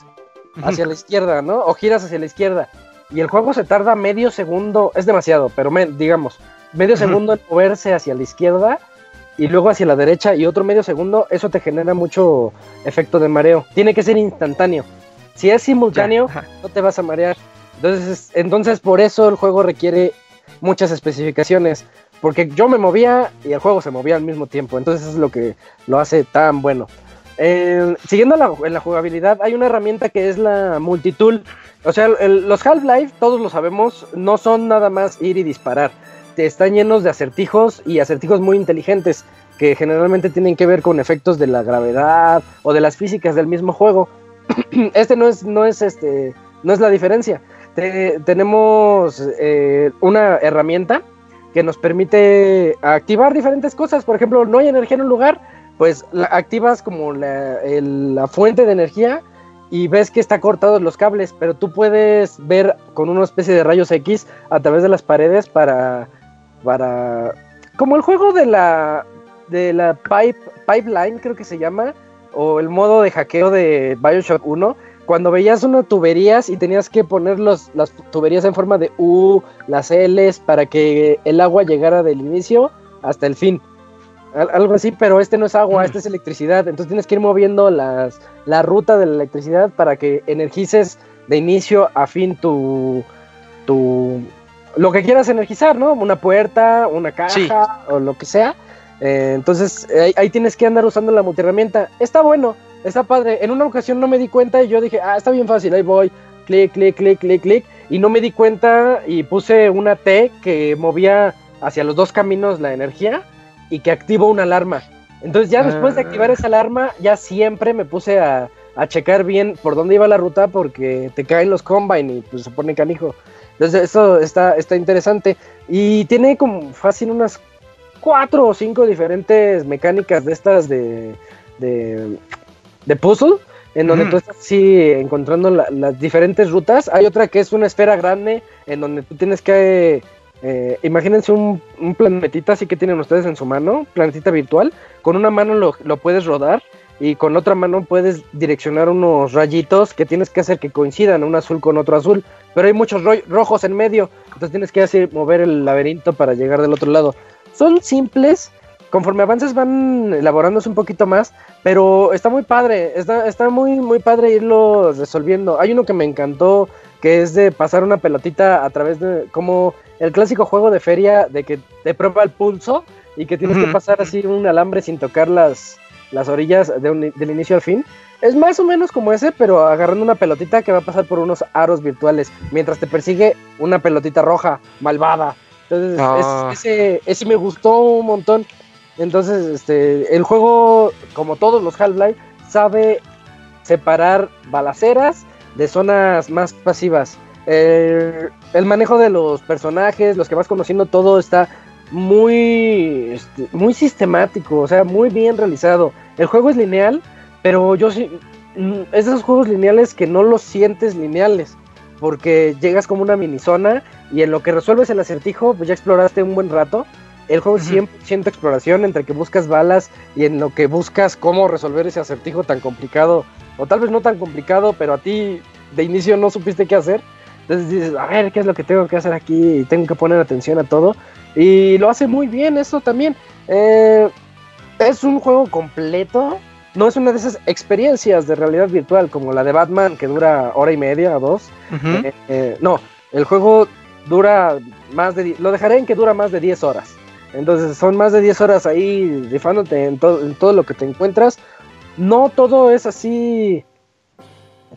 A: hacia la izquierda, ¿no? O giras hacia la izquierda. Y el juego se tarda medio segundo, es demasiado, pero me, digamos, medio segundo en moverse hacia la izquierda y luego hacia la derecha y otro medio segundo, eso te genera mucho efecto de mareo. Tiene que ser instantáneo. Si es simultáneo, ya, no te vas a marear. Entonces, entonces por eso el juego requiere muchas especificaciones, porque yo me movía y el juego se movía al mismo tiempo, entonces es lo que lo hace tan bueno. Eh, siguiendo la, en la jugabilidad, hay una herramienta que es la multitool. O sea, el, los Half-Life, todos lo sabemos, no son nada más ir y disparar. Te están llenos de acertijos y acertijos muy inteligentes que generalmente tienen que ver con efectos de la gravedad o de las físicas del mismo juego. este no es, no es este, no es la diferencia te, tenemos eh, una herramienta que nos permite activar diferentes cosas. Por ejemplo, no hay energía en un lugar, pues activas como la, la, fuente de energía y ves que está cortados los cables, pero tú puedes ver con una especie de rayos X a través de las paredes para, para como el juego de la de la pipe, pipeline creo que se llama o el modo de hackeo de BioShock 1 cuando veías unas tuberías y tenías que poner los, las tuberías en forma de U, las L's, para que el agua llegara del inicio hasta el fin. Algo así, pero este no es agua, este es electricidad. Entonces tienes que ir moviendo las, la ruta de la electricidad para que energices de inicio a fin tu, tu lo que quieras energizar, ¿no? Una puerta, una caja sí. o lo que sea. Eh, entonces ahí, ahí, tienes que andar usando la multiherramienta. Está bueno, está padre. En una ocasión no me di cuenta y yo dije, ah, está bien fácil, ahí voy, clic, clic, clic, clic, clic. Y no me di cuenta y puse una T que movía hacia los dos caminos la energía y que activó una alarma. Entonces ya después de activar esa alarma, ya siempre me puse a, a, checar bien por dónde iba la ruta porque te caen los combine y pues se pone canijo. Entonces eso está, está interesante. Y tiene como fácil unas cuatro o cinco diferentes mecánicas de estas de, de, de puzzle, en donde mm. tú estás así encontrando la, las diferentes rutas. Hay otra que es una esfera grande, en donde tú tienes que Eh, imagínense un, un, planetita así que tienen ustedes en su mano, planetita virtual. Con una mano lo, lo, puedes rodar y con otra mano puedes direccionar unos rayitos que tienes que hacer que coincidan, un azul con otro azul. Pero hay muchos ro rojos en medio, entonces tienes que hacer mover el laberinto para llegar del otro lado. Son simples, conforme avances van elaborándose un poquito más, pero está muy padre, está, está muy, muy padre irlo resolviendo. Hay uno que me encantó, que es de pasar una pelotita a través de, como el clásico juego de feria, de que te prueba el pulso y que tienes que pasar así un alambre sin tocar las, las orillas de un, del inicio al fin. Es más o menos como ese, pero agarrando una pelotita que va a pasar por unos aros virtuales, mientras te persigue una pelotita roja, malvada. Entonces, es, ese, ese me gustó un montón. Entonces, este, el juego, como todos los Half-Life, sabe separar balaceras de zonas más pasivas. El, el, manejo de los personajes, los que vas conociendo, todo está muy, este, muy sistemático, o sea, muy bien realizado. El juego es lineal, pero yo sí, mm, es de esos juegos lineales que no los sientes lineales, porque llegas como una mini zona y en lo que resuelves el acertijo, pues ya exploraste un buen rato el juego es 100% exploración entre que buscas balas y en lo que buscas cómo resolver ese acertijo tan complicado, o tal vez no tan complicado, pero a ti de inicio no supiste qué hacer. Entonces dices, a ver, ¿qué es lo que tengo que hacer aquí? Y tengo que poner atención a todo. Y lo hace muy bien eso también. Eh, es un juego completo. No es una de esas experiencias de realidad virtual como la de Batman que dura hora y media o dos. Eh, eh, no, el juego dura más de... Lo dejaré en que dura más de 10 horas. Entonces son más de 10 horas ahí rifándote en, en todo lo que te encuentras. No todo es así.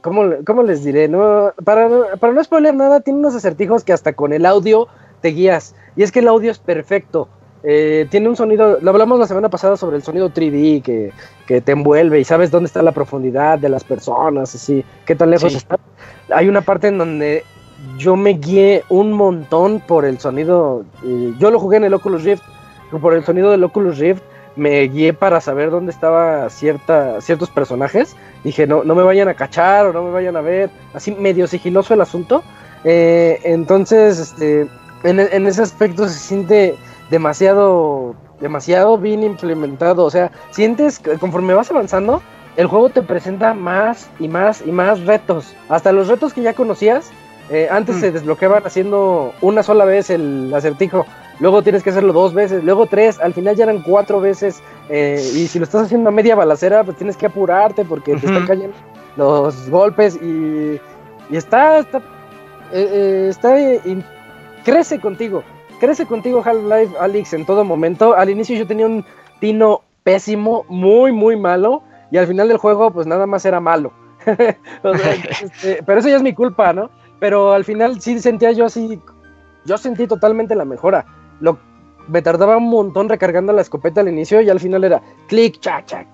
A: ¿Cómo, cómo les diré? No, para, para no spoiler nada, tiene unos acertijos que hasta con el audio te guías. Y es que el audio es perfecto. Eh, tiene un sonido, lo hablamos la semana pasada sobre el sonido 3D que, que, te envuelve y sabes dónde está la profundidad de las personas, así, qué tan lejos está. Hay una parte en donde yo me guié un montón por el sonido. yo lo jugué en el Oculus Rift, por el sonido del Oculus Rift me guié para saber dónde estaban cierta, ciertos personajes. Dije, no, no me vayan a cachar o no me vayan a ver. Así medio sigiloso el asunto. Eh, entonces, este, en, en, ese aspecto se siente demasiado, demasiado bien implementado. O sea, sientes que conforme vas avanzando, el juego te presenta más y más y más retos. Hasta los retos que ya conocías eh, antes mm. se desbloqueaban haciendo una sola vez el acertijo, luego tienes que hacerlo dos veces, luego tres, al final ya eran cuatro veces. Eh, y si lo estás haciendo a media balacera, pues tienes que apurarte porque te están cayendo los golpes y, y está, está, eh, está crece contigo, crece contigo Half-Life Alyx en todo momento. Al inicio yo tenía un tino pésimo, muy, muy malo, y al final del juego, pues nada más era malo. Este, pero eso ya es mi culpa, ¿no? Pero al final sí sentía yo así, yo sentí totalmente la mejora. Lo, me tardaba un montón recargando la escopeta al inicio y al final era clic, chac, chac,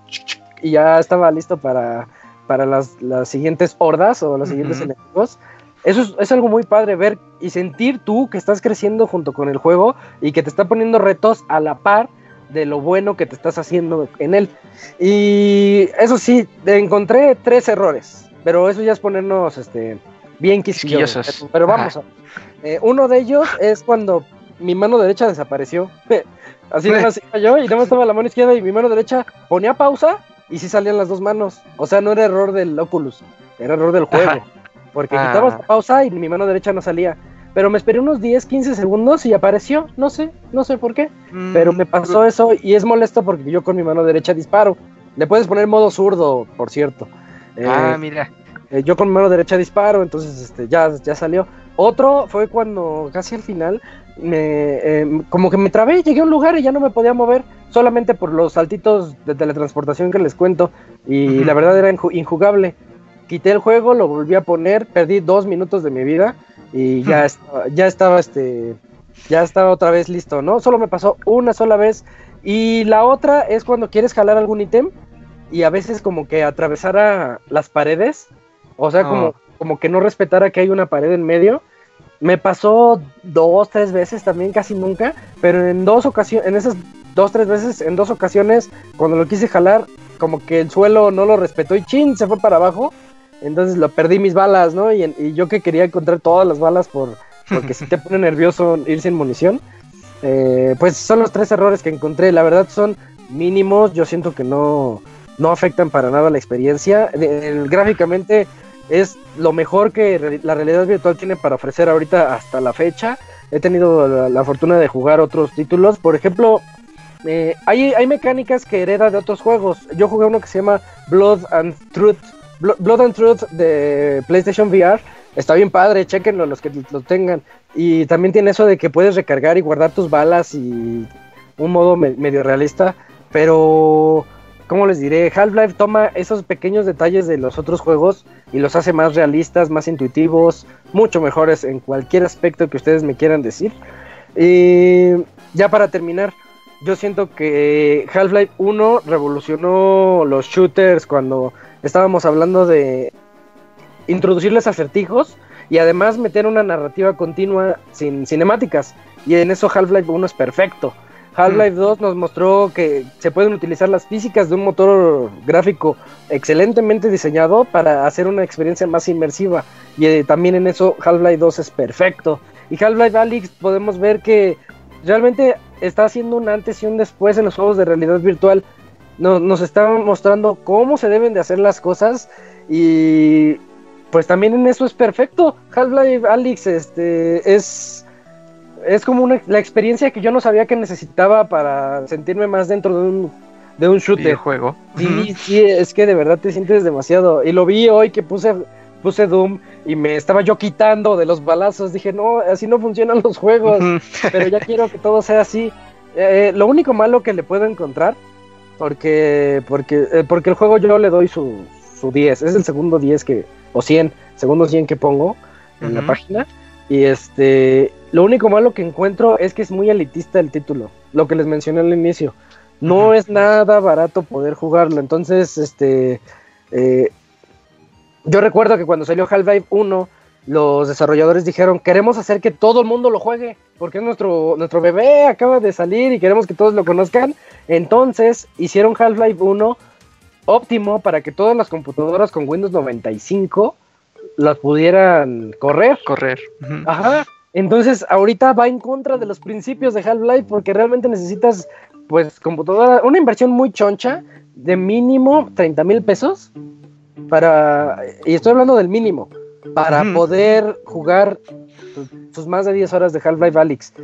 A: y ya estaba listo para, para las, las siguientes hordas o los siguientes enemigos. Eso es, es, algo muy padre ver y sentir tú que estás creciendo junto con el juego y que te está poniendo retos a la par de lo bueno que te estás haciendo en él. Y eso sí, encontré tres errores, pero eso ya es ponernos este, bien quisquillosos. Pero vamos, eh, uno de ellos es cuando mi mano derecha desapareció. Así nada más yo y nada más estaba la mano izquierda y mi mano derecha ponía pausa y sí salían las dos manos. O sea, no era error del Oculus, era error del juego. Porque ah. quitabas la pausa y mi mano derecha no salía. Pero me esperé unos 10, 15 segundos y apareció. No sé, no sé por qué. Mm, pero me pasó eso y es molesto porque yo con mi mano derecha disparo. Le puedes poner modo zurdo, por cierto.
H: Ah, eh, mira.
A: Eh, yo con mano derecha disparo, entonces este, ya, ya salió. Otro fue cuando casi al final me, em, como que me trabé, llegué a un lugar y ya no me podía mover, solamente por los saltitos de teletransportación que les cuento. Y la verdad era injugable. Quité el juego, lo volví a poner, perdí dos minutos de mi vida y ya, estaba, ya estaba este ya estaba otra vez listo, ¿no? Solo me pasó una sola vez. Y la otra es cuando quieres jalar algún ítem y a veces como que atravesara las paredes o sea, como, como que no respetara que hay una pared en medio. Me pasó dos, tres veces también, casi nunca, pero en dos ocasiones, en esas dos, tres veces, en dos ocasiones, cuando lo quise jalar, como que el suelo no lo respetó y chin, se fue para abajo. Entonces lo perdí mis balas, ¿no? Y, yo que quería encontrar todas las balas por, porque si te pone nervioso ir sin munición. Eh, pues son los tres errores que encontré. La verdad son mínimos. Yo siento que no, no afectan para nada la experiencia. gráficamente es lo mejor que la realidad virtual tiene para ofrecer ahorita hasta la fecha. He tenido la, fortuna de jugar otros títulos. Por ejemplo, eh, hay, hay mecánicas que hereda de otros juegos. Yo jugué uno que se llama Blood and Truth. Blood and Truth de PlayStation VR. Está bien padre, chequenlo los que lo tengan. Y también tiene eso de que puedes recargar y guardar tus balas y un modo medio realista. Pero ¿cómo les diré? Half-Life toma esos pequeños detalles de los otros juegos y los hace más realistas, más intuitivos, mucho mejores en cualquier aspecto que ustedes me quieran decir. Y ya para terminar, yo siento que Half-Life 1 revolucionó los shooters cuando estábamos hablando de introducirles acertijos y además meter una narrativa continua sin cinemáticas. Y en eso Half-Life 1 es perfecto. Half-Life 2 nos mostró que se pueden utilizar las físicas de un motor gráfico excelentemente diseñado para hacer una experiencia más inmersiva. Y eh, también en eso Half-Life 2 es perfecto. Y Half-Life Alyx podemos ver que realmente está haciendo un antes y un después en los juegos de realidad virtual. Nos, nos está mostrando cómo se deben de hacer las cosas y pues también en eso es perfecto. Half-Life Alyx este, es es como una, la experiencia que yo no sabía que necesitaba para sentirme más dentro de un, de un shooter.
H: juego.
A: Sí, sí, es que de verdad te sientes demasiado. Y lo vi hoy que puse, puse Doom y me estaba yo quitando de los balazos. Dije, no, así no funcionan los juegos. Pero ya quiero que todo sea así. Eh, lo único malo que le puedo encontrar, porque, porque, eh, porque el juego yo le doy su, su 10. Es el segundo 10 que, o 100, segundo 100 que pongo en la página. Y este, lo único malo que encuentro es que es muy elitista el título, lo que les mencioné al inicio. No es nada barato poder jugarlo, entonces, este, eh, yo recuerdo que cuando salió Half-Life 1, los desarrolladores dijeron, queremos hacer que todo el mundo lo juegue, porque es nuestro, nuestro bebé, acaba de salir y queremos que todos lo conozcan. Entonces hicieron Half-Life 1 óptimo para que todas las computadoras con Windows 95 las pudieran correr.
H: Correr.
A: Ajá. Entonces, ahorita va en contra de los principios de Half-Life porque realmente necesitas, pues, computadora, una inversión muy choncha de mínimo 30 mil pesos para, y estoy hablando del mínimo, para poder jugar sus más de 10 horas de Half-Life Alyx.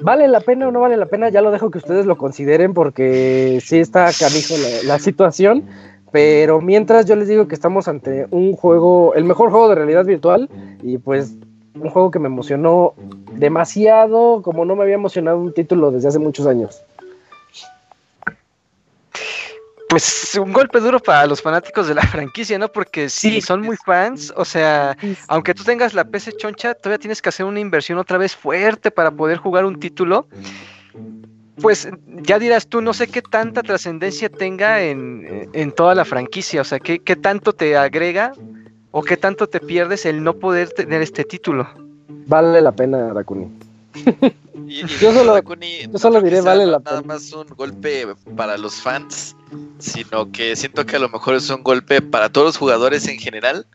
A: ¿Vale la pena o no vale la pena? Ya lo dejo que ustedes lo consideren porque sí está canijo la, la situación. Pero mientras yo les digo que estamos ante un juego, el mejor juego de realidad virtual y pues un juego que me emocionó demasiado, como no me había emocionado un título desde hace muchos años.
H: Pues un golpe duro para los fanáticos de la franquicia, ¿no? Porque sí, son muy fans, o sea, aunque tú tengas la PC choncha, todavía tienes que hacer una inversión otra vez fuerte para poder jugar un título. Pues ya dirás tú, no sé qué tanta trascendencia tenga en, en, toda la franquicia, o sea, qué, qué tanto te agrega ¿O qué tanto te pierdes el no poder tener este título?
A: Vale la pena, Dakuni.
I: yo solo, diré vale la pena. Nada más un golpe para los fans, sino que siento que a lo mejor es un golpe para todos los jugadores en general.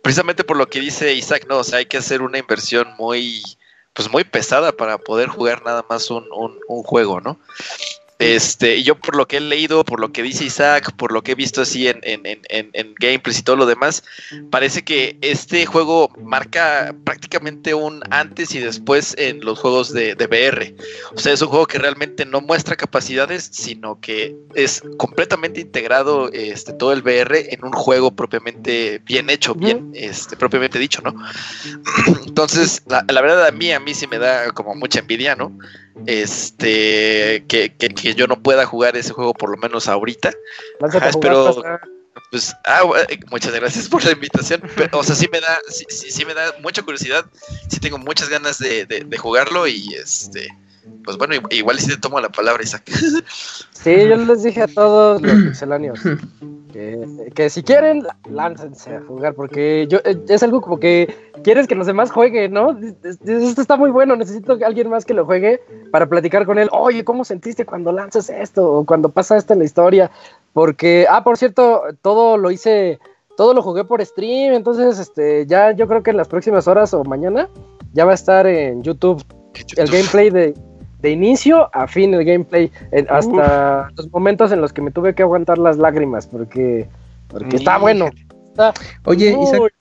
I: Precisamente por lo que dice Isaac, no, o sea, hay que hacer una inversión muy, pues muy pesada para poder jugar nada más un, un, un juego, ¿no? Este, yo por lo que he leído, por lo que dice Isaac, por lo que he visto así en, en, en, en, gameplays y todo lo demás, parece que este juego marca prácticamente un antes y después en los juegos de, de VR. O sea, es un juego que realmente no muestra capacidades, sino que es completamente integrado este, todo el VR en un juego propiamente bien hecho, bien, este, propiamente dicho, ¿no? Entonces, la, la verdad a mí, a mí sí me da como mucha envidia, ¿no? Este que, que, yo no pueda jugar ese juego por lo menos ahorita. espero pues ah, eh, muchas gracias por la invitación. o sea, sí me da sí, sí, me da mucha curiosidad, sí tengo muchas ganas de, de, jugarlo y este pues bueno, igual sí te tomo la palabra, Isaac.
A: Sí, yo les dije a todos los pixeláneos que, si quieren, láncense a jugar, porque yo eh, es algo como que quieres que los demás jueguen, ¿no? Esto está muy bueno, necesito que alguien más que lo juegue para platicar con él. Oye, ¿cómo sentiste cuando lanzas esto? O cuando pasa esto en la historia. Porque, ah, por cierto, todo lo hice todo lo jugué por stream, entonces este ya yo creo que en las próximas horas o mañana ya va a estar en YouTube el gameplay de, de inicio a fin el gameplay eh, hasta los momentos en los que me tuve que aguantar las lágrimas porque porque está bueno. Está
E: Oye, Isaac,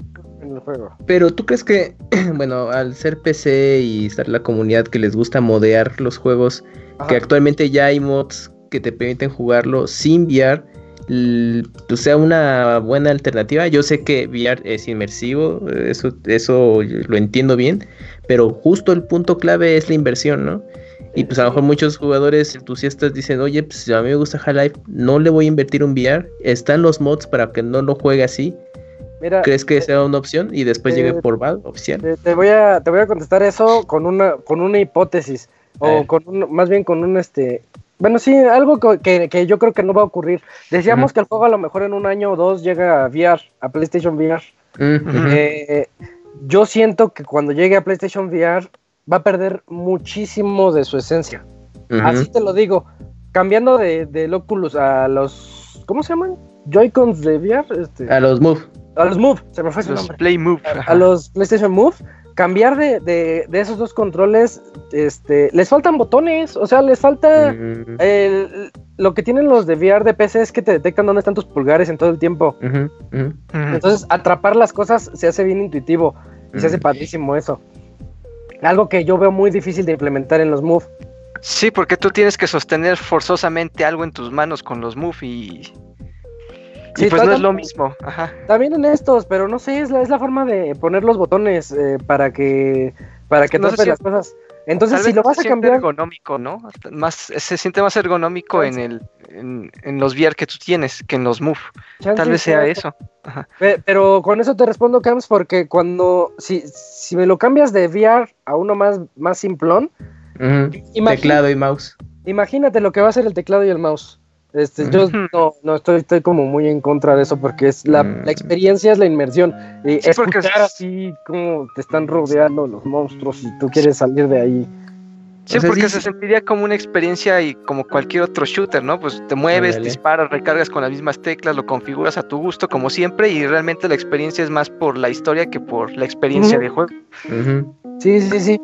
A: en el juego.
E: pero tú crees que, bueno, al ser PC y estar la comunidad que les gusta modear los juegos,
A: Ajá.
E: que actualmente ya hay mods que te permiten jugarlo sin VR, pues sea una buena alternativa. Yo sé que VR es inmersivo, eso, eso lo entiendo bien, pero justo el punto clave es la inversión, ¿no? Y pues a lo mejor muchos jugadores entusiastas dicen, oye, pues a mí me gusta Half-Life, no le voy a invertir un VR, están los mods para que no lo juegue así.
A: Mira,
E: ¿Crees que sea una opción y después
A: eh,
E: llegue por VAL oficial?
A: te, te voy a te voy a contestar eso con una con una hipótesis o
E: ver.
A: con un, más bien con un este bueno sí algo que, que yo creo que no va a ocurrir decíamos que el juego a lo mejor en un año o dos llega a VR a PlayStation VR
E: Mm.
A: Eh, yo siento que cuando llegue a PlayStation VR va a perder muchísimo de su esencia así te lo digo cambiando de del Oculus a los ¿cómo se llaman? Joy-Cons de VR este,
E: A los Move.
A: a los Move se me fue su
H: Los
A: nombre
H: Play Move.
A: a, a los PlayStation Move, cambiar de, de- de esos dos controles, este, les faltan botones, o sea, les falta
E: Mm,
A: el- lo que tienen los de VR de PC es que te detectan dónde están tus pulgares en todo el tiempo. Entonces, atrapar las cosas se hace bien intuitivo y se hace padrísimo eso. Algo que yo veo muy difícil de implementar en los Move.
H: Sí, porque tú tienes que sostener forzosamente algo en tus manos con los Move y. y
A: Sí,
H: pues no es lo mismo. Ajá.
A: También en estos, pero no sé, es la, es la forma de poner los botones eh, para que para que
H: No
A: atrapes
H: si-
A: las cosas. Entonces, si lo vas
H: se
A: a
H: siente
A: cambiar,
H: ergonómico, ¿no? Más, se siente más ergonómico en el en, en los VR que tú tienes que en los Move. Tal vez sea eso. Ajá.
A: Pero con eso te respondo, Camps, porque cuando, si, si me lo cambias de VR a uno más, más simplón,
E: Teclado y mouse.
A: imagínate lo que va a ser el teclado y el mouse. Este, yo no, no estoy, estoy como muy en contra de eso porque es la,
E: Mm.
A: la experiencia es la inmersión. Y
H: Sí, porque
A: escuchar
H: es-
A: así como te están rodeando los monstruos y tú quieres salir de ahí.
H: Sí, porque
E: sí,
H: se sentiría como una experiencia y como cualquier otro shooter, ¿no? Pues te mueves, disparas, recargas con las mismas teclas, lo configuras a tu gusto como siempre y realmente la experiencia es más por la historia que por la experiencia de juego.
A: Sí, sí, sí.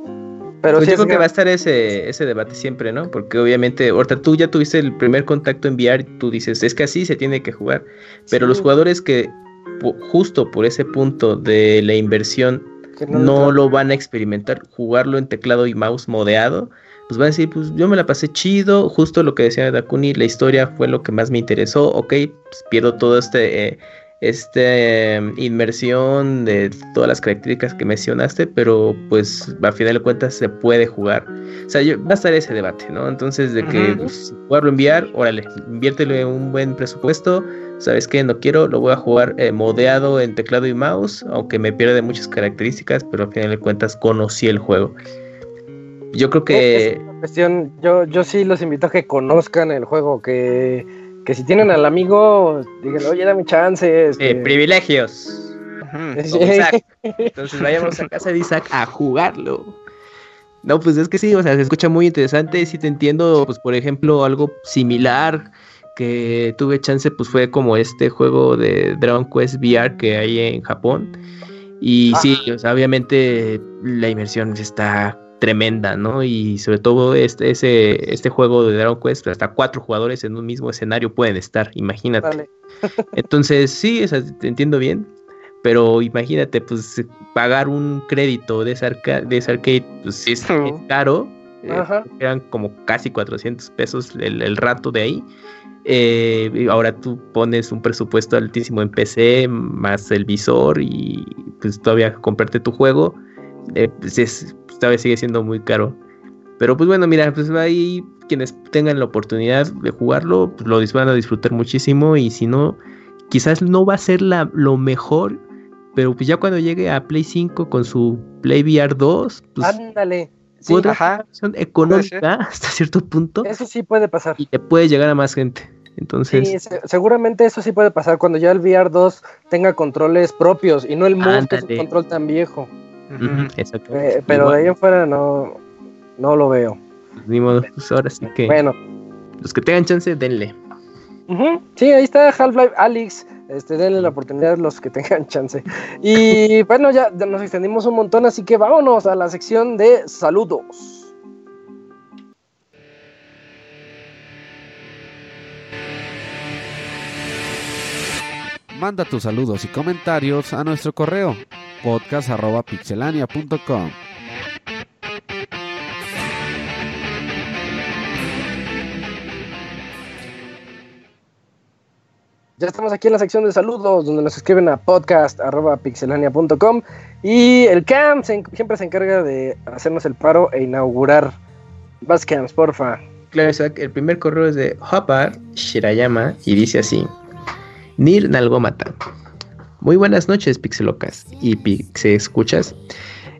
A: Pero
E: Pues
A: sí
E: yo creo que va a estar ese, ese debate siempre, ¿no? Porque obviamente, ahorita tú ya tuviste el primer contacto en VR, tú dices, es que así se tiene que jugar. Pero
A: Sí.
E: los jugadores que justo por ese punto de la inversión no, lo van a experimentar, jugarlo en teclado y mouse modeado, pues van a decir, pues yo me la pasé chido, justo lo que decía Dakuni, la historia fue lo que más me interesó, ok, pues pierdo todo este, eh, este eh, inmersión de todas las características que mencionaste, pero pues a final de cuentas se puede jugar. O sea, yo- va a estar ese debate, ¿no? Entonces, de que pues, jugarlo en VR, órale, inviértele un buen presupuesto, ¿sabes qué? No quiero, lo voy a jugar eh, modeado en teclado y mouse, aunque me pierde muchas características, pero al final de cuentas conocí el juego. Yo creo
A: Es
E: que...
A: una cuestión, yo, yo sí los invito a que conozcan el juego, que, que si tienen al amigo, digan, oye, dame chance. este,
E: eh, privilegios.
A: Sí.
E: Isaac. Entonces vayamos a casa de Isaac a jugarlo. No, pues es que sí, o sea, se escucha muy interesante, sí te entiendo, pues por ejemplo, algo similar que tuve chance, pues fue como este juego de Dragon Quest VR que hay en Japón. Y sí, o sea, obviamente la inmersión está tremenda, ¿no? Y sobre todo este, ese, este juego de Dragon Quest, hasta cuatro jugadores en un mismo escenario pueden estar, imagínate. Entonces, sí, o sea, te entiendo bien. Pero imagínate, pues, pagar un crédito de ese, arca- de ese arcade, pues es, caro. eh, eran como casi 400 pesos el, el rato de ahí. Eh, ahora tú pones un presupuesto altísimo en PC, más el visor y pues todavía comprarte tu juego, eh, pues es, todavía sigue siendo muy caro. Pero pues bueno, mira, pues ahí quienes tengan la oportunidad de jugarlo, pues lo van a disfrutar muchísimo y si no, quizás no va a ser la, lo mejor, pero pues ya cuando llegue a Play 5 con su Play VR 2, pues
A: Ándale. Sí,
E: podrá
H: ajá.
E: económica hasta cierto punto
A: eso sí puede pasar.
E: y te puede llegar a más gente. Entonces,
A: Sí, se- seguramente eso sí puede pasar cuando ya el VR 2 tenga controles propios y no el Move, que es un control tan viejo. Eh, pero de ahí en fuera no, no lo veo.
E: Ni modo, pues ahora sí que
A: Bueno,
E: los que tengan chance, denle.
A: Sí, ahí está Half-Life Alyx. Este, denle la oportunidad a los que tengan chance. Y bueno, ya nos extendimos un montón, así que vámonos a la sección de saludos.
B: Manda tus saludos y comentarios a nuestro correo podcast.pixelania.com.
A: Ya estamos aquí en la sección de saludos, donde nos escriben a podcast.pixelania.com y el CAM se siempre se encarga de hacernos el paro e inaugurar. Vas Cams, porfa.
E: Claro, Isaac, el primer correo es de Hopar Shirayama y dice así: Nir Nalgómata. Muy buenas noches, Pixelocas y Pixe Escuchas.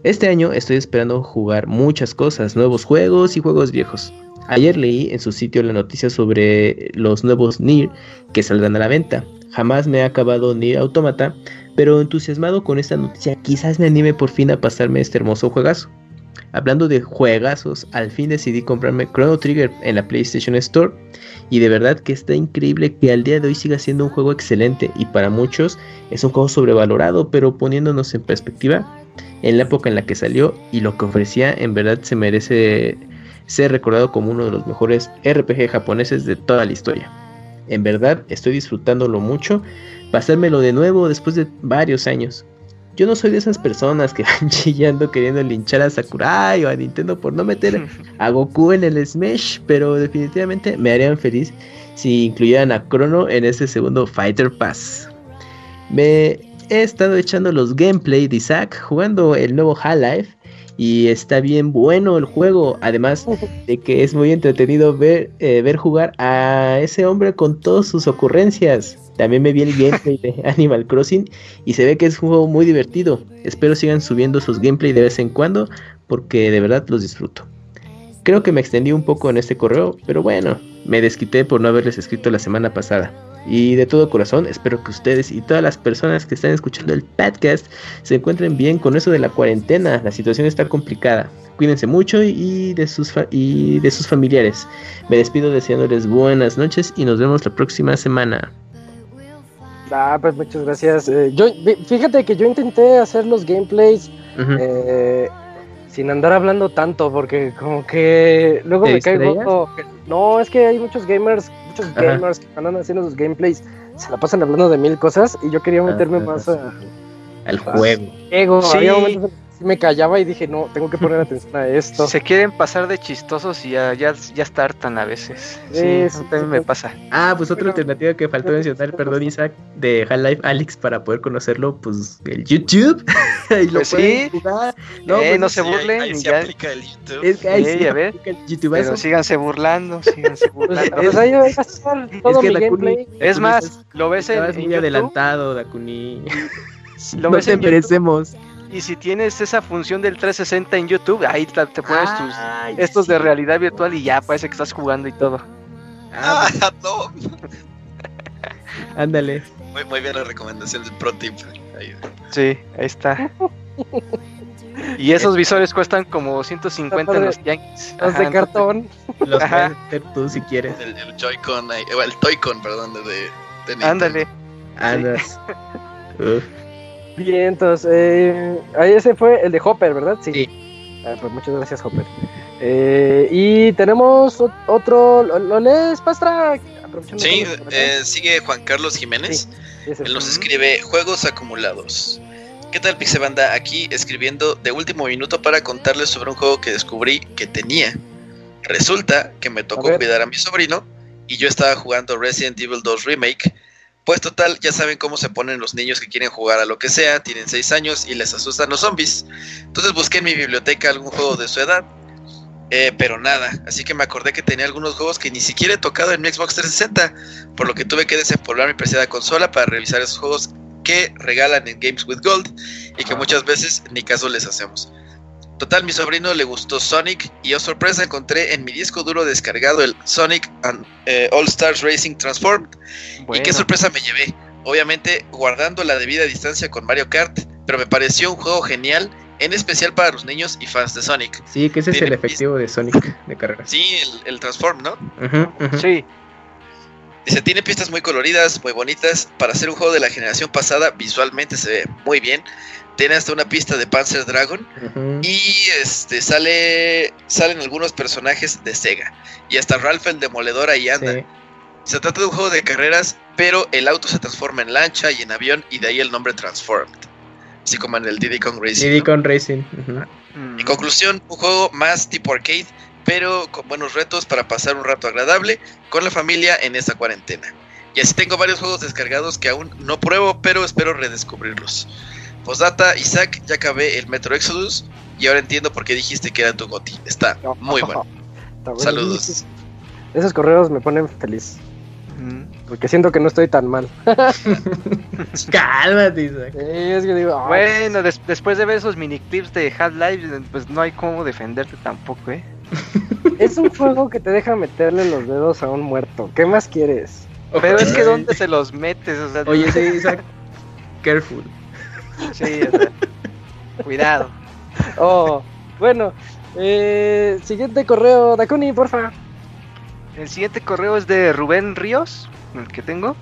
E: Este año estoy esperando jugar muchas cosas, nuevos juegos y juegos viejos. Ayer leí en su sitio la noticia sobre los nuevos Nier que saldrán a la venta. Jamás me ha acabado Nier Automata, pero entusiasmado con esta noticia quizás me anime por fin a pasarme este hermoso juegazo. Hablando de juegazos, al fin decidí comprarme Chrono Trigger en la PlayStation Store y de verdad que está increíble que al día de hoy siga siendo un juego excelente y para muchos es un juego sobrevalorado, pero poniéndonos en perspectiva, en la época en la que salió y lo que ofrecía, en verdad se merece ser recordado como uno de los mejores RPG japoneses de toda la historia. En verdad estoy disfrutándolo mucho, pasármelo de nuevo después de varios años. Yo no soy de esas personas que van chillando queriendo linchar a Sakurai o a Nintendo por no meter a Goku en el Smash, pero definitivamente me harían feliz si incluyeran a Chrono en ese segundo Fighter Pass. Me he estado echando los gameplay de Isaac jugando el nuevo Half-Life y está bien bueno el juego, además de que es muy entretenido ver, eh, ver jugar a ese hombre con todas sus ocurrencias. También me vi el gameplay de Animal Crossing y se ve que es un juego muy divertido. Espero sigan subiendo sus gameplay de vez en cuando porque de verdad los disfruto. Creo que me extendí un poco en este correo, pero bueno, me desquité por no haberles escrito la semana pasada. Y de todo corazón, espero que ustedes y todas las personas que están escuchando el podcast se encuentren bien con eso de la cuarentena. La situación está complicada. Cuídense mucho y de sus, y de sus familiares. Me despido deseándoles buenas noches y nos vemos la próxima semana.
A: Ah, pues muchas gracias. Eh, yo, fíjate que yo intenté hacer los gameplays eh, sin andar hablando tanto, porque como que luego
E: ¿Te
A: me caigo. No, es que hay muchos gamers, muchos
E: Ajá.
A: gamers que andan haciendo sus gameplays, se la pasan hablando de mil cosas y yo quería meterme
E: Ajá.
A: más a
E: Al juego.
A: ego.
H: Sí.
A: Había momentos me callaba y dije, no, tengo que poner atención a esto.
H: Se quieren pasar de chistosos y ya, ya, ya está hartan a veces. Sí,
A: Sí,
H: eso
A: sí,
H: también
A: sí.
H: me pasa.
E: Ah, pues otra
A: Pero-
E: alternativa que faltó mencionar, perdón Isaac, de Half-Life Alyx para poder conocerlo, pues el YouTube. y lo
H: Pues sí.
E: jugar.
H: Eh,
E: pues,
H: no
E: es-
H: se
I: ahí-
H: burlen
I: ahí
H: y
I: se
H: ya.
I: aplica el YouTube.
E: Es que ahí
H: Sí,
E: sí,
H: a ver.
E: el YouTubeazo.
H: Pero síganse burlando, síganse
A: Pues,
H: burlando.
A: pues ahí va a estar todo
E: que
A: mi
E: Dakuni-
A: gameplay.
H: Es más, lo ves en,
E: muy
H: YouTube,
E: adelantado, Dakuni.
H: lo
E: no
H: ves
E: te
H: en YouTube,
E: merecemos.
H: Y si tienes esa función del 360 en YouTube, ahí te, te pones tus
E: Ay,
H: estos de
E: sí.
H: realidad virtual y ya parece que estás jugando y todo.
E: Ah,
I: Ah, no.
E: ándale.
I: Muy, muy bien la recomendación del pro tip. Ahí.
H: Sí, ahí está. Y esos visores cuestan como 150 en los Yankees.
A: Los de cartón.
E: Los
H: Ajá.
E: puedes hacer tú si quieres.
I: El, el Joy-Con, ahí- o el Toy-Con, perdón, de, de Nintendo.
H: Ándale.
E: Andas. Uf.
A: Bien, entonces, eh, ahí ese fue el de Hopper, ¿verdad? Sí.
E: Sí.
A: Ah, pues muchas gracias, Hopper. Eh, y tenemos ot- otro, ¿lo, lo lees, Pastra?
I: Sí, eh, sigue Juan Carlos Jiménez.
A: Sí, ese
I: Él nos escribe juegos acumulados. ¿Qué tal Pixebanda? Aquí escribiendo de último minuto para contarles sobre un juego que descubrí que tenía. Resulta que me tocó cuidar a mi sobrino y yo estaba jugando Resident Evil 2 Remake. Pues total, ya saben cómo se ponen los niños que quieren jugar a lo que sea, tienen 6 años y les asustan los zombies. Entonces busqué en mi biblioteca algún juego de su edad, eh, pero nada. Así que me acordé que tenía algunos juegos que ni siquiera he tocado en mi Xbox 360, por lo que tuve que desempolvar mi preciada consola para revisar esos juegos que regalan en Games with Gold y que muchas veces ni caso les hacemos. Total, mi sobrino le gustó Sonic y oh sorpresa encontré en mi disco duro descargado el Sonic and, eh, All Stars Racing Transformed y qué sorpresa me llevé. Obviamente guardando la debida distancia con Mario Kart, pero me pareció un juego genial, en especial para los niños y fans de Sonic.
E: Sí, que ese es el efectivo de Sonic de carreras.
I: Sí, el, el Transform, ¿no?
H: Sí,
I: Dice, tiene pistas muy coloridas, muy bonitas. Para hacer un juego de la generación pasada, visualmente se ve muy bien. Tiene hasta una pista de Panzer Dragon. Y este sale salen algunos personajes de Sega. Y hasta Ralph el Demoledor ahí anda.
E: Sí.
I: Se trata de un juego de carreras, pero el auto se transforma en lancha y en avión, y de ahí el nombre Transformed. Así como en el Diddy Kong Racing.
E: Diddy Racing.
H: Mm.
I: En conclusión, un juego más tipo arcade, pero con buenos retos para pasar un rato agradable con la familia en esta cuarentena. Y así tengo varios juegos descargados que aún no pruebo, pero espero redescubrirlos. Postdata, Isaac, ya acabé el Metro Exodus y ahora entiendo por qué dijiste que era tu goti. Está muy bueno.
A: Está bueno.
I: Saludos.
A: Esos correos me ponen feliz.
H: Mm.
A: Porque siento que no estoy tan mal.
E: Cálmate, Isaac.
A: Es que digo,
H: Bueno, des- después de ver esos mini clips de Half-Life, pues no hay cómo defenderte tampoco, ¿eh?
A: es un juego que te deja meterle los dedos a un muerto. ¿Qué más quieres?
H: Pero es que ¿dónde se los metes? O sea,
E: Oye, sí, Isaac. Careful.
H: Sí, o sea, cuidado.
A: Oh, bueno. Eh, siguiente correo, Dakuni, porfa.
H: El siguiente correo es de Rubén Ríos, el que tengo.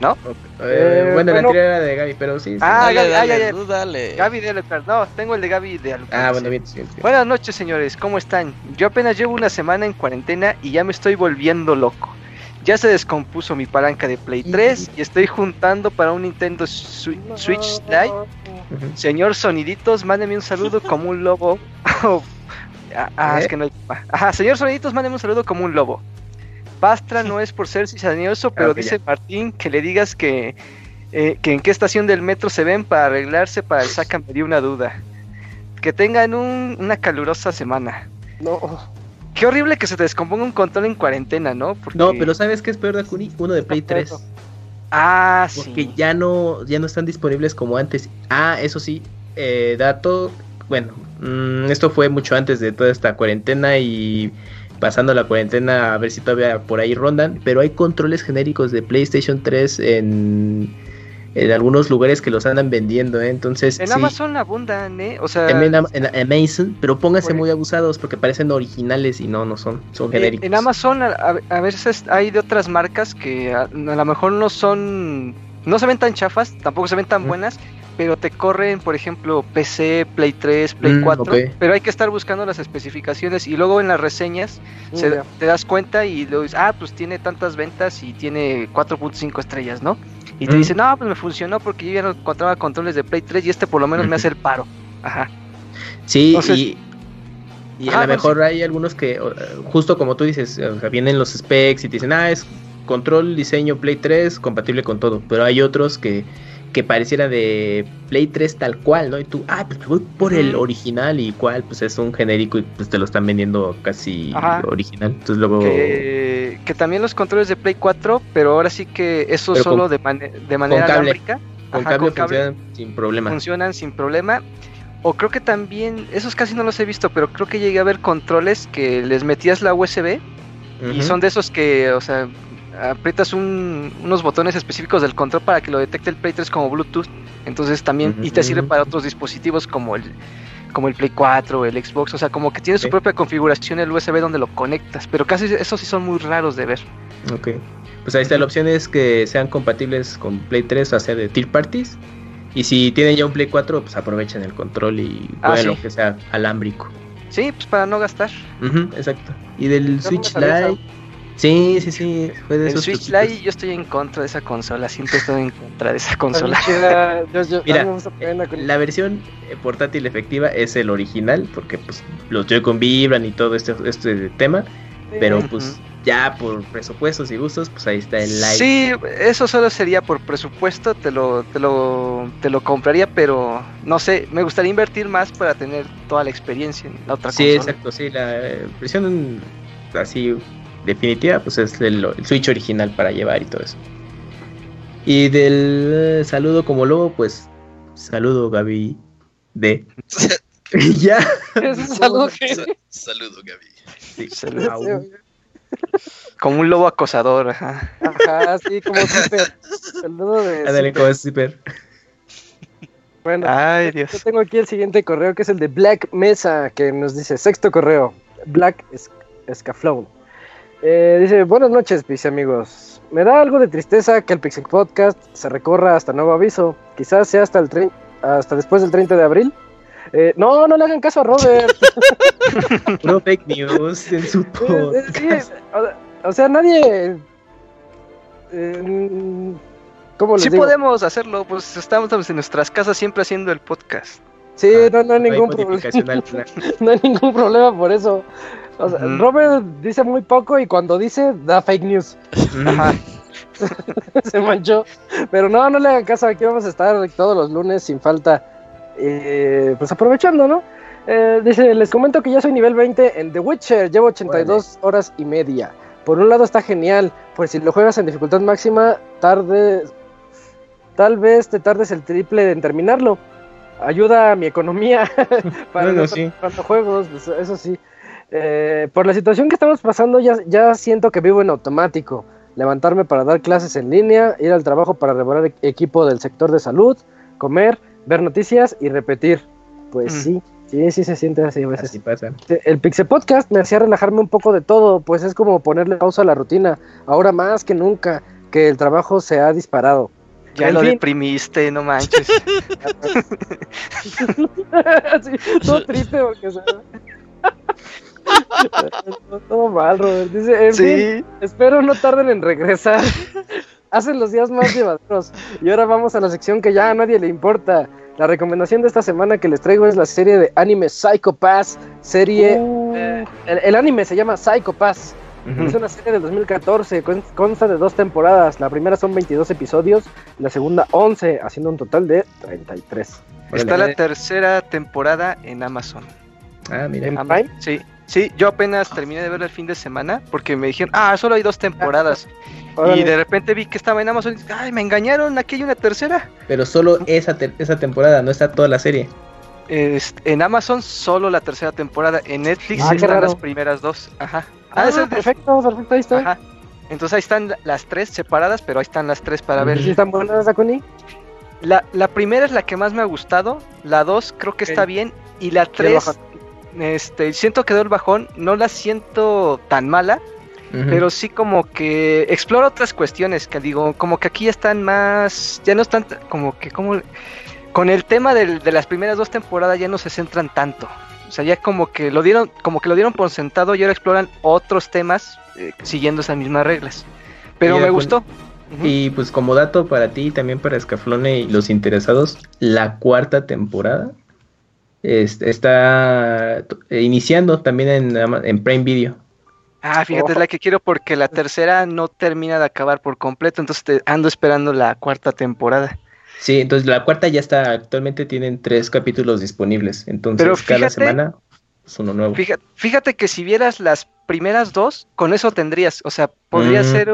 H: ¿No?
E: Eh,
A: Eh,
E: bueno, la anterior era de Gaby, pero sí. sí.
H: Ah,
G: dale,
H: Gaby,
G: dale,
H: ya, ya.
G: tú dale.
H: Gaby de Alucard. No, tengo el de Gaby de Alucard.
E: Ah, bueno, bien, sí, sí.
H: Buenas noches, señores. ¿Cómo están? Yo apenas llevo una semana en cuarentena y ya me estoy volviendo loco. Ya se descompuso mi palanca de Play 3 y estoy juntando para un Nintendo Swi- Switch Lite. Señor Soniditos, mándeme un saludo como un lobo. ah, ah, es
E: ¿Eh?
H: que no hay- Ajá, señor Soniditos, mándeme un saludo como un lobo. Pastra no es por ser cizañoso, pero dice Martín que le digas que, eh, que en qué estación del metro se ven para arreglarse para el saca me dio una duda. Que tengan un- una calurosa semana.
A: No.
H: Qué horrible que se te descomponga un control en cuarentena, ¿no? Porque...
E: No, pero ¿sabes qué es peor, Dakuni? Uno de Play 3.
H: Ah,
E: Porque
H: sí.
E: ya no, ya no están disponibles como antes. Ah, eso sí, eh, dato, bueno, mm, esto fue mucho antes de toda esta cuarentena y pasando la cuarentena a ver si todavía por ahí rondan, pero hay controles genéricos de PlayStation 3 en, en algunos lugares que los andan vendiendo, ¿eh? entonces
H: En
E: sí,
H: Amazon abundan, ¿eh? O sea,
E: también en Amazon, pero pónganse muy abusados porque parecen originales y no, no son, son genéricos.
H: en Amazon a, veces hay de otras marcas que a, a lo mejor no son, no se ven tan chafas, tampoco se ven tan buenas, pero te corren, por ejemplo, PC, Play 3, Play
E: Mm,
H: 4,
E: ok.
H: pero hay que estar buscando las especificaciones y luego en las reseñas se-
A: Ya.
H: te das cuenta y luego dices, ah, pues tiene tantas ventas y tiene 4.5 estrellas, ¿no? Y te
E: Mm.
H: dicen, no, pues me funcionó porque yo ya no encontraba controles de Play 3 y este por lo menos me hace el paro. Ajá.
E: Sí,
H: Entonces-
E: y, y
H: Ajá,
E: a lo mejor hay algunos que, justo como tú dices, o sea, vienen los specs y te dicen, ah, es control, diseño Play 3, compatible con todo. Pero hay otros que, que pareciera de Play 3 tal cual, ¿no? Y tú, ah, pues me voy por el original y cual, pues es un genérico y pues te lo están vendiendo casi
H: Ajá.
E: original. Entonces luego...
H: que, que también los controles de Play 4, pero ahora sí que eso
E: Pero
H: solo
E: con-
H: de, mane- de manera
E: cable.
H: alámbrica.
E: Con
H: Ajá,
E: cable funcionan sin problema.
H: funcionan sin problema. O creo que también, esos casi no los he visto, pero creo que llegué a ver controles que les metías la USB y son de esos que, o sea, aprietas un- unos botones específicos del control para que lo detecte el Play 3 como Bluetooth. Entonces también, y te sirve para otros dispositivos como el como el Play 4, el Xbox, o sea, como que tiene su propia configuración el USB donde lo conectas, pero casi esos sí son muy raros de ver.
E: Ok. Pues ahí está, la opción es que sean compatibles con Play 3, o sea, de third parties. Y si tienen ya un Play 4, pues aprovechen el control y
H: Ah, sí.
E: lo que sea alámbrico.
H: Sí, pues para no gastar.
E: Exacto. Y del
A: no
E: Switch. Lite. Sí, sí, sí. Fue de
H: El
E: esos
H: Switch. Lite yo estoy en contra de esa consola, siempre estoy en contra de esa consola.
A: yo- yo-
E: Mira,
A: con-
E: La versión eh, portátil efectiva es el original, porque pues los Joy-Con vibran y todo este, este tema. Pero pues ya por presupuestos y gustos, pues ahí está el Lite.
H: Sí, eso solo sería por presupuesto, te lo, te lo, te lo compraría, pero no sé, me gustaría invertir más para tener toda la experiencia en la otra
E: Sí,
H: consola.
E: exacto, sí, la eh, versión así definitiva, pues es el, el Switch original para llevar y todo eso. Y del eh, saludo como lobo, pues saludo Gaby de ya.
A: Ese es algo que-
I: Sa- Saludo, Gaby.
E: Sí,
H: Saludo. Como un lobo acosador, ajá.
A: Ajá, sí, como super. Saludo de.
E: Ándale, como es super.
A: Bueno,
H: Ay,
A: yo
H: Dios.
A: tengo aquí el siguiente correo que es el de Black Mesa, que nos dice: sexto correo, Black es Scaflown. Eh, dice, buenas noches, mis amigos. Me da algo de tristeza que el Pixel Podcast se recorra hasta nuevo aviso. Quizás sea hasta el trein- hasta después del 30 de abril. Eh, no, no le hagan caso a Robert.
E: No fake news en su
A: Eh, eh, sí,
E: podcast.
A: o, o sea, nadie... eh, ¿Cómo
H: Sí
A: digo?
H: podemos hacerlo, pues estamos en nuestras casas siempre haciendo el podcast.
A: Sí,
E: Ah,
A: no, no hay
E: No hay
A: ningún problema. no hay ningún problema por eso. O sea. Robert dice muy poco y cuando dice da fake news.
H: Ajá.
A: Se manchó. Pero no, no le hagan caso. Aquí vamos a estar todos los lunes sin falta. eh, pues aprovechando, ¿no? Eh, dice, les comento que ya soy nivel 20 en The Witcher. Llevo 82 horas y media. Por un lado está genial. Pues si lo juegas en dificultad máxima, tarde, tal vez te tardes el triple en terminarlo. Ayuda a mi economía para
E: Bueno,
A: no
E: sí.
A: juegos, pues, eso sí. Eh, por la situación que estamos pasando, ya, ya siento que vivo en automático. Levantarme para dar clases en línea, ir al trabajo para reparar e- equipo del sector de salud, comer, ver noticias y repetir. Pues
H: Mm.
A: sí, sí, sí se siente así a veces.
E: Así pasa.
A: El Pixel Podcast me hacía relajarme un poco de todo, pues es como ponerle pausa a la rutina. Ahora más que nunca, que el trabajo se ha disparado.
H: Ya
A: En
H: lo
A: fin.
H: deprimiste, no manches.
A: Sí, todo triste porque se... todo mal, Robert. Dice, en fin, espero no tarden en regresar. Hacen los días más llevaderos. Y ahora vamos a la sección que ya a nadie le importa. La recomendación de esta semana que les traigo es la serie de anime Psycho Pass. Serie. eh, el, el anime se llama Psycho Pass. Es una serie del 2014, con- consta de dos temporadas. La primera son 22 episodios, la segunda 11, haciendo un total de 33.
H: Está la tercera temporada en Amazon.
E: Ah, mira.
A: ¿En
H: Am-
A: Prime?
H: Sí, sí, yo apenas terminé de verla el fin de semana porque me dijeron, ah, solo hay dos temporadas.
A: Órale.
H: Y de repente vi que estaba en Amazon y dije, ay, me engañaron, aquí hay una tercera.
E: Pero solo esa, te- esa temporada, no está toda la serie.
H: Es- en Amazon solo la tercera temporada, en Netflix
A: Ah,
H: están las primeras dos. Ajá.
A: Ah,
H: Ah,
A: perfecto, perfecto, ahí está.
H: Ajá. Entonces ahí están las tres separadas, pero ahí están las tres para ver.
A: ¿Sí están buenas, Dakuni?
H: La, la primera es la que más me ha gustado, la dos creo que está bien y la tres. Este, siento que dio el bajón, no la siento tan mala, pero sí como que explora otras cuestiones que digo, como que aquí están más, ya no están como que como con el tema del- de las primeras dos temporadas ya no se centran tanto. O sea, ya como que lo dieron, como que lo dieron por sentado y ahora exploran otros temas eh, siguiendo esas mismas reglas. Pero me gustó.
E: Y pues como dato para ti y también para Escaflone y los interesados, la cuarta temporada es- está eh, iniciando también en, en Prime Video.
H: Ah, fíjate, es la que quiero porque la tercera no termina de acabar por completo, entonces te ando esperando la cuarta temporada.
E: Sí, entonces la cuarta ya está, actualmente tienen tres capítulos disponibles, entonces
H: Pero
E: cada semana es uno nuevo.
H: Fíjate, fíjate que si vieras las primeras dos, con eso tendrías, o sea, podría
E: Mm.
H: ser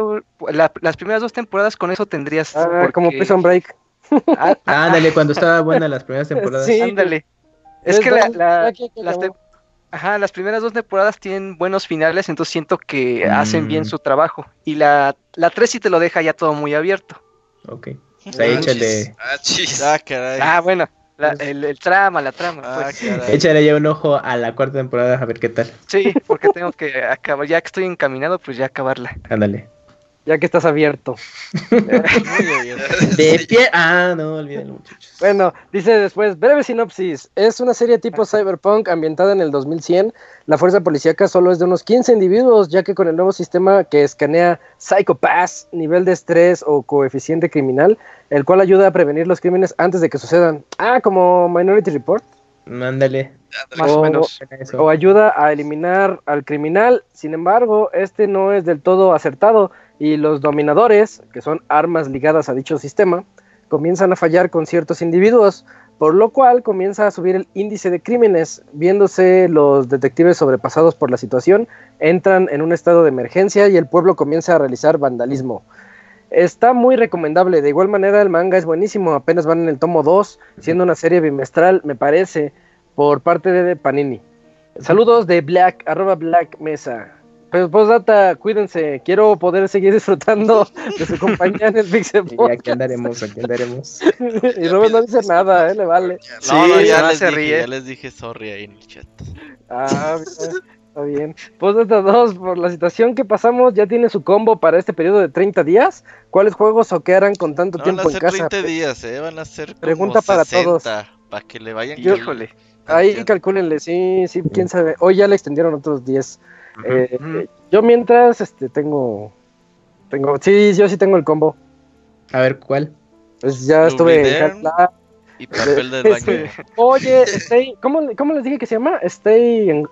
H: la- las primeras dos temporadas con eso tendrías.
A: Ah,
H: porque-
A: como Prison Break.
H: Ah,
E: Ah, ándale, cuando estaba buena las primeras temporadas.
A: Sí.
H: ándale. Es
A: Es
H: que la, la- las, ajá, las primeras dos temporadas tienen buenos finales, entonces siento que hacen bien
E: Mm.
H: su trabajo. Y la, la tres sí te lo deja ya todo muy abierto.
E: Ok. O sea, échale,
I: Ah, chis.
G: Ah, caray.
H: Ah, bueno, la- el, el trama, la trama.
G: Ah,
H: pues.
E: échale ya un ojo a la cuarta temporada a ver qué tal.
H: Sí, porque tengo que acabar, ya que estoy encaminado, pues ya acabarla.
E: Ándale.
A: Ya que estás abierto.
E: De pie. Ah, no, olvídenlo, muchachos.
A: Bueno, dice después, breve sinopsis. Es una serie tipo cyberpunk ambientada en el 2100. La fuerza policíaca solo es de unos 15 individuos, ya que con el nuevo sistema que escanea Psycho Pass, nivel de estrés o coeficiente criminal, el cual ayuda a prevenir los crímenes antes de que sucedan. Ah, como Minority Report.
E: Mándale.
H: Más
A: O-
H: o menos.
A: O ayuda a eliminar al criminal. Sin embargo, este no es del todo acertado y los dominadores, que son armas ligadas a dicho sistema, comienzan a fallar con ciertos individuos, por lo cual comienza a subir el índice de crímenes, viéndose los detectives sobrepasados por la situación, entran en un estado de emergencia y el pueblo comienza a realizar vandalismo. Está muy recomendable, de igual manera el manga es buenísimo, apenas van en el tomo 2, siendo una serie bimestral, me parece, por parte de Panini. Saludos de Black, arroba Black Mesa. Pues postdata, cuídense, quiero poder seguir disfrutando de su compañía en el Pixel
E: Y aquí
A: Podcast.
E: andaremos, aquí andaremos.
A: Y Robert no dice nada, eh, le vale.
G: No, no,
H: Sí,
G: ya
H: no
G: les
H: se
G: dije,
H: ríe.
G: ya les dije sorry ahí en el chat.
A: Ah, mira. Está bien. Postdata 2, por la situación que pasamos, ya tiene su combo para este periodo de 30 días. ¿Cuáles juegos o qué harán con tanto
G: No van
A: tiempo
G: a
A: en
G: ser
A: casa?
G: 30 días, ¿eh? Van a ser como
A: Pregunta para
G: 60,
A: todos.
G: Para que le vayan.
H: Híjole.
A: Ahí calcúlenle, sí, sí, quién sabe. Hoy ya le extendieron otros 10. Eh, yo mientras, este, tengo, tengo, sí, yo sí tengo el combo.
E: A ver, ¿cuál?
A: Pues ya estuve en.
G: Y papel del
A: Este,
G: baño.
A: Oye, stay, ¿cómo, ¿cómo les dije que se llama? Stay en,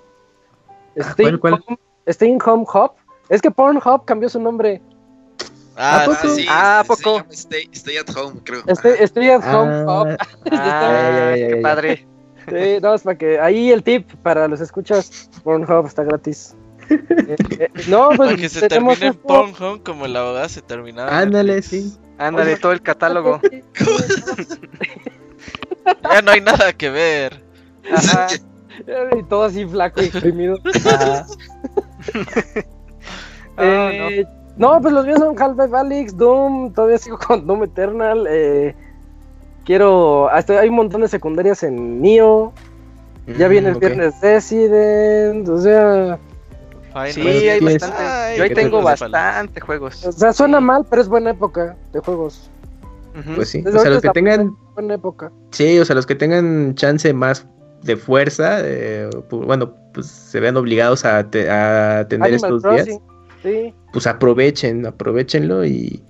A: stay,
E: ¿cuál, cuál?
A: Home, Stay in Home Hub. Es que Pornhub cambió su nombre.
G: Ah,
E: ¿A poco?
G: sí.
H: Ah, ¿a
I: se
H: poco?
I: Stay, Stay at home, creo.
A: Stay, Stay at Home
E: Ah,
A: Hub.
H: Ah, qué padre.
A: Sí, no, es para que ahí el tip para los escuchas, Pornhub está gratis. Eh, eh, no, pues
G: Para que se termine en. Pornhub como la abogada se terminaba.
E: Ándale, sí.
H: Ándale, todo el catálogo.
G: Ya no hay nada que ver.
H: Ajá.
A: Y todo así flaco y exprimido.
E: Ajá.
H: Ah,
A: Eh, no. pues los míos son Half-Life Alyx, Doom, todavía sigo con Doom Eternal. eh, quiero. Hasta hay un montón de secundarias en Nioh. Ya viene el
E: Mm, ok.
A: viernes Resident. O sea,
G: Final
H: Sí,
E: Pues,
H: hay
E: tienes-
H: bastante.
G: Ay,
H: Yo ahí
E: ¿qué
H: tengo
G: te
H: bastante juegos.
A: o sea, suena
H: Sí.
A: mal, pero es buena época de juegos.
E: Pues sí.
A: Desde
E: O sea, los que tengan,
A: Buena época.
E: sí, o sea, los que tengan chance más de fuerza, eh, bueno, pues se vean obligados a, te- a atender
A: Animal
E: estos días.
A: Sí.
E: pues aprovechen, aprovechenlo y,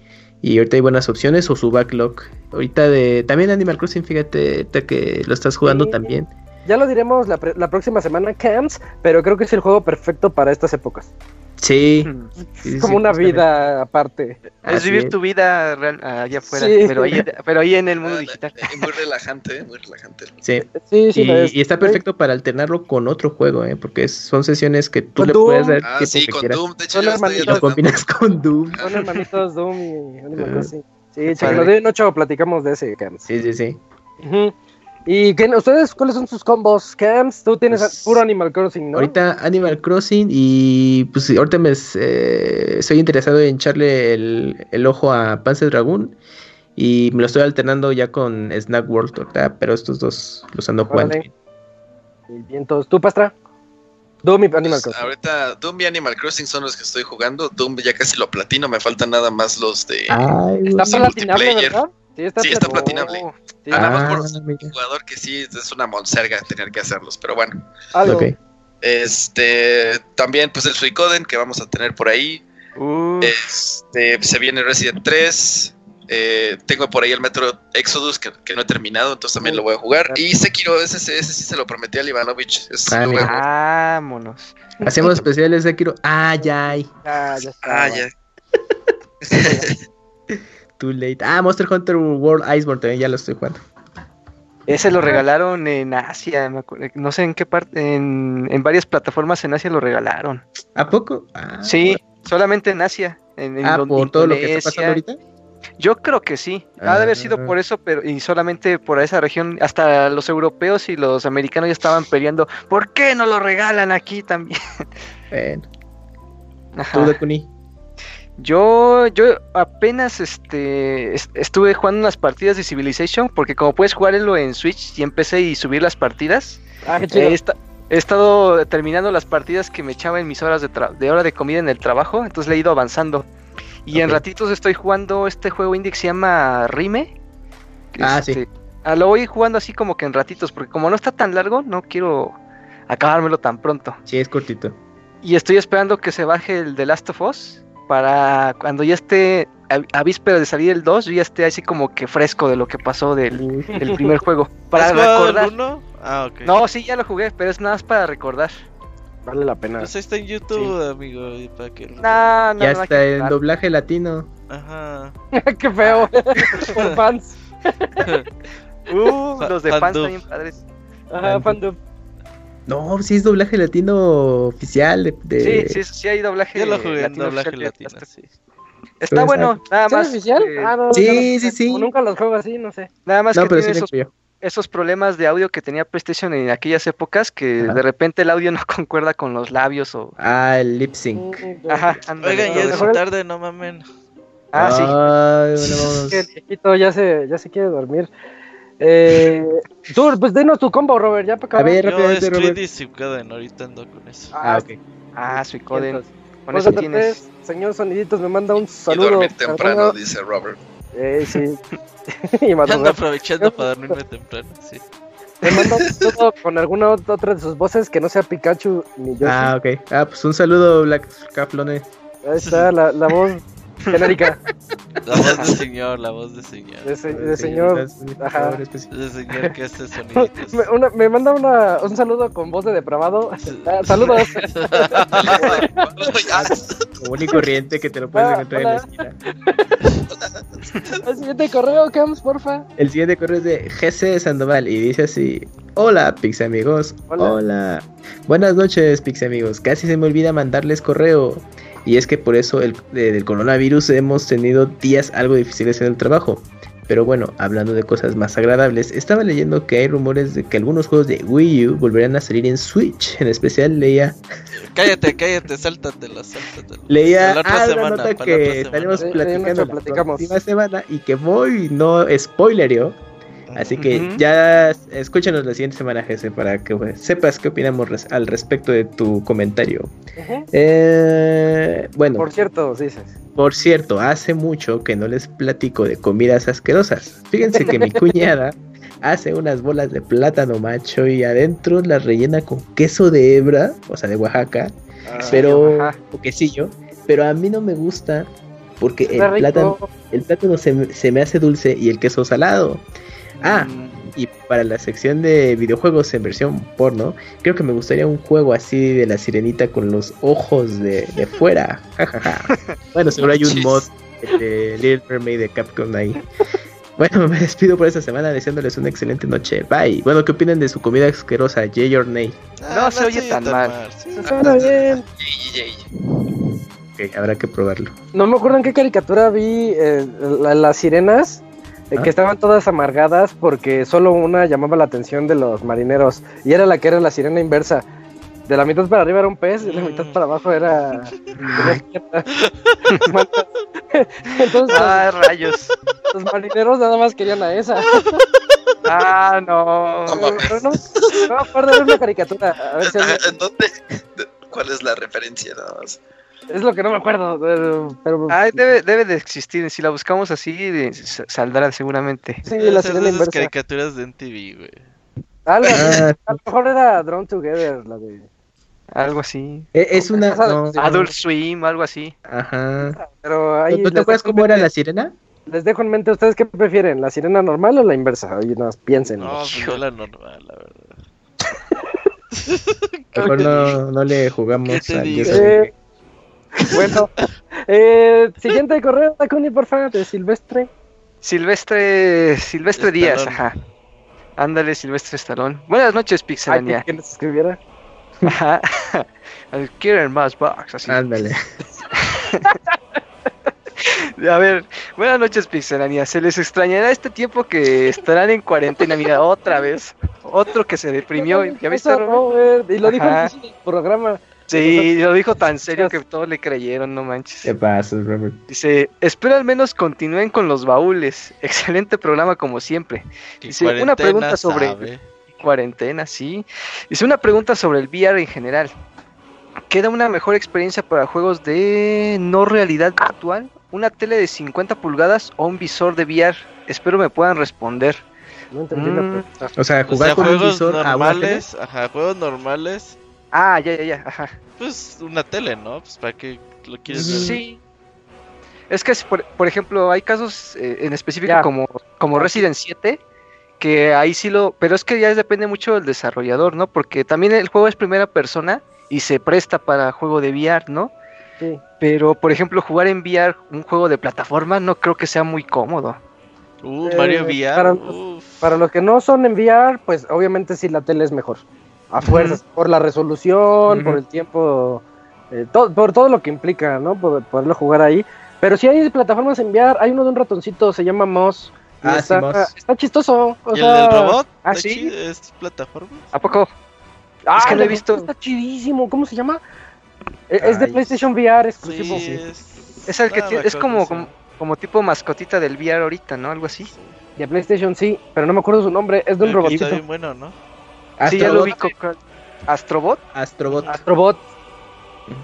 E: y ahorita hay buenas opciones o su backlog. Ahorita de también Animal Crossing, fíjate, ahorita que lo estás jugando
A: Sí.
E: también.
A: Ya lo diremos la, pre- la próxima semana, Camps, pero creo que es el juego perfecto para estas épocas.
E: Sí, sí,
A: Es como
E: sí,
A: una vida aparte.
H: Es vivir
E: es.
H: tu vida real- allá afuera,
A: Sí.
H: pero, ahí, pero ahí en el mundo
I: Ah,
H: digital.
I: eh, Muy relajante, eh, muy relajante.
E: Sí.
A: Sí, sí,
E: Y,
A: es.
E: y está perfecto para alternarlo con otro juego, ¿eh? porque son sesiones que tú
A: Con
E: le
A: Doom.
E: puedes dar
I: Ah, sí, con
E: quieras.
I: Doom. De hecho,
E: Y lo combinas con Doom.
A: Son hermanitos Doom y. Crossing. Sí,
H: Padre.
A: chequenlo. De noche platicamos de ese, Camps.
E: Sí, sí, sí.
A: Ujú. ¿Y qué, ustedes cuáles son sus combos, Camps? Tú tienes
E: Pues,
A: puro Animal Crossing, ¿no?
E: Ahorita Animal Crossing y pues ahorita me eh, estoy interesado en echarle el, el ojo a Panzer Dragoon y me lo estoy alternando ya con Snack World, ahorita, pero estos dos los ando jugando.
A: Órale. Y bien, todos. ¿Tú, Pastra? Doom y Animal
I: Pues,
A: Crossing.
I: ahorita Doom y Animal Crossing son los que estoy jugando. Doom ya casi lo platino, me faltan nada más los de
E: Ay,
A: Está platinable,
I: multiplayer.
A: ¿verdad? Sí, está,
I: Sí, está
A: plat-
I: platinable.
A: Sí,
I: Ah, nada más por
E: mira.
I: jugador que sí es una monserga tener que hacerlos, pero bueno.
A: algo.
E: Ok.
I: Este, también pues el Suicoden que vamos a tener por ahí.
H: Uh,
I: Este, se viene Resident 3. eh, tengo por ahí el Metro Exodus que, que no he terminado, entonces también lo voy a jugar. Y Sekiro, ese, ese, ese sí se lo prometí al Ivanovich.
E: Ah,
H: vámonos.
E: Hacemos especiales de Kiro. Ah, ya.
A: Ah, ya está.
I: Ah, ya.
E: Too late. Ah, Monster Hunter World Iceborne también ya lo estoy jugando.
H: Ese lo regalaron en Asia, me acuerdo, no sé en qué parte, en, en varias plataformas en Asia lo regalaron.
E: ¿A poco? Ah,
H: Sí, solamente en Asia. En, en
E: Ah, por todo lo que está pasando ahorita.
H: Yo creo que sí. Ha de haber sido
E: Ah.
H: por eso, pero y solamente por esa región. Hasta los europeos y los americanos ya estaban peleando. ¿Por qué no lo regalan aquí también?
E: Bueno,
H: Ajá.
E: tú, Dakuni.
H: Yo, yo apenas este est- estuve jugando unas partidas de Civilization, porque como puedes jugarlo en Switch y empecé y subir las partidas,
A: Ah, qué chido.
H: he, esta- he estado terminando las partidas que me echaba en mis horas de, tra- de hora de comida en el trabajo, entonces le he ido avanzando. Y en ratitos estoy jugando este juego indie que se llama Rime.
E: Ah,
H: este,
E: sí.
H: ah, lo voy jugando así como que en ratitos, porque como no está tan largo, no quiero acabármelo tan pronto.
E: Sí, es cortito.
H: Y estoy esperando que se baje el The Last of Us para cuando ya esté a, a víspera de salir el 2, yo ya esté así como que fresco de lo que pasó del, del primer juego. Para
G: ¿Has jugado el
H: recordar.
G: uno? Ah, ok.
H: No, sí, ya lo jugué, pero es nada más para recordar.
A: Vale la pena.
G: Pues ahí está en YouTube, amigo. y para que
H: No, no,
E: ya
H: no
E: está en doblaje latino.
G: Ajá.
A: qué feo. Por fans.
H: Uh, los de fans también padres.
A: Ajá, fandom.
E: No, sí es doblaje latino oficial de... de-
H: Sí, sí, sí hay doblaje.
G: Yo lo jugué en
H: latino
G: doblaje
H: oficial de
G: latino, sí.
H: Está
E: Pues,
H: bueno, nada
A: ¿Sí es
H: más.
A: oficial?
H: eh,
A: Ah, no,
E: Sí,
A: no-
E: sí, sí.
A: nunca los juego así, no sé.
H: Nada más
E: No,
H: que
E: pero
H: tiene
E: sí
H: esos, esos problemas de audio que tenía PlayStation en aquellas épocas que
E: Ajá.
H: de repente el audio no concuerda con los labios o...
E: Ah, el lip sync.
H: Ajá, ándale,
G: Oigan, ya es tarde, no mamen.
H: Ah, sí.
E: Ay, bueno, vamos.
A: Que el viejito ya se, ya se quiere dormir. Eh, tú, pues denos tu combo, Robert, ya para
E: A
A: acabar.
E: ver,
G: Yo
E: rápidamente,
G: es
E: Robert.
G: Creed y Suikoden, ahorita ando con eso.
E: Ah, ok.
H: Ah, Suicoden.
A: Entonces,
H: Con eso tienes.
A: Señor Soniditos, me manda un
I: Y
A: saludo.
I: dormir temprano, dice Robert.
A: Eh, sí. y
G: Ando aprovechando para dormirme temprano, sí.
A: Me manda un saludo con alguna ot- otra de sus voces que no sea Pikachu ni Yoshi.
E: Ah, ok. Ah, pues un saludo, Black Caflone.
A: Ahí está la, la voz genérica
G: La voz de señor, la voz de señor.
A: de, se- de señor. Ajá.
G: De señor que hace soniditos.
A: Me, una- me manda una, un saludo con voz de depravado. Ah, saludos.
E: Común y corriente que te lo puedes
A: Ah,
E: encontrar en la esquina.
A: El siguiente correo, Cams, porfa.
E: El siguiente correo es de GC Sandoval y dice así: Hola, Pix amigos.
A: Hola.
E: Hola. Buenas noches, Pix amigos. Casi se me olvida mandarles correo. Y es que por eso el, de- del coronavirus hemos tenido días algo difíciles en el trabajo. Pero bueno, hablando de cosas más agradables, estaba leyendo que hay rumores de que algunos juegos de Wii U volverán a salir en Switch. En especial leía
G: Cállate, cállate, sáltatelo, sáltatelo.
E: Leía
G: la otra
E: ah, una
G: semana,
E: nota que
G: otra semana.
E: estaremos platicando la próxima semana y que voy no spoilerio. Así que ya escúchanos la siguiente semana, Jesse, para que pues, sepas qué opinamos res- al respecto de tu comentario.
A: Ujú.
E: Eh, bueno,
A: Por
E: por...
A: cierto, dices.
E: cierto, hace mucho que no les platico de comidas asquerosas. Fíjense que mi cuñada hace unas bolas de plátano macho y adentro las rellena con queso de hebra, o sea, de Oaxaca, pero
H: ajá.
E: o quesillo, pero a mí no me gusta porque el plátano, el plátano se me hace dulce y el queso salado. Ah,
H: Mm,
E: y para la sección de videojuegos en versión porno, creo que me gustaría un juego así de la sirenita con los ojos de, de fuera. Bueno, seguro hay un mod de Little Mermaid de Capcom ahí. Bueno, me despido por esta semana deseándoles una excelente noche. Bye. Bueno, ¿qué opinan de su comida asquerosa, Jay or Nay?
H: No se oye tan mal.
G: sí.
A: Se suena bien.
I: Yay, yay.
E: Ok, habrá que probarlo.
A: No me acuerdo en qué caricatura vi eh, la- las sirenas. Eh,
E: ¿Ah?
A: Que estaban todas amargadas porque solo una llamaba la atención de los marineros y era la que era la sirena inversa. De la mitad para arriba era un pez y de la mitad para abajo era. Entonces
H: Ah, rayos.
A: los marineros nada más querían a esa.
H: Ah, no.
I: No
A: no, no me acuerdo, era una caricatura. A ver si alguien-
I: ¿En dónde? ¿Cuál es la referencia nada más?
A: Es lo que no me acuerdo. Pero, pero-
H: Ay, debe, debe de existir. Si la buscamos así, saldrá seguramente.
A: sí, la
G: de
A: inversa.
G: caricaturas de MTV, güey.
A: Algo así.
E: Ah,
A: A lo mejor era Drawn Together, la de.
H: Algo así.
E: e- es una. no,
H: Adult Swim, algo así.
E: Ajá.
A: Pero ahí
E: ¿No te acuerdas cómo era la sirena?
A: Les dejo en mente, ¿ustedes qué prefieren? ¿La sirena normal o la inversa? Oye, no, piensen.
G: No, pues yo la normal, la verdad.
E: Mejor no, no le jugamos
G: ¿Qué te
E: al
G: digo?
A: Bueno, eh, siguiente correo, Takuni, porfa, de Silvestre.
H: Silvestre, Silvestre Díaz, ajá. Ándale, Silvestre Estalón. Buenas noches, Pixelania.
A: que nos escribiera.
H: Ajá. Quieren más box, así.
E: Ándale.
H: A ver, buenas noches, Pixelania. Se les extrañará este tiempo que estarán en cuarentena. Mira, otra vez. Otro que se deprimió. ¿Ya viste, Robert?
A: Y lo dijo en el programa.
H: Sí, lo dijo tan serio que todos le creyeron, no manches.
E: ¿Qué pasa, Robert?
H: Dice, espero al menos continúen con los baúles. Excelente programa como siempre. Dice, una pregunta sobre-
G: sabe.
H: Cuarentena, sí. Dice una pregunta sobre el VR en general. ¿Queda una mejor experiencia para juegos de no realidad virtual? ¿Una tele de 50 pulgadas o un visor de VR? Espero me puedan responder.
A: No entendí la
H: Mm.
A: pregunta.
E: O sea,
G: O
E: jugar
G: sea,
E: con un
G: juegos
E: visor a
G: normales, ajá, juegos normales,
H: Ah, ya, ya, ya, ajá.
G: pues una tele, ¿no? Pues para qué lo quieres ver.
H: Sí. Es que, por, por ejemplo, hay casos eh, en específico
A: Ya.
H: como, como Resident 7, que ahí sí lo... Pero es que ya depende mucho del desarrollador, ¿no? Porque también el juego es primera persona y se presta para juego de VR, ¿no?
A: Sí.
H: Pero, por ejemplo, jugar en VR un juego de plataforma no creo que sea muy cómodo.
G: Uh,
A: Eh,
G: Mario VR.
A: para-. Para los que no son en VR, pues obviamente sí la tele es mejor. A fuerzas, por la resolución, por el tiempo, eh, por todo lo que implica, ¿no? Poder- poderlo jugar ahí. Pero si hay plataformas en VR, hay uno de un ratoncito, se llama Moss.
E: Ah, sí,
A: está,
E: Moss.
A: está chistoso. o
G: ¿Y
A: sea,
G: el del robot?
H: ¿ah,
G: ¿Está
H: sí?
G: ¿Es plataforma?
H: ¿A poco?
A: Ah,
H: Es que lo he visto.
A: Está chidísimo. ¿Cómo se llama? Eh, Es de
E: Ay.
A: PlayStation VR exclusivo.
G: Sí, es...
H: Es el que tiene, es como, como, como tipo mascotita del VR ahorita, ¿no? Algo así.
A: De PlayStation sí, pero no me acuerdo su nombre. Es de un robotito.
G: Está bien bueno, ¿no?
H: Sí, ya lo
E: Astrobot.
H: ¿Astrobot?
E: Astrobot.
A: Astrobot.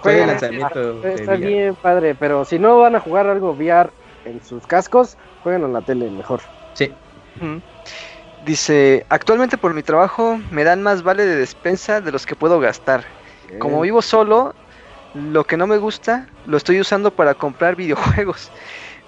E: Fue el lanzamiento
A: Está bien padre, pero si no van a jugar algo VR en sus cascos, jueguen en la tele mejor.
E: Sí.
H: Dice, actualmente por mi trabajo me dan más vale de despensa de los que puedo gastar. Como vivo solo, lo que no me gusta lo estoy usando para comprar videojuegos.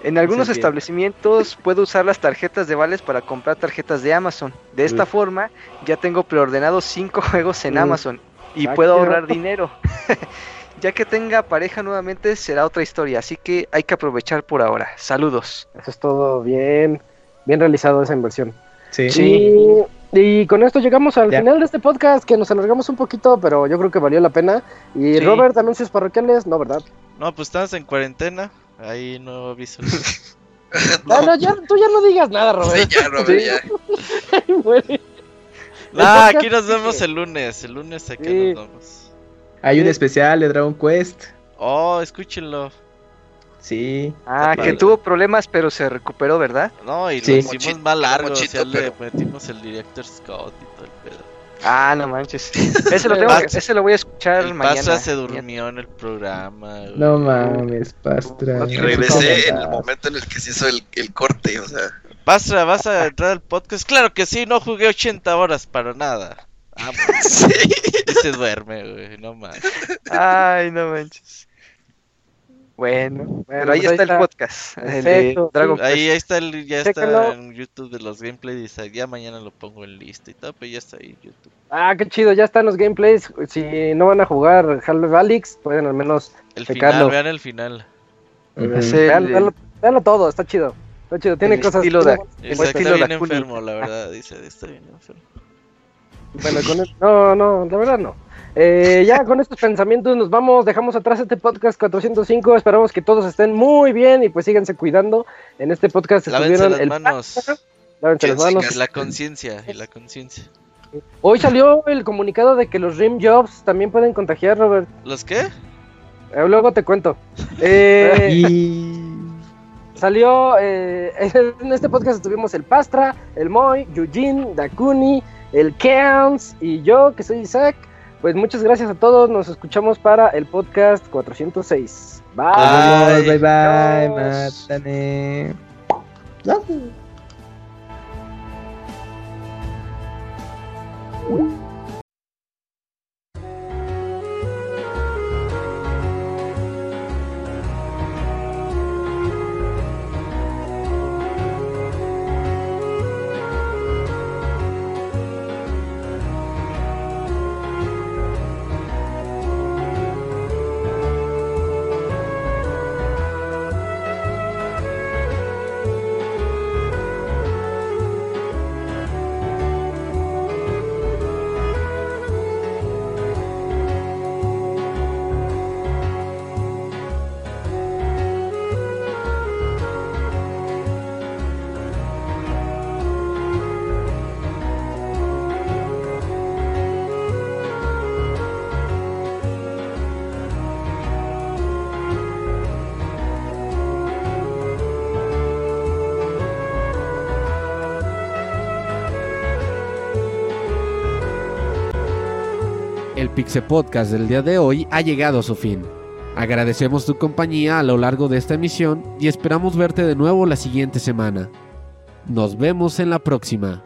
H: En algunos establecimientos puedo usar las tarjetas de vales para comprar tarjetas de Amazon. De esta forma ya tengo preordenados cinco juegos en. Amazon y
A: Ah,
H: puedo ahorrar dinero. ya que tenga pareja nuevamente será otra historia, así que hay que aprovechar por ahora. Saludos.
A: Eso es todo bien, bien realizado esa inversión.
E: Sí.
H: Sí.
A: Y, y con esto llegamos al
E: Ya.
A: final de este podcast, que nos alargamos un poquito, pero yo creo que valió la pena. Y
G: Sí.
A: Robert, anuncios parroquiales, no, ¿verdad?
G: No, pues estamos en cuarentena. Ahí no aviso.
A: No, no, ya, tú ya no digas nada,
I: Sí,
A: Robert.
I: ya, Robert, ya.
A: Muere.
G: Ah, aquí nos vemos el lunes. El lunes aquí
A: Sí.
G: nos vemos.
E: Hay un
A: Sí.
E: especial de Dragon Quest.
G: Oh, escúchenlo.
E: Sí.
H: Ah, que tuvo problemas pero se recuperó, ¿verdad?
G: No, y
E: Sí.
G: lo hicimos más largo.
I: mochito,
G: o sea, le metimos el Director Scott
H: Ah, no manches. Ese lo, tengo ese lo voy a escuchar
G: El
H: mañana.
G: Pastra se durmió en el programa. güey.
E: No mames, Pastra.
I: Y regresé en el momento en el que se hizo el, el corte, o sea.
G: Pastra, ¿vas a entrar al podcast? Claro que sí, no jugué 80 horas para nada. Ah,
I: Sí.
G: y se duerme, güey, no más.
H: Ay, no manches. Bueno, pero ahí
A: pues ahí
H: está el
A: está.
H: podcast. El de
A: Perfecto,
H: Dragon
A: sí.
G: Ahí, está el, ya
A: Chéquenlo.
G: está en YouTube de los gameplays. dice, Ya mañana lo pongo en lista y todo, pero ya está ahí en YouTube.
A: Ah, qué chido, ya están los gameplays. Si no van a jugar Half-Life Alyx, pueden al menos
G: El
A: Checarlo.
G: final, vean el final.
H: El-
A: veanlo, veanlo- veanlo todo, está chido. Está chido, tiene
H: El
A: cosas.
H: estilo de-
G: está
H: estilo
G: bien enfermo, la verdad. Dice, está bien enfermo.
A: Bueno, con el- no, no, la verdad no. Eh, ya con estos pensamientos nos vamos, dejamos atrás este podcast 405. Esperamos que todos estén muy bien y pues síganse cuidando. En este podcast
G: Lávense
A: estuvieron
G: las
A: el
G: manos.
A: Lávense las manos.
G: la conciencia, y la conciencia.
A: Hoy salió el comunicado de que los rim jobs también pueden contagiar, Robert.
G: ¿Los qué?
A: Eh, luego te cuento. Eh,
E: Y...
A: Salió, eh, en este podcast estuvimos el Pastra, el Moy, Eugene, Dakuni, el Keans y yo, que soy Isaac. Pues muchas gracias a todos, nos escuchamos para el podcast 406. Bye.
E: Bye bye.
B: El Pixe Podcast del día de hoy ha llegado a su fin. Agradecemos tu compañía a lo largo de esta emisión y esperamos verte de nuevo la siguiente semana. Nos vemos en la próxima.